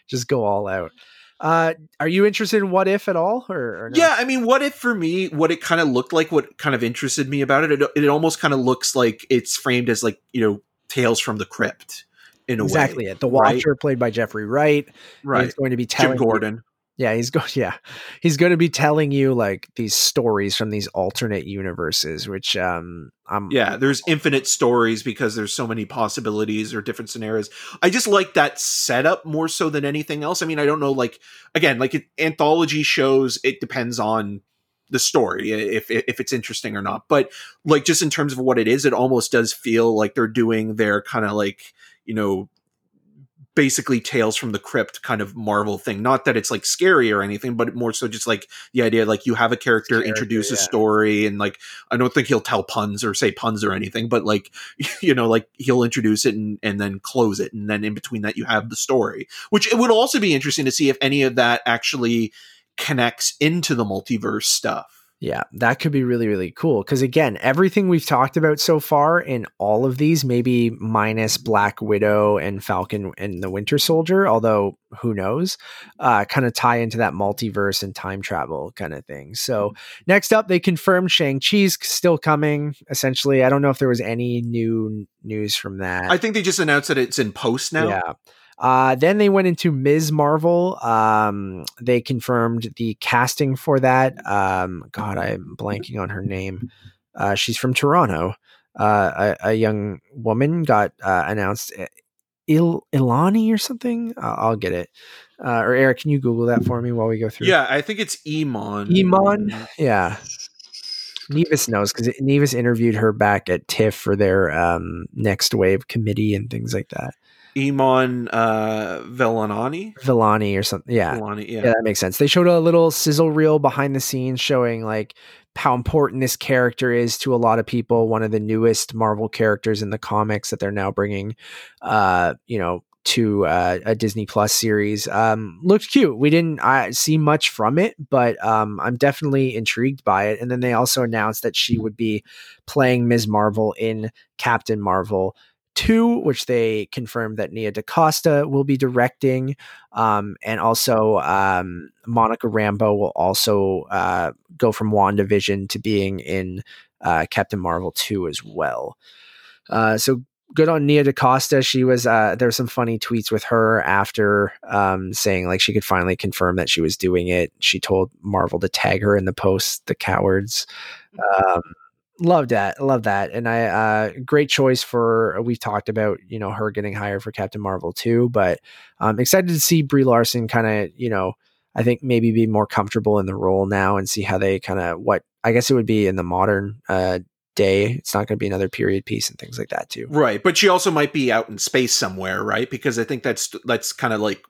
just go all out. Uh, are you interested in What If at all, or, or no?
Yeah, I mean, what if for me, what it kind of looked like, what kind of interested me about it, it, it almost kind of looks like it's framed as like you know Tales from the Crypt in a
exactly
way.
Exactly it. The
right?
Watcher, played by Jeffrey Wright,
Right.
He's going to be
Jim
telling you-
Gordon.
Yeah, he's going. (laughs) Yeah, he's going to be telling you like these stories from these alternate universes, which um, I'm
Yeah, there's infinite stories because there's so many possibilities or different scenarios. I just like that setup more so than anything else. I mean, I don't know, like again, like anthology shows, it depends on the story if if it's interesting or not. But like just in terms of what it is, it almost does feel like they're doing their kind of like you know basically tales from the crypt kind of marvel thing. Not that it's like scary or anything but more so just like the idea like you have a character,
Character,
introduce a story and like i don't think he'll tell puns or say puns or anything but like (laughs) you know like he'll introduce it and, and then close it and then in between that you have the story which it would also be interesting to see if any of that actually connects into the multiverse stuff
Yeah, that could be really, really cool. Because again, everything we've talked about so far in all of these, maybe minus Black Widow and Falcon and the Winter Soldier, although who knows, uh, kind of tie into that multiverse and time travel kind of thing. So next up, they confirmed Shang-Chi's still coming. Essentially, I don't know if there was any new news from that.
i think they just announced that it's in post now
Yeah. Uh, then they went into Ms. Marvel. Um, they confirmed the casting for that. Um, God, I'm blanking on her name. Uh, she's from Toronto. Uh, a, a, young woman got uh, announced. Il Ilani or something. I'll get it. Uh, or Eric, can you Google that for me while we go through?
Yeah, I think it's Iman.
Iman. Yeah. Nevis knows because Nevis interviewed her back at TIFF for their um, next wave committee and things like that.
Iman uh, Vellani?
Villani or something. Yeah.
Villani, yeah.
yeah. that makes sense. They showed a little sizzle reel behind the scenes showing like how important this character is to a lot of people. One of the newest Marvel characters in the comics that they're now bringing, uh, you know, to uh, a Disney Plus series. Um, looked cute. We didn't uh, see much from it, but um, I'm definitely intrigued by it. And then they also announced that she would be playing Ms. Marvel in Captain Marvel. 2, which they confirmed that Nia DaCosta will be directing. Um, and also, um, Monica Rambeau will also uh, go from WandaVision to being in uh, Captain Marvel 2 as well. Uh, so good on Nia DaCosta. She was uh, there were some funny tweets with her after um, saying like she could finally confirm that she was doing it. She told Marvel to tag her in the post, the cowards. Mm-hmm. Um, love that, love that, and I uh, great choice for. We've talked about you know her getting hired for Captain Marvel too, but I'm um, excited to see Brie Larson kind of you know. I think maybe be more comfortable in the role now and see how they kind of what I guess it would be in the modern uh, day. It's not going to be another period piece and things like that too.
Right, but she also might be out in space somewhere, right? Because I think that's that's kind of like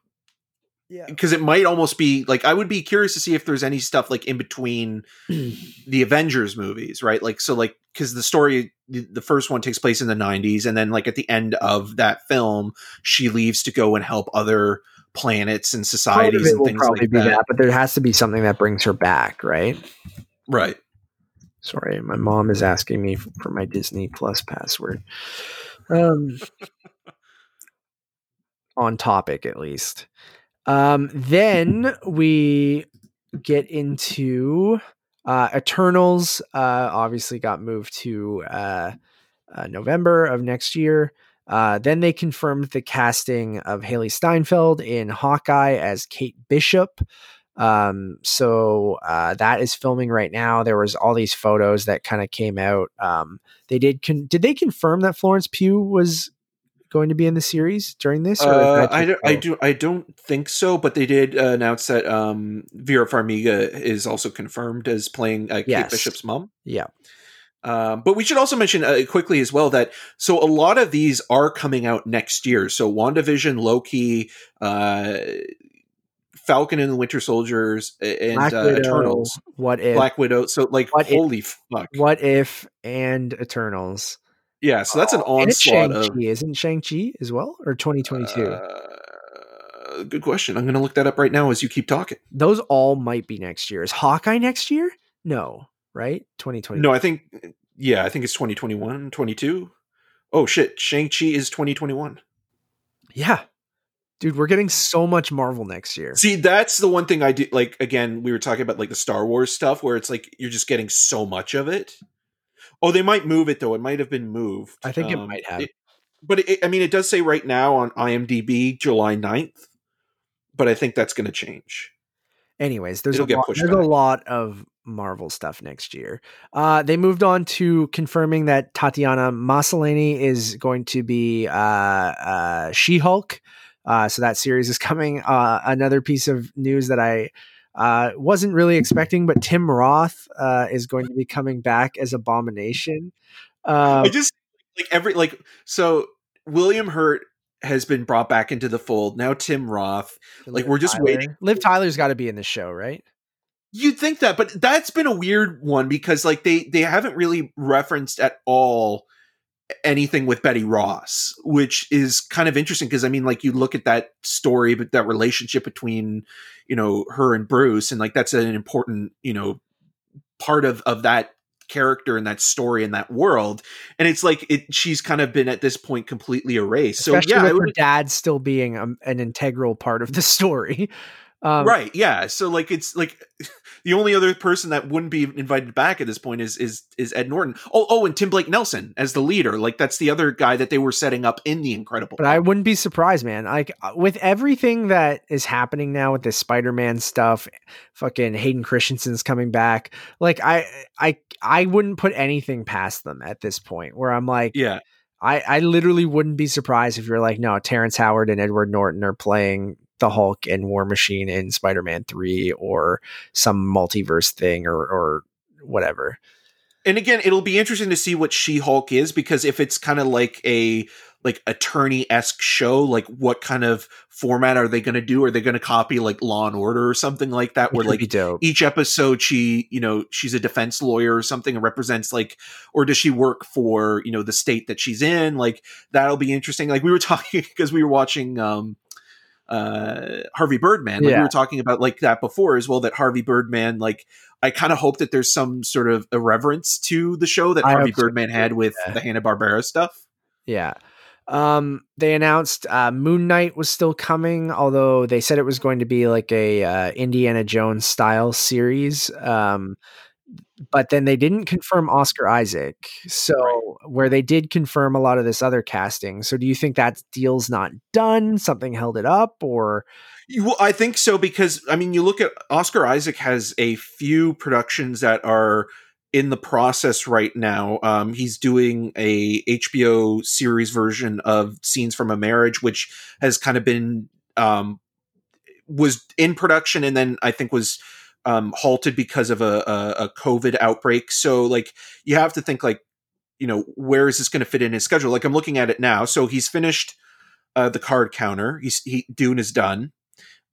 yeah because it might almost be like i would be curious to see if there's any stuff like in between (clears throat) the avengers movies right like so like because the story the first one takes place in the 90s and then like at the end of that film she leaves to go and help other planets and societies and things like that. that
but there has to be something that brings her back right
right
Sorry, my mom is asking me for my Disney Plus password. Um, (laughs) on topic, at least. Um, then we get into uh, Eternals. Uh, obviously, got moved to uh, uh November of next year. Uh, then they confirmed the casting of Hailee Steinfeld in Hawkeye as Kate Bishop. Um, so uh, that is filming right now. There was all these photos that kind of came out. Um, they did. Con- did they confirm that Florence Pugh was going to be in the series during this?
Uh, I, don't, I do. I don't think so. But they did uh, announce that um, Vera Farmiga is also confirmed as playing uh, Kate yes. Bishop's mom.
Yeah.
Um, but we should also mention uh, quickly as well that so a lot of these are coming out next year. So WandaVision, Loki, uh, Falcon and the Winter Soldiers and uh, Widow, Eternals.
What if
Black Widow? So like, what holy
if,
fuck!
What if and Eternals?
Yeah, so that's an oh, onslaught
of. Isn't Shang Chi as well, or twenty twenty two?
Uh, good question. I'm going to look that up right now as you keep talking.
Those all might be next year. Is Hawkeye next year? No, right? 2020.
No, I think yeah, I think it's 2021, 22. Oh shit, Shang-Chi is 2021.
Yeah. Dude, we're getting so much Marvel next year.
See, that's the one thing I do. Like, again, we were talking about like the Star Wars stuff where it's like you're just getting so much of it. Oh, they might move it though. It might have been moved.
I think um, it might have. It,
but it, I mean, it does say right now on IMDb July 9th, but I think that's going to change.
Anyways, there's, a lot, there's a lot of Marvel stuff next year. Uh, they moved on to confirming that Tatiana Maslany is going to be uh, uh, She Hulk. Uh, so that series is (laughs) coming. Uh, another piece of news that I uh, wasn't really expecting, but Tim Roth uh, is going to be coming back as Abomination.
I um, just like every like so William Hurt has been brought back into the fold. Now Tim Roth, like we're just
Tyler.
waiting.
Liv Tyler's got to be in the show, right?
You'd think that, but that's been a weird one because like they they haven't really referenced at all anything with Betty Ross, which is kind of interesting because I mean, like you look at that story, but that relationship between you know her and Bruce, and like that's an important you know part of of that character and that story and that world. And it's like it she's kind of been at this point completely erased.
Especially
so yeah
with her dad still being a, an integral part of the story Um,
right. Yeah. So like it's like (laughs) the only other person that wouldn't be invited back at this point is is is Ed Norton. Oh, oh, and Tim Blake Nelson as the leader. Like that's the other guy that they were setting up in the Incredible.
But I wouldn't be surprised, man. Like uh, with everything that is happening now with this Spider-Man stuff, fucking Hayden Christensen's coming back. Like I I I wouldn't put anything past them at this point where I'm like
yeah.
I, I literally wouldn't be surprised if you're like, no, Terrence Howard and Edward Norton are playing the Hulk and War Machine in Spider Man 3 or some multiverse thing or, or whatever.
And again, it'll be interesting to see what She Hulk is because if it's kind of like a like attorney esque show, like what kind of format are they going to do? Are they going to copy like Law and Order or something like that, where like each episode she you know she's a defense lawyer or something and represents like, or does she work for you know the state that she's in? Like that'll be interesting. Like we were (laughs) talking because we were watching. um uh Harvey Birdman. Like
Yeah.
we were talking about like that before as well. That Harvey Birdman, like I kind of hope that there's some sort of irreverence to the show that
I
Harvey
hope so
Birdman had with
yeah.
the Hanna Barbera stuff.
Yeah. Um, they announced uh, Moon Knight was still coming, although they said it was going to be like a uh, Indiana Jones style series. Um, but then they didn't confirm Oscar Isaac. So
Right.
where they did confirm a lot of this other casting. So do you think that deal's not done? Something held it up, or
Well, I think so because I mean, you look at Oscar Isaac has a few productions that are in the process right now. Um, he's doing a HBO series version of Scenes from a Marriage, which has kind of been um, was in production and then I think was um, halted because of a, a, a COVID outbreak. So like you have to think like, you know, where is this going to fit in his schedule? Like I'm looking at it now. So he's finished uh, the card counter. He's he, Dune is done.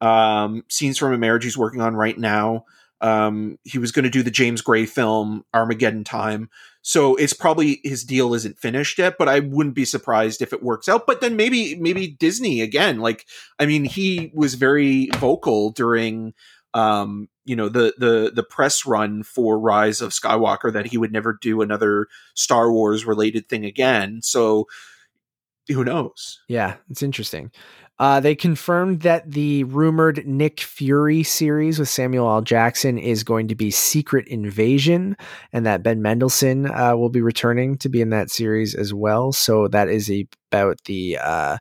Um, scenes from a marriage he's working on right now. Um, he was going to do the James Gray film Armageddon Time. So it's probably his deal isn't finished yet, but I wouldn't be surprised if it works out. But then maybe maybe Disney again. Like I mean, he was very vocal during um, you know the the the press run for Rise of Skywalker that he would never do another Star Wars related thing again. So who knows?
Yeah, it's interesting. Uh, they confirmed that the rumored Nick Fury series with Samuel L. Jackson is going to be Secret Invasion, and that Ben Mendelsohn uh, will be returning to be in that series as well. So that is about the uh,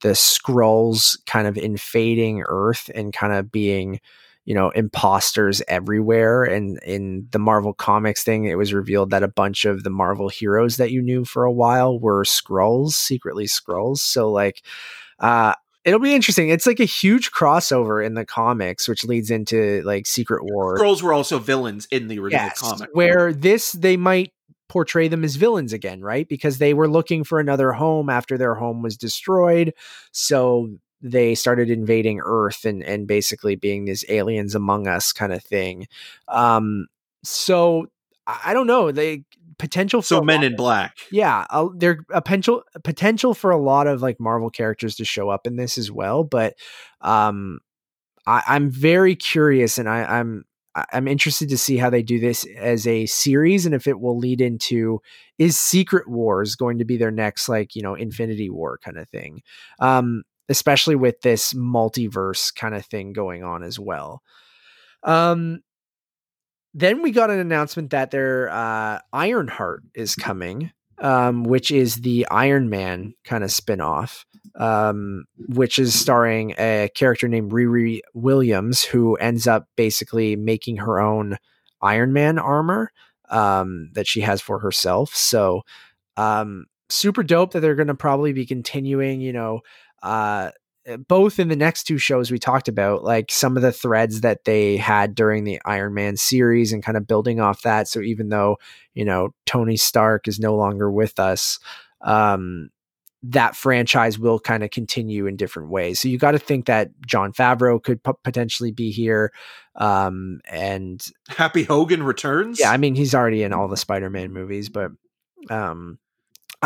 the Skrulls kind of invading Earth and kind of being you know imposters everywhere. And in the marvel comics thing it was revealed that a bunch of the marvel heroes that you knew for a while were Skrulls secretly Skrulls so like uh it'll be interesting. It's like a huge crossover in the comics which leads into like secret war.
Skrulls were also villains in the original
yes,
comic.
where this they might portray them as villains again right? Because they were looking for another home after their home was destroyed. So they started invading earth and and basically being these aliens among us kind of thing um so i don't know they potential for
so Men in Black.
yeah uh, there a potential potential for a lot of like marvel characters to show up in this as well but um I, i'm very curious and i i'm i'm interested to see how they do this as a series and if it will lead into is secret wars going to be their next like you know infinity war kind of thing um especially with this multiverse kind of thing going on as well um then we got an announcement that their uh, Ironheart is coming, um, which is the Iron Man kind of spinoff, um, which is starring a character named Riri Williams, who ends up basically making her own Iron Man armor um, that she has for herself. So, um, super dope that they're going to probably be continuing, you know, uh, both in the next two shows we talked about, like some of the threads that they had during the Iron Man series and kind of building off that. So even though, you know, Tony Stark is no longer with us, um, that franchise will kind of continue in different ways. So you got to think that Jon Favreau could p- potentially be here. Um, and
Happy Hogan returns.
yeah, I mean, he's already in all the Spider-Man movies, but um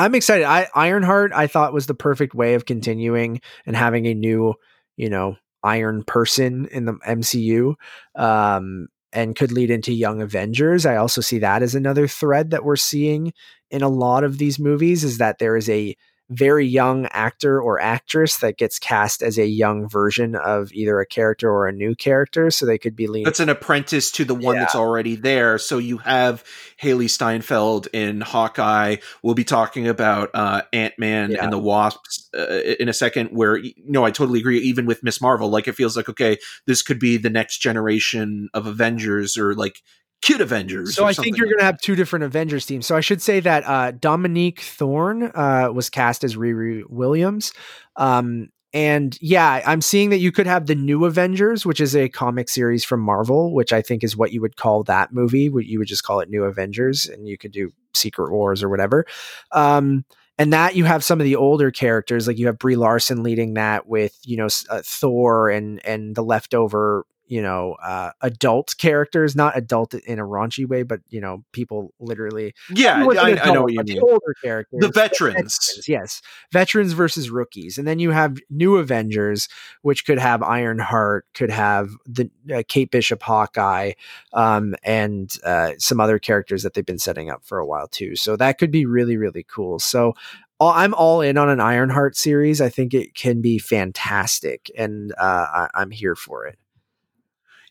I'm excited. I Ironheart I thought was the perfect way of continuing and having a new, you know, iron person in the MCU. Um and could lead into Young Avengers. I also see that as another thread that we're seeing in a lot of these movies is that there is a very young actor or actress that gets cast as a young version of either a character or a new character. So they could be leaning.
That's an apprentice to the one
Yeah.
that's already there. So you have Hailee Steinfeld in Hawkeye. We'll be talking about uh, Ant Man
Yeah.
and the Wasps uh, in a second. Where you know, I totally agree. Even with Miss Marvel, like it feels like okay, this could be the next generation of Avengers or like Kid Avengers.
So I think you're
like
going to have two different Avengers teams. So I should say that uh, Dominique Thorne uh, was cast as Riri Williams. Um, and yeah, I'm seeing that you could have the New Avengers, which is a comic series from Marvel, which I think is what you would call that movie. What you would just call it New Avengers, and you could do Secret Wars or whatever. Um, and that you have some of the older characters, like you have Brie Larson leading that with you know uh, Thor and and the leftover you know uh, adult characters, not adult in a raunchy way, but you know people literally.
Yeah,
He wasn't
I, I know what you
the
mean.
older characters,
The veterans.
veterans, yes, veterans versus rookies, and then you have new Avengers, which could have Ironheart, could have the uh, Kate Bishop, Hawkeye, um, and uh, some other characters that they've been setting up for a while too. So that could be really really cool. So. I'm all in on an Ironheart series. I think it can be fantastic, and uh, I, I'm here for it.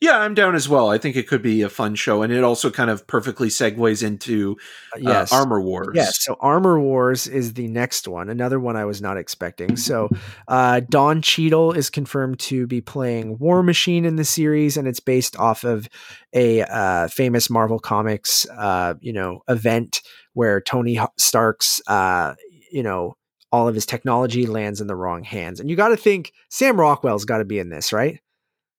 Yeah, I'm down as well. I think it could be a fun show, and it also kind of perfectly segues into uh,
yes,
Armor Wars.
Yes, so Armor Wars is the next one, another one I was not expecting. So, uh, Don Cheadle is confirmed to be playing War Machine in the series, and it's based off of a uh, famous Marvel Comics, uh, you know, event where Tony Stark's, uh, you know, all of his technology lands in the wrong hands. And you got to think Sam Rockwell's got to be in this, right?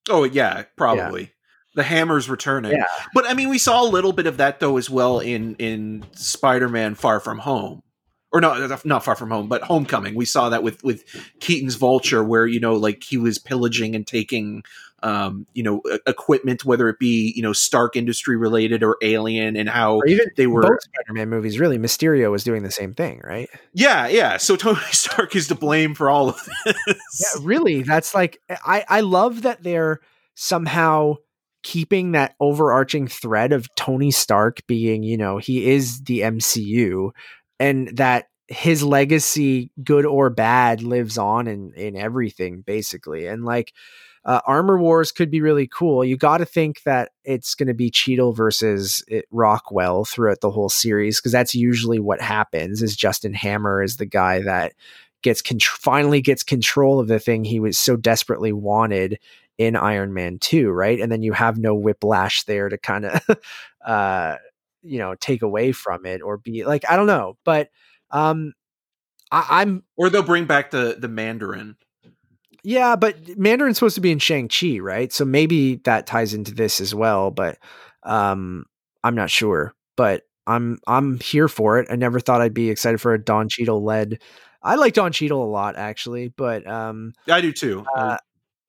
Oh yeah, probably. The hammer's returning.
Yeah.
But I mean we saw a little bit of that though as well in in Spider-Man Far From Home. Or not uh, not Far From Home, but Homecoming. We saw that with with Keaton's Vulture where you know like he was pillaging and taking um you know equipment whether it be, you know, Stark industry related or alien and how
even
they were
both Spider-Man movies. Really, Mysterio was doing the same thing, right?
Yeah, yeah. So Tony (laughs) Stark is to blame for all of this.
Yeah, really. That's like I I love that they're somehow keeping that overarching thread of Tony Stark being, you know, he is the MCU and that his legacy good or bad lives on in in everything basically. And like uh, Armor Wars could be really cool. You got to think that it's going to be Cheadle versus it, Rockwell throughout the whole series because that's usually what happens. Is Justin Hammer is the guy that gets con- finally gets control of the thing he was so desperately wanted in Iron Man 2, right? And then you have no whiplash there to kind of (laughs) uh you know take away from it or be like I don't know, but um I, I'm
or they'll bring back the the Mandarin.
Yeah, but Mandarin's supposed to be in Shang-Chi, right? So maybe that ties into this as well, but um I'm not sure. But I'm I'm here for it. I never thought I'd be excited for a Don Cheadle led. I like Don Cheadle a lot actually, but um
I do too.
uh,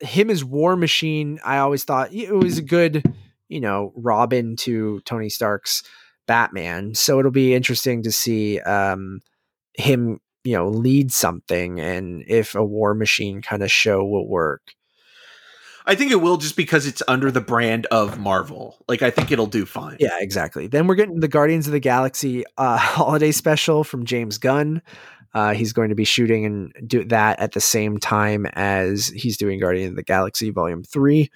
him as War Machine, I always thought it was a good, you know, Robin to Tony Stark's Batman. So it'll be interesting to see um, him, you know, lead something and if a War Machine kind of show will work.
I think it will just because it's under the brand of Marvel. Like I think it'll do fine.
Yeah, exactly. Then we're getting the Guardians of the Galaxy uh, (laughs) holiday special from James Gunn. Uh, he's going to be shooting and do that at the same time as he's doing Guardian of the Galaxy Volume Three.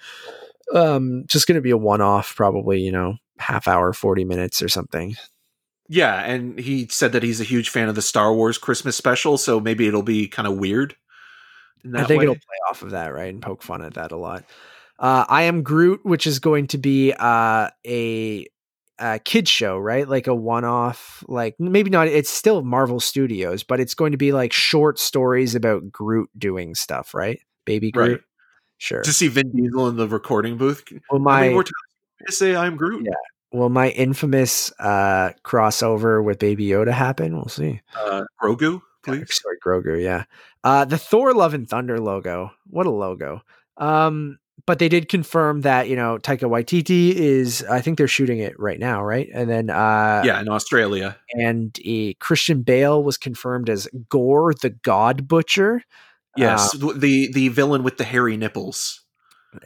Um, just going to be a one-off, probably you know, half hour, forty minutes or something.
Yeah, and he said that he's a huge fan of the Star Wars Christmas special, so maybe it'll be kind of weird. in
I think
way.
it'll play off of that, right, and poke fun at that a lot. Uh, I am Groot, which is going to be uh, a, a kid show, right? Like a one-off, like maybe not. It's still Marvel Studios, but it's going to be like short stories about Groot doing stuff, right? Baby Groot.
Right.
Sure.
to see Vin Diesel in the recording booth. How
my
many more times do you say I'm Groot?
Yeah. Will my infamous uh, crossover with Baby Yoda happen? We'll see.
Uh, Grogu, please.
Sorry, Grogu. Yeah. Uh, the Thor Love and Thunder logo. What a logo. Um, but they did confirm that you know Taika Waititi is. I think they're shooting it right now, right? And then uh,
yeah, in Australia.
and Christian Bale was confirmed as Gorr the God Butcher.
Yes,
Uh,
the the villain with the hairy nipples.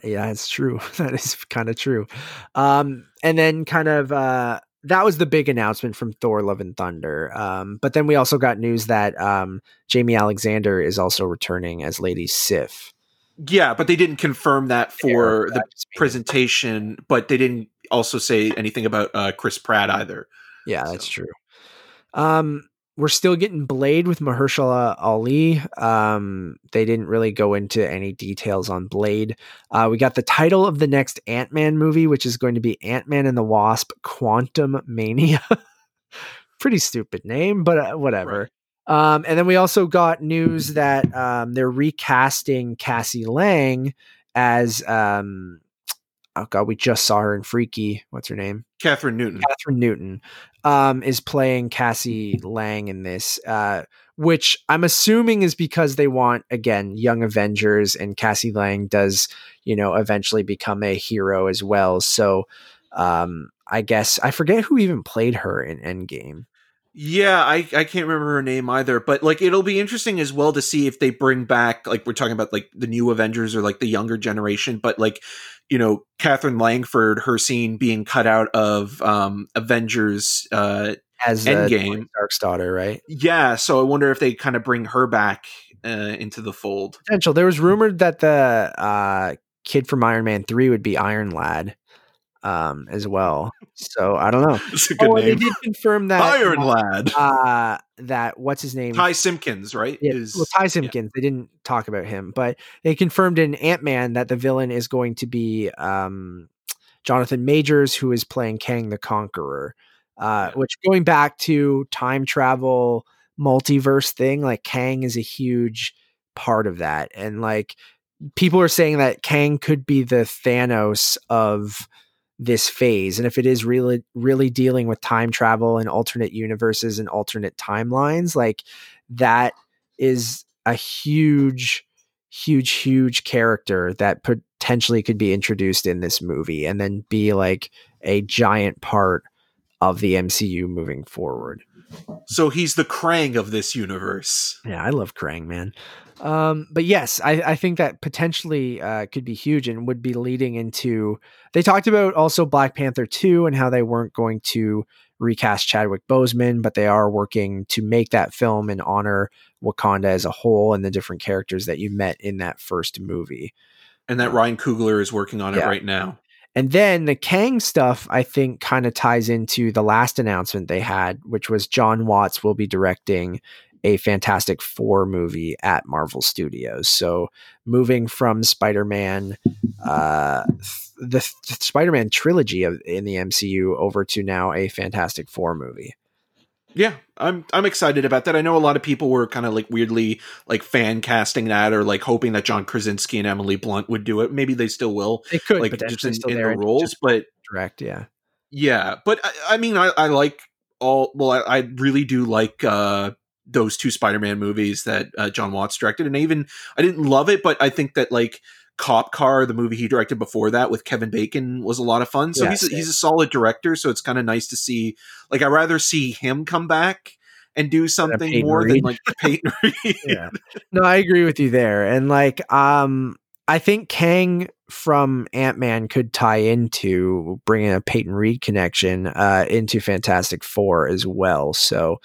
Yeah, it's true. (laughs) that is kind of true. Um, and then kind of uh, that was the big announcement from Thor: Love and Thunder. Um, but then we also got news that um, Jaimie Alexander is also returning as Lady Sif.
Yeah, but they didn't confirm that for
Yeah,
the presentation. But they didn't also say anything about uh, Chris Pratt either.
Yeah, that's true. Um, we're still getting Blade with Mahershala Ali. Um, they didn't really go into any details on Blade. Uh, we got the title of the next Ant Man movie, which is going to be Ant Man and the Wasp: Quantumania. (laughs) Pretty stupid name, but uh, whatever. Um, and then we also got news that um, they're recasting Cassie Lang as um, oh god, we just saw her in Freaky. What's her name?
Kathryn Newton.
Kathryn Newton um, is playing Cassie Lang in this, uh, which I'm assuming is because they want again young Avengers, and Cassie Lang does, you know, eventually become a hero as well. So, um, I guess I forget who even played her in Endgame.
Yeah, I, I can't remember her name either, but like it'll be interesting as well to see if they bring back like we're talking about like the new Avengers or like the younger generation, but like you know Katherine Langford, her scene being cut out of um Avengers. uh
As uh,
Endgame.
Stark's daughter, right?
Yeah, so I wonder if they kind of bring her back uh, into the fold.
Potential. There was rumored that the uh, kid from Iron Man Three would be Iron Lad, um, as well. So I don't know. (laughs)
It's a good
oh, and they did confirm (laughs) that
Iron Lad.
uh that what's his name
Ty Simpkins, right?
yeah,
is
well ty simpkins they didn't talk about him but they confirmed in ant-man that the villain is going to be um jonathan majors who is playing kang the conqueror uh which going back to time travel multiverse thing like kang is a huge part of that and like people are saying that kang could be the thanos of this phase and if it is really really dealing with time travel and alternate universes and alternate timelines like that is a huge huge huge character that potentially could be introduced in this movie and then be like a giant part of the MCU moving forward.
So he's the Krang of this universe.
Yeah, I love Krang, man. Um, but yes, I, I think that potentially uh, could be huge and would be leading into. They talked about also Black Panther 2 and how they weren't going to recast Chadwick Boseman, but they are working to make that film and honor Wakanda as a whole and the different characters that you met in that first movie.
And that Ryan Coogler is working on it right now.
And then the Kang stuff, I think, kind of ties into the last announcement they had, which was Jon Watts will be directing a Fantastic Four movie at Marvel Studios. So moving from Spider Man, uh, th- the th- Spider Man trilogy of, in the MCU over to now a Fantastic Four movie.
Yeah, I'm I'm excited about that. I know a lot of people were kind of like weirdly like fan casting that or like hoping that John Krasinski and Emily Blunt would do it. Maybe they still will,
They could
like just in, in the roles. But
direct, yeah.
yeah, but I, I mean, I, I like all. Well, I, I really do like uh those two Spider-Man movies that uh, Jon Watts directed, and I even I didn't love it, but I think that like Cop Car, the movie he directed before that with Kevin Bacon, was a lot of fun. So
Yeah,
he's a, he's a solid director. So it's kind of nice to see. Like, I'd rather see him come back and do something more
Reed.
than like (laughs) Peyton Reed. (laughs)
yeah. No, I agree with you there. And like um I think Kang from Ant-Man could tie into bringing a Peyton Reed connection uh into Fantastic 4 as well. So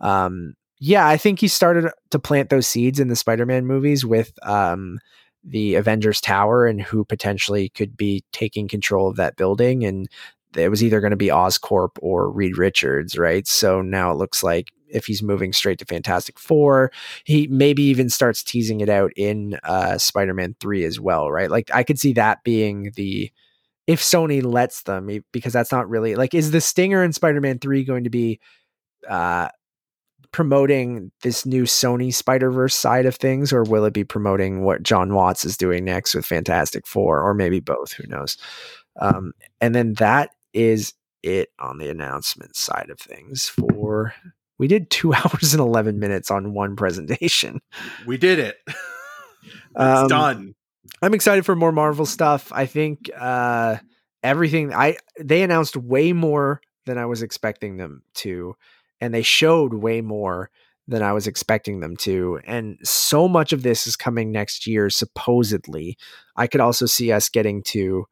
um yeah, I think he started to plant those seeds in the Spider-Man movies with um the Avengers Tower and who potentially could be taking control of that building and it was either going to be Oscorp or Reed Richards, right? So now it looks like if he's moving straight to Fantastic Four, he maybe even starts teasing it out in uh, Spider-Man 3 as well, right? Like I could see that being the if Sony lets them because that's not really like is the stinger in Spider-Man 3 going to be uh promoting this new Sony Spider-Verse side of things or will it be promoting what Jon Watts is doing next with Fantastic 4 or maybe both, who knows. Um and then that is it on the announcement side of things for we did 2 (laughs) hours and 11 minutes on one presentation.
we did it. (laughs) it's
Um,
done.
I'm excited for more Marvel stuff. I think uh, everything I they announced way more than I was expecting them to, and they showed way more than I was expecting them to. And so much of this is coming next year, supposedly. I could also see us getting to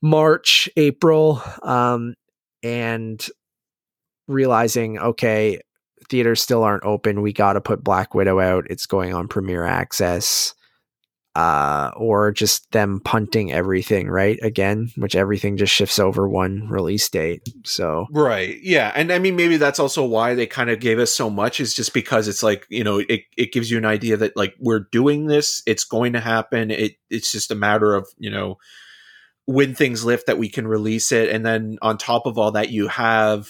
March, April. Um, and realizing, okay, theaters still aren't open. We got to put Black Widow out. It's going on Premiere Access uh, or just them punting everything, right? Again, which everything just shifts over one release date. So,
right. Yeah. And I mean, maybe that's also why they kind of gave us so much is just because it's like, you know, it, it gives you an idea that like we're doing this, it's going to happen. It, it's just a matter of, you know, when things lift that we can release it. And then on top of all that, you have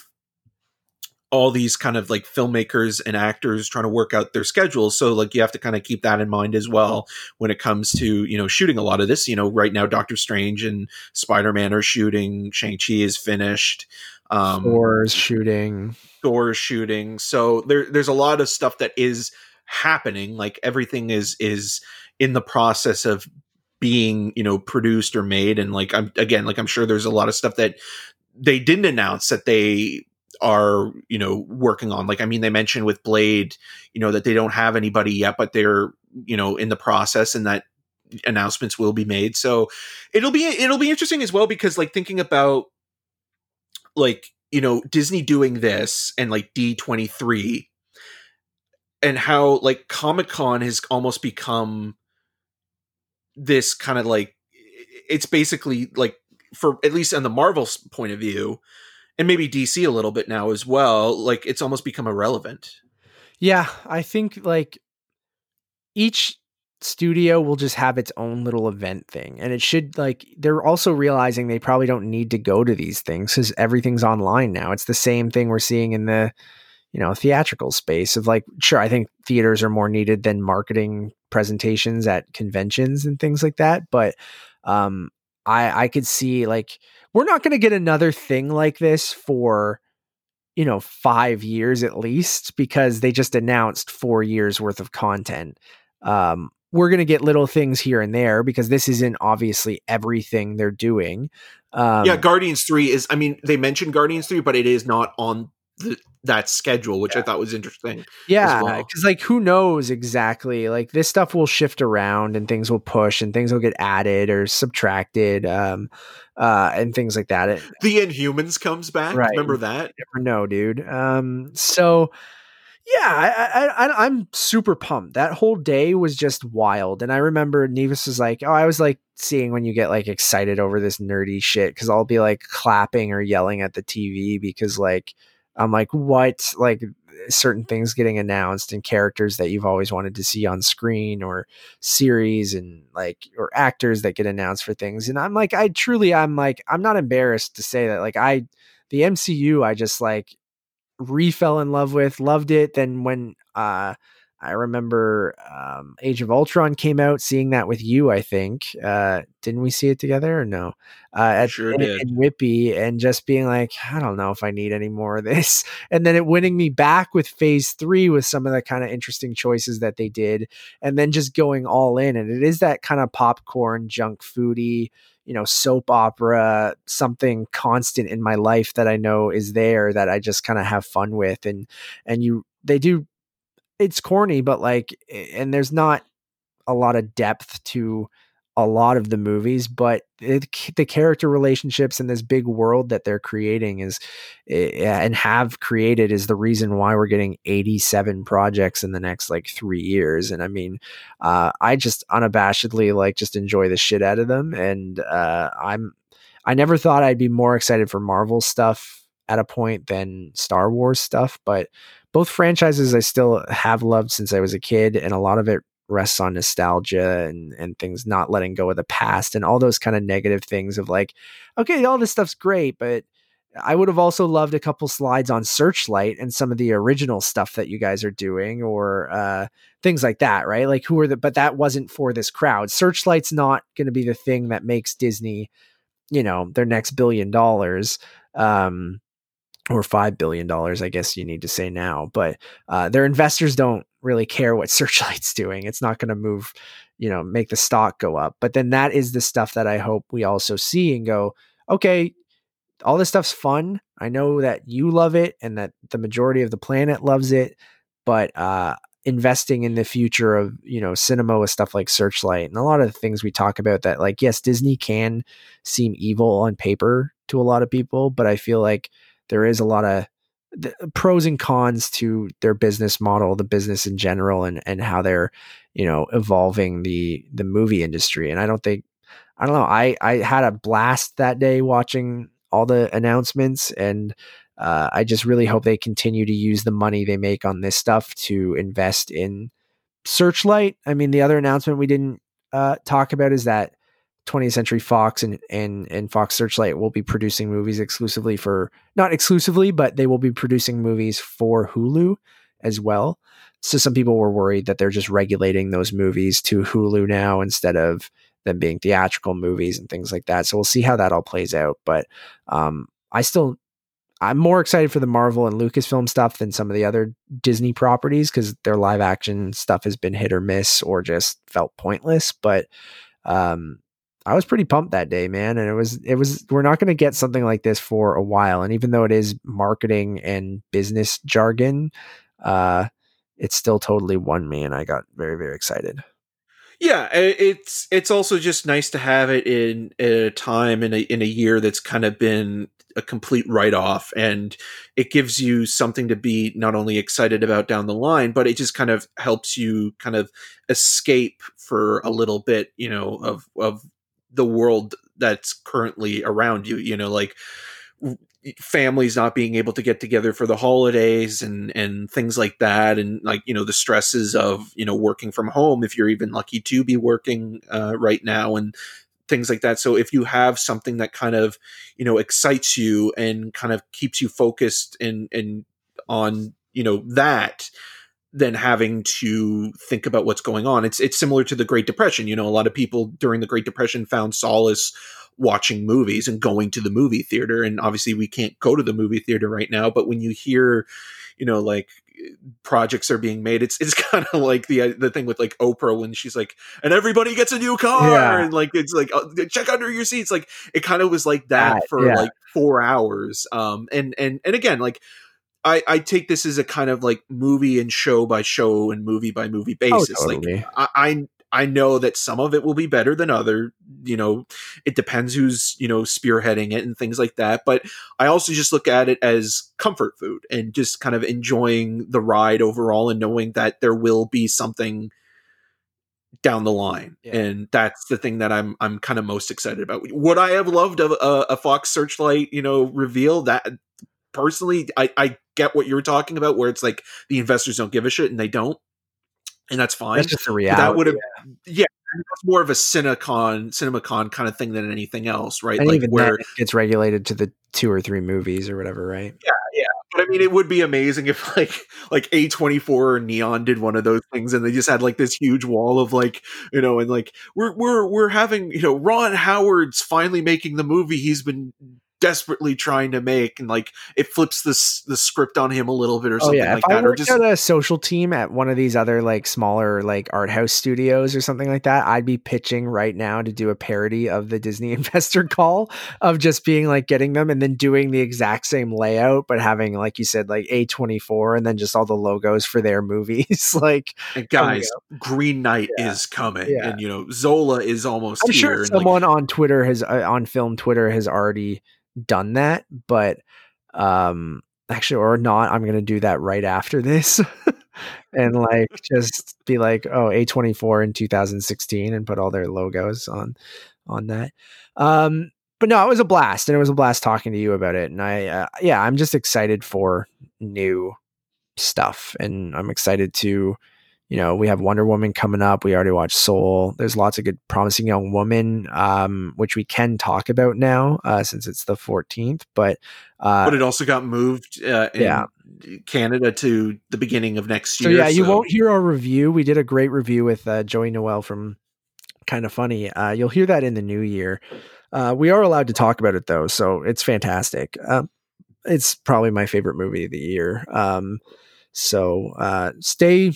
all these kind of like filmmakers and actors trying to work out their schedules. So like you have to kind of keep that in mind as well when it comes to you know shooting a lot of this. You know right now doctor strange and spider-man are shooting. Shang-chi is finished.
Um Thor's shooting.
Thor's shooting. So there there's a lot of stuff that is happening. Like everything is is in the process of being you know produced or made. And like i'm again like i'm sure there's a lot of stuff that they didn't announce that they are you know working on. Like i mean they mentioned with blade you know that they don't have anybody yet but they're you know in the process and that announcements will be made. So it'll be it'll be interesting as well because like thinking about like you know disney doing this and like d23 and how like comic-con has almost become this kind of like it's basically like for at least on the marvel's point of view and maybe DC a little bit now as well, like it's almost become irrelevant.
Yeah, I think like each studio will just have its own little event thing and it should like they're also realizing they probably don't need to go to these things cuz everything's online now. It's the same thing we're seeing in the you know, theatrical space of like sure, I think theaters are more needed than marketing presentations at conventions and things like that, but um I I could see like we're not going to get another thing like this for you know 5 years at least because they just announced 4 years worth of content. Um we're going to get little things here and there because this isn't obviously everything they're doing.
Um, yeah, Guardians 3 is I mean they mentioned Guardians 3 but it is not on the, that schedule, which yeah. I thought was interesting.
Yeah, because well. like who knows exactly? Like this stuff will shift around and things will push and things will get added or subtracted, um, uh, and things like that. It,
the Inhumans comes back. Right. Remember that?
You never know, dude. Um, so yeah, I, I, I'm super pumped. That whole day was just wild, and I remember Nevis was like, "Oh, I was like seeing when you get like excited over this nerdy shit because I'll be like clapping or yelling at the TV because like." I'm like, what? Like certain things getting announced and characters that you've always wanted to see on screen or series and like or actors that get announced for things. And I'm like, I truly, I'm like, I'm not embarrassed to say that. Like, I, the MCU, I just like re fell in love with, loved it. Then when, uh, I remember um, Age of Ultron came out, seeing that with you. I think uh, didn't we see it together or no?
Uh, at, sure did.
Whippy, and just being like, I don't know if I need any more of this. (laughs) And then it winning me back with Phase Three with some of the kind of interesting choices that they did, and then just going all in. And it is that kind of popcorn junk foodie you know soap opera something constant in my life that i know is there that i just kind of have fun with and and you they do it's corny, but like, and there's not a lot of depth to a lot of the movies, but it, the character relationships in this big world that they're creating is and have created is the reason why we're getting 87 projects in the next like three years. And I mean, uh, I just unabashedly like just enjoy the shit out of them. And uh, I'm, I never thought I'd be more excited for Marvel stuff at a point than Star Wars stuff, but both franchises I still have loved since I was a kid, and a lot of it rests on nostalgia and and things not letting go of the past and all those kind of negative things of like, okay, all this stuff's great, but I would have also loved a couple slides on Searchlight and some of the original stuff that you guys are doing, or uh, things like that, right? Like who are the? But that wasn't for this crowd. Searchlight's not going to be the thing that makes Disney, you know, their next billion dollars. Um, or five billion dollars, I guess you need to say now. But uh, their investors don't really care what (laughs) Searchlight's doing. It's not going to move, you know, make the stock go up. But then that is the stuff that I hope we also see and go, okay, all this stuff's fun. I know that you love it and that the majority of the planet loves it, but uh, investing in the future of you know cinema with stuff like Searchlight and a lot of the things we talk about that like yes Disney can seem evil on paper to a lot of people, but I feel like there is a lot of pros and cons to their business model, the business in general, and and how they're you know evolving the the movie industry. And I don't think I don't know. I I had a blast that day watching all the announcements, and uh, I just really hope they continue to use the money they make on this stuff to invest in Searchlight. I mean, the other announcement we didn't uh, talk about is that 20th Century Fox and and and Fox Searchlight will be producing movies exclusively for not exclusively, but they will be producing movies for Hulu as well. So some people were worried that they're just regulating those movies to Hulu now instead of them being theatrical movies and things like that. So we'll see how that all plays out. But um, I still I'm more excited for the Marvel and Lucasfilm stuff than some of the other Disney properties because their live action stuff has been hit or miss or just felt pointless. But um, I was pretty pumped that day, man. And it was, it was, we're not going to get something like this for a while. And even though it is marketing and business jargon, uh, it still totally won me. And I got very, very excited.
Yeah, it's it's also just nice to have it in a time in a in a year that's kind of been a complete write off, and it gives you something to be not only excited about down the line, but it just kind of helps you kind of escape for a little bit, you know, of of the world that's currently around you you know like families not being able to get together for the holidays and and things like that and like you know the stresses of you know working from home if you're even lucky to be working uh, right now and things like that. So if you have something that kind of you know excites you and kind of keeps you focused and and on you know that than having to think about what's going on. It's it's similar to the Great Depression. You know, a lot of people during the Great Depression found solace watching movies and going to the movie theater. And obviously, we can't go to the movie theater right now. But when you hear, you know, like projects are being made, it's it's (laughs) kind of like the the thing with like Oprah when she's like, and everybody gets a new car, yeah. and like it's like uh, check under your seats. Like it kind of was like that for yeah. like four hours. Um, and and and again, like I, I take this as a kind of like movie and show by show and movie by movie oh, basis. Oh, totally. Like I, I I know that some of it will be better than other. You know, it depends who's you know spearheading it and things like that. But I also just look at it as comfort food and just kind of enjoying the ride overall and knowing that there will be something down the line yeah. and that's the thing that i'm i'm kind of most excited about would i have loved a, a, a fox searchlight you know reveal that personally, I, I get what you're talking about, where it's like the investors don't give a shit and they don't, and that's fine.
That's just a reality. But that would have,
yeah. yeah that's more of a Cinecon, CinemaCon kind of thing than anything else, right?
And like where it gets regulated to the two or three movies or whatever, right?
Yeah, yeah. But I mean, it would be amazing if (laughs) like like A twenty four or Neon did one of those things, and they just had like this huge wall of like you know, and like we're we're we're having you know Ron Howard's finally making the movie he's been desperately trying to make and like it flips this the script on him a little bit or something oh, yeah. like
if
that
I
or just
at a social team at one of these other like smaller like art house studios or something like that i'd be pitching right now to do a parody of the disney (laughs) investor call of just being like getting them and then doing the exact same layout but having like you said like a24 and then just all the logos for their (laughs) movies like
and guys green knight yeah. is coming yeah. and you know zola is almost
i'm sure someone like, on twitter has uh, on film twitter has already done that, but um actually or not, I'm to do that right after this. (laughs) and like just be like, "Oh, A24 in 2016" and put all their logos on on that. Um but no, it was a blast and it was a blast talking to you about it and I uh, yeah, I'm just excited for new stuff and I'm excited to you know, we have Wonder Woman coming up. We already watched Soul. There's lots of good, promising young women, um, which we can talk about now uh, since it's the 14th. But uh,
but it also got moved, uh, yeah. Canada to the beginning of next year.
So yeah, so. you won't hear our review. We did a great review with uh, Joey Noelle from Kind of Funny. Uh, you'll hear that in the new year. Uh, we are allowed to talk about it though, so it's fantastic. It's probably my favorite movie of the year. Um, so uh, stay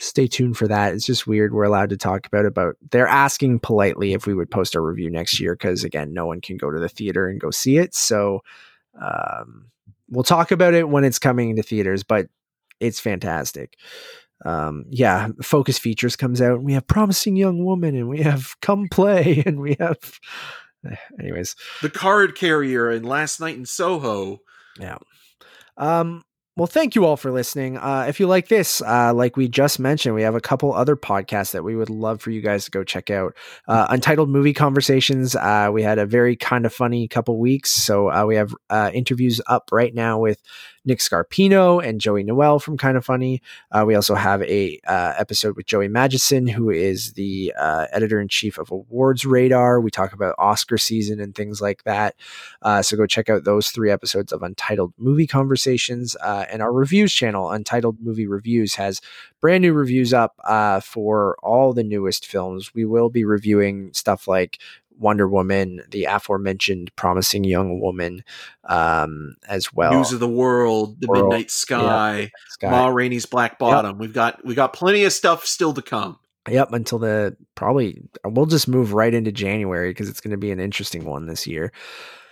stay tuned for that. It's just weird. We're allowed to talk about it, but they're asking politely if we would post our review next year because, again, no one can go to the theater and go see it. So um, we'll talk about it when it's coming into theaters, but it's fantastic. Um, yeah, Focus Features comes out. And we have Promising Young Woman, and we have Come Play, (laughs) and we have (sighs) Anyways,
the card carrier and Last Night in Soho.
Yeah. Um, well, thank you all for listening. Uh, if you like this, uh, like we just mentioned, we have a couple other podcasts that we would love for you guys to go check out. Uh, Untitled Movie Conversations. Uh, we had a very kind of funny couple weeks, so uh, we have uh, interviews up right now with Nick Scarpino and Joey Noelle from Kind of Funny. Uh, we also have a uh, episode with Joey Magidson, who is the uh, editor in chief of Awards Radar. We talk about Oscar season and things like that. Uh, so go check out those three episodes of Untitled Movie Conversations. Uh, and our reviews channel, Untitled Movie Reviews, has brand new reviews up uh, for all the newest films. We will be reviewing stuff like Wonder Woman, the aforementioned Promising Young Woman, um, as well.
News of the World, The
World,
Midnight Sky,
Sky.
Ma Rainey's Black Bottom. We've got we got plenty of stuff still to come.
Yep, until the probably we'll just move right into January because it's going to be an interesting one this year.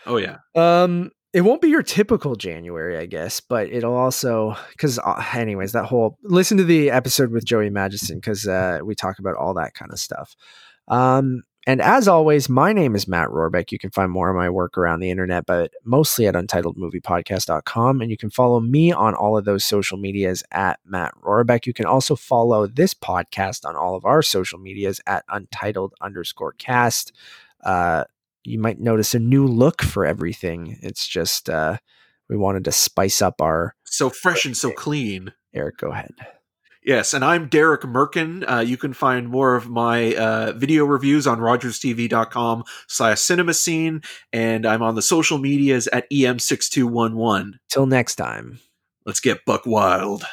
Oh yeah.
Um, it won't be your typical January, I guess, but it'll also because, uh, anyways, that whole listen to the episode with Joey Magidson because uh, we talk about all that kind of stuff. Um, and as always, my name is Matt Rohrbeck. You can find more of my work around the internet, but mostly at untitledmoviepodcast.com. And you can follow me on all of those social medias at Matt Rohrbeck. You can also follow this podcast on all of our social medias at untitled underscore cast. Uh, you might notice a new look for everything. It's just uh, we wanted to spice up our.
So fresh and so clean.
Eric, go ahead.
Yes, and I'm Derek Merkin. Uh, you can find more of my uh, video reviews on rogerstv.com slash cinema scene, and I'm on the social medias at EM6211.
Till next time.
Let's get buck wild.